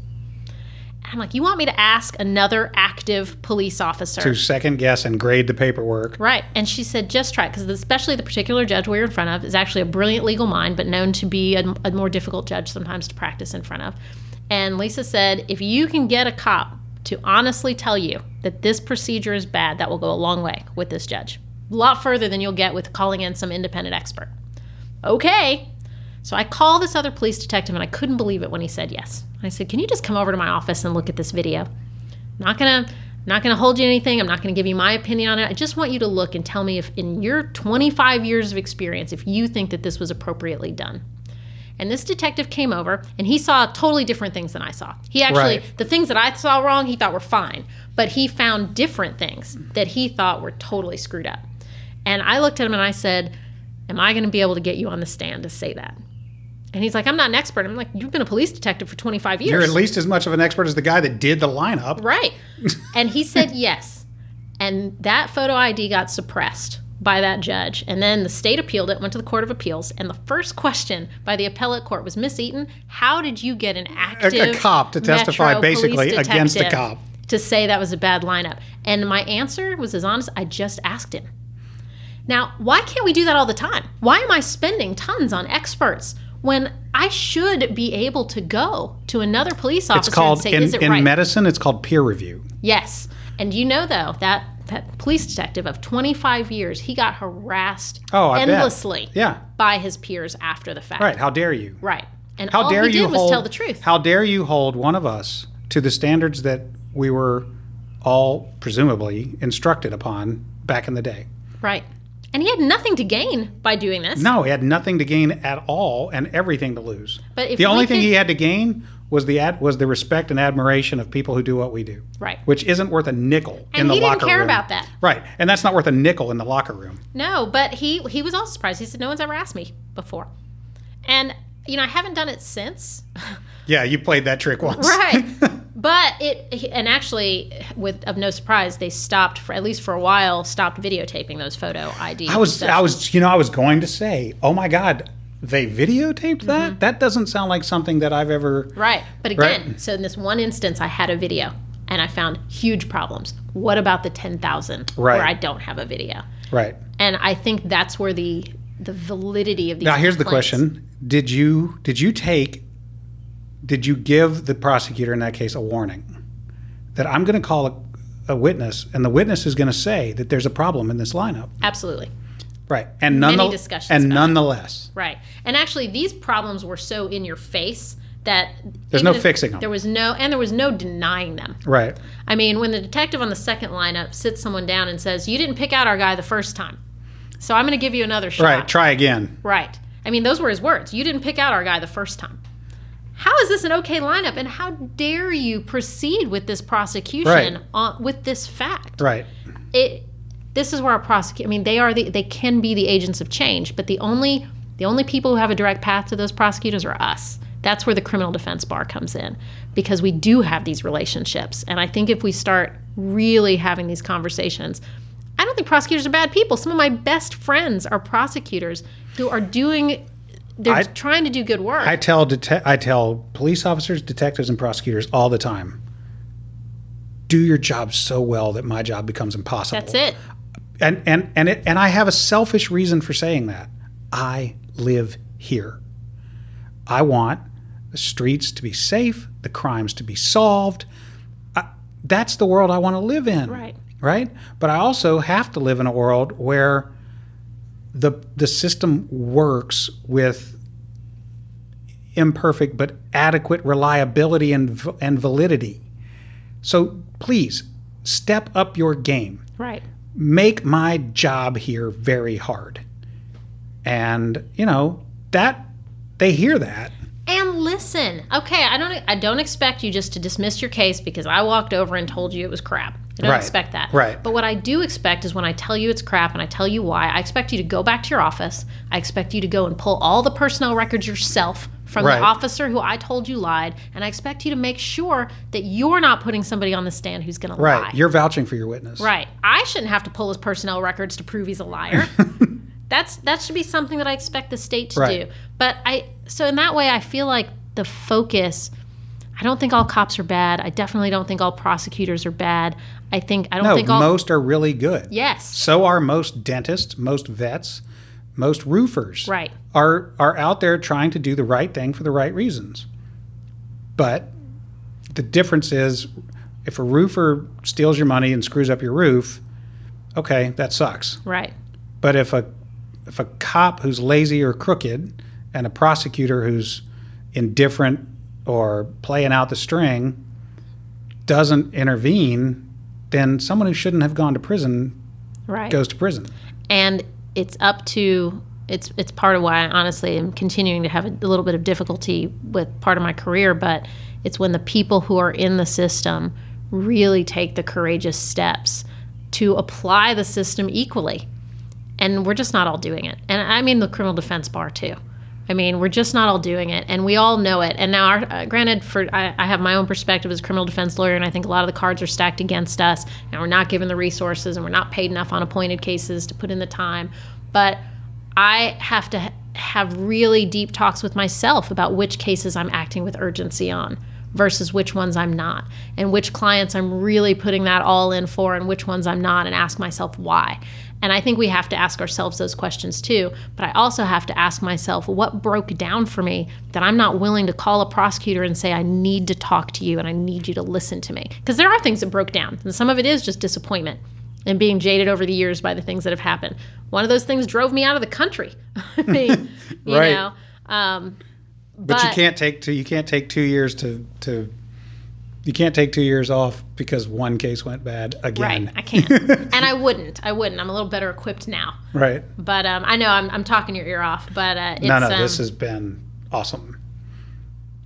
B: I'm like, "You want me to ask another active police officer?"
A: to second guess and grade the paperwork.
B: Right. And she said, just try it. Because especially the particular judge we're in front of is actually a brilliant legal mind, but known to be a, a more difficult judge sometimes to practice in front of. And Lisa said, if you can get a cop to honestly tell you that this procedure is bad, that will go a long way with this judge. A lot further than you'll get with calling in some independent expert. Okay. So I called this other police detective and I couldn't believe it when he said yes. I said, Can you just come over to my office and look at this video? not gonna not gonna hold you anything i'm not gonna give you my opinion on it i just want you to look and tell me if in your 25 years of experience if you think that this was appropriately done and this detective came over and he saw totally different things than i saw he actually
A: Right.
B: the things that i saw wrong he thought were fine but he found different things that he thought were totally screwed up and i looked at him and i said am i going to be able to get you on the stand to say that and he's like i'm not an expert i'm like you've been a police detective for 25 years
A: You're at least as much of an expert as the guy that did the lineup.
B: Right. and he said yes. And that photo ID got suppressed by that judge. And then the state appealed it, went to the Court of Appeals. And the first question by the appellate court was Miss Eaton, how did you get an active
A: cop to testify basically against a cop?
B: To say that was a bad lineup. And my answer was as honest, I just asked him. Now, why can't we do that all the time? Why am I spending tons on experts when I should be able to go to another police officer
A: It's called
B: and say,
A: in,
B: is it
A: in
B: right?
A: medicine. It's called peer review.
B: Yes. And you know though that that police detective of 25 years, he got harassed
A: Oh, bet.
B: endlessly
A: Yeah.
B: by his peers after the fact.
A: Right. How dare you?
B: Right. And
A: How
B: all
A: dare
B: he
A: you
B: did was
A: hold?
B: tell the truth.
A: How dare you hold one of us to the standards that we were all presumably instructed upon back in the day?
B: right. And he had nothing to gain by doing this.
A: No, he had nothing to gain at all and everything to lose.
B: But if
A: the only thing
B: could-
A: he had to gain was the ad, was the respect and admiration of people who do what we do.
B: Right.
A: Which isn't worth a nickel in the
B: And
A: the
B: he
A: locker
B: didn't care
A: room.
B: about that.
A: Right. And that's not worth a nickel in the locker room.
B: No, but he he was also surprised. He said no one's ever asked me before. And you know, I haven't done it since.
A: Yeah, you played that trick once.
B: right but it and actually with of no surprise they stopped for at least for a while stopped videotaping those photo id
A: I was I was you know I was going to say, "Oh my god, they videotaped
B: Mm-hmm.
A: that? That doesn't sound like something that I've ever
B: right but again
A: Right.
B: so in this one instance i had a video and i found huge problems what about the 10000
A: Right.
B: where i don't have a video
A: Right.
B: and i think that's where the the validity of these
A: Now here's the question. Did you did you take did you give the prosecutor in that case a warning that I'm going to call a, a witness and the witness is going to say that there's a problem in this lineup?
B: absolutely
A: Right. And
B: Many
A: none
B: discussions
A: and
B: about it.
A: nonetheless.
B: Right. And actually, these problems were so in your face that
A: There's no fixing 'em.
B: There was no, and there was no denying them.
A: Right.
B: I mean, when the detective on the second lineup sits someone down and says, "You didn't pick out our guy the first time, so I'm going to give you another shot."
A: Right. Try again.
B: Right. I mean, those were his words. You didn't pick out our guy the first time. How is this an okay lineup? And how dare you proceed with this prosecution
A: Right.
B: on, with this fact?
A: Right.
B: it this is where our prosecute I mean they are the they can be the agents of change, but the only the only people who have a direct path to those prosecutors are us. That's where the criminal defense bar comes in because we do have these relationships. And I think if we start really having these conversations, I don't think prosecutors are bad people. Some of my best friends are prosecutors who are doing they're
A: I-
B: trying to do good work.
A: I tell dete- I tell police officers, detectives, and prosecutors all the time. Do your job so well that my job becomes impossible.
B: That's it.
A: And and and it, and I have a selfish reason for saying that. I live here. I want the streets to be safe, the crimes to be solved. I, that's the world I want to live in.
B: Right.
A: Right? But I also have to live in a world where the the system works with imperfect but adequate reliability and and validity. So please step up your game
B: Right.
A: make my job here very hard. And, you know, that they hear that.
B: And listen. Okay, I don't I don't expect you just to dismiss your case because I walked over and told you it was crap. I don't
A: Right.
B: expect that.
A: Right.
B: But what I do expect is when I tell you it's crap and I tell you why, I expect you to go back to your office. I expect you to go and pull all the personnel records yourself from
A: Right.
B: the officer who I told you lied, and I expect you to make sure that you're not putting somebody on the stand who's going to lie. Right.
A: You're vouching for your witness.
B: Right. I shouldn't have to pull his personnel records to prove he's a liar. That's that should be something that I expect the state to
A: Right.
B: do. But I so in that way I feel like the focus I don't think all cops are bad. I definitely don't think all prosecutors are bad. I think I don't
A: No,
B: think all
A: most are really good.
B: Yes.
A: So are most dentists, most vets, most roofers.
B: Right.
A: Are are out there trying to do the right thing for the right reasons. But the difference is if a roofer steals your money and screws up your roof, okay, that sucks.
B: Right.
A: But if a if a cop who's lazy or crooked and a prosecutor who's indifferent or playing out the string doesn't intervene, then someone who shouldn't have gone to prison
B: Right.
A: goes to prison.
B: and it's up to it's it's part of why I honestly am continuing to have a, little bit of difficulty with part of my career, but it's when the people who are in the system really take the courageous steps to apply the system equally. And we're just not all doing it. And I mean the criminal defense bar too. I mean, we're just not all doing it, and we all know it. And now, our, uh, granted, for I, I have my own perspective as a criminal defense lawyer, and I think a lot of the cards are stacked against us, and we're not given the resources, and we're not paid enough on appointed cases to put in the time. But I have to ha- have really deep talks with myself about which cases I'm acting with urgency on versus which ones I'm not, and which clients I'm really putting that all in for, and which ones I'm not, and ask myself why. And I think we have to ask ourselves those questions too. But I also have to ask myself what broke down for me that I'm not willing to call a prosecutor and say, I need to talk to you and I need you to listen to me. Because there are things that broke down, and some of it is just disappointment and being jaded over the years by the things that have happened. One of those things drove me out of the country. I mean, you
A: Right.
B: know. Um,
A: But, you can't take two you can't take two years to to you can't take two years off because one case went bad again.
B: Right, I can't, and I wouldn't. I wouldn't. I'm a little better equipped now.
A: Right.
B: But um, I know I'm, I'm talking your ear off. But uh, it's,
A: No, no,
B: um,
A: this has been awesome.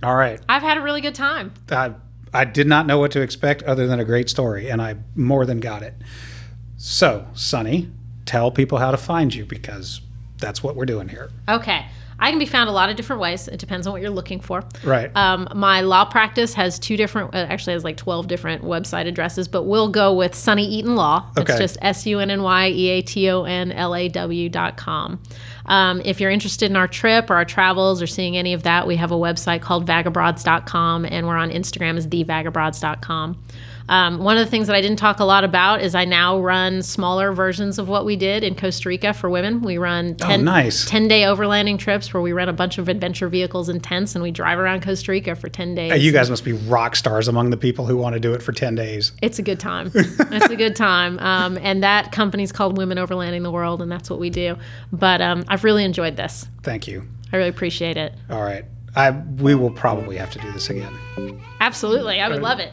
A: All right.
B: I've had a really good time.
A: I, I did not know what to expect other than a great story, and I more than got it. So, Sonny, tell people how to find you because that's what we're doing here.
B: Okay. I can be found a lot of different ways. It depends on what you're looking for.
A: Right.
B: Um, my law practice has two different, actually has like 12 different website addresses, but we'll go with Sunny Eaton Law.
A: Okay.
B: It's just S U N N Y E A T O N L A W dot com. Um, if you're interested in our trip or our travels or seeing any of that, we have a website called vagabroads.com and we're on Instagram as thevagabroads.com. Um, one of the things that I didn't talk a lot about is I now run smaller versions of what we did in Costa Rica for women. We run 10,
A: Oh, nice.
B: 10 day overlanding trips where we rent a bunch of adventure vehicles and tents and we drive around Costa Rica for 10 days.
A: Uh, you guys must be rock stars among the people who want to do it for 10 days.
B: It's a good time. it's a good time. Um, and that company's called Women Overlanding the World, and that's what we do. But um, I've really enjoyed this.
A: Thank you.
B: I really appreciate it.
A: All right. I we will probably have to do this again.
B: Absolutely. I would love it.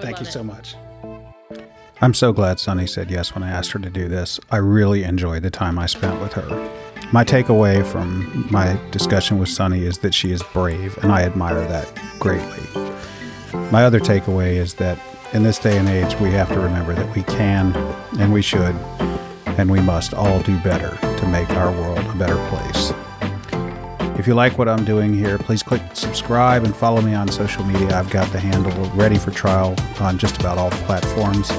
A: Thank you
B: it.
A: so much. I'm so glad Sunny said yes when I asked her to do this. I really enjoyed the time I spent with her. My takeaway from my discussion with Sunny is that she is brave, and I admire that greatly. My other takeaway is that in this day and age, we have to remember that we can, and we should, and we must all do better to make our world a better place. If you like what I'm doing here, please click subscribe and follow me on social media. I've got the handle ready for trial on just about all the platforms.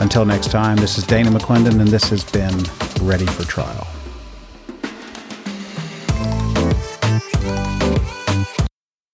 A: Until next time, this is Dana McLendon, and this has been Ready for Trial.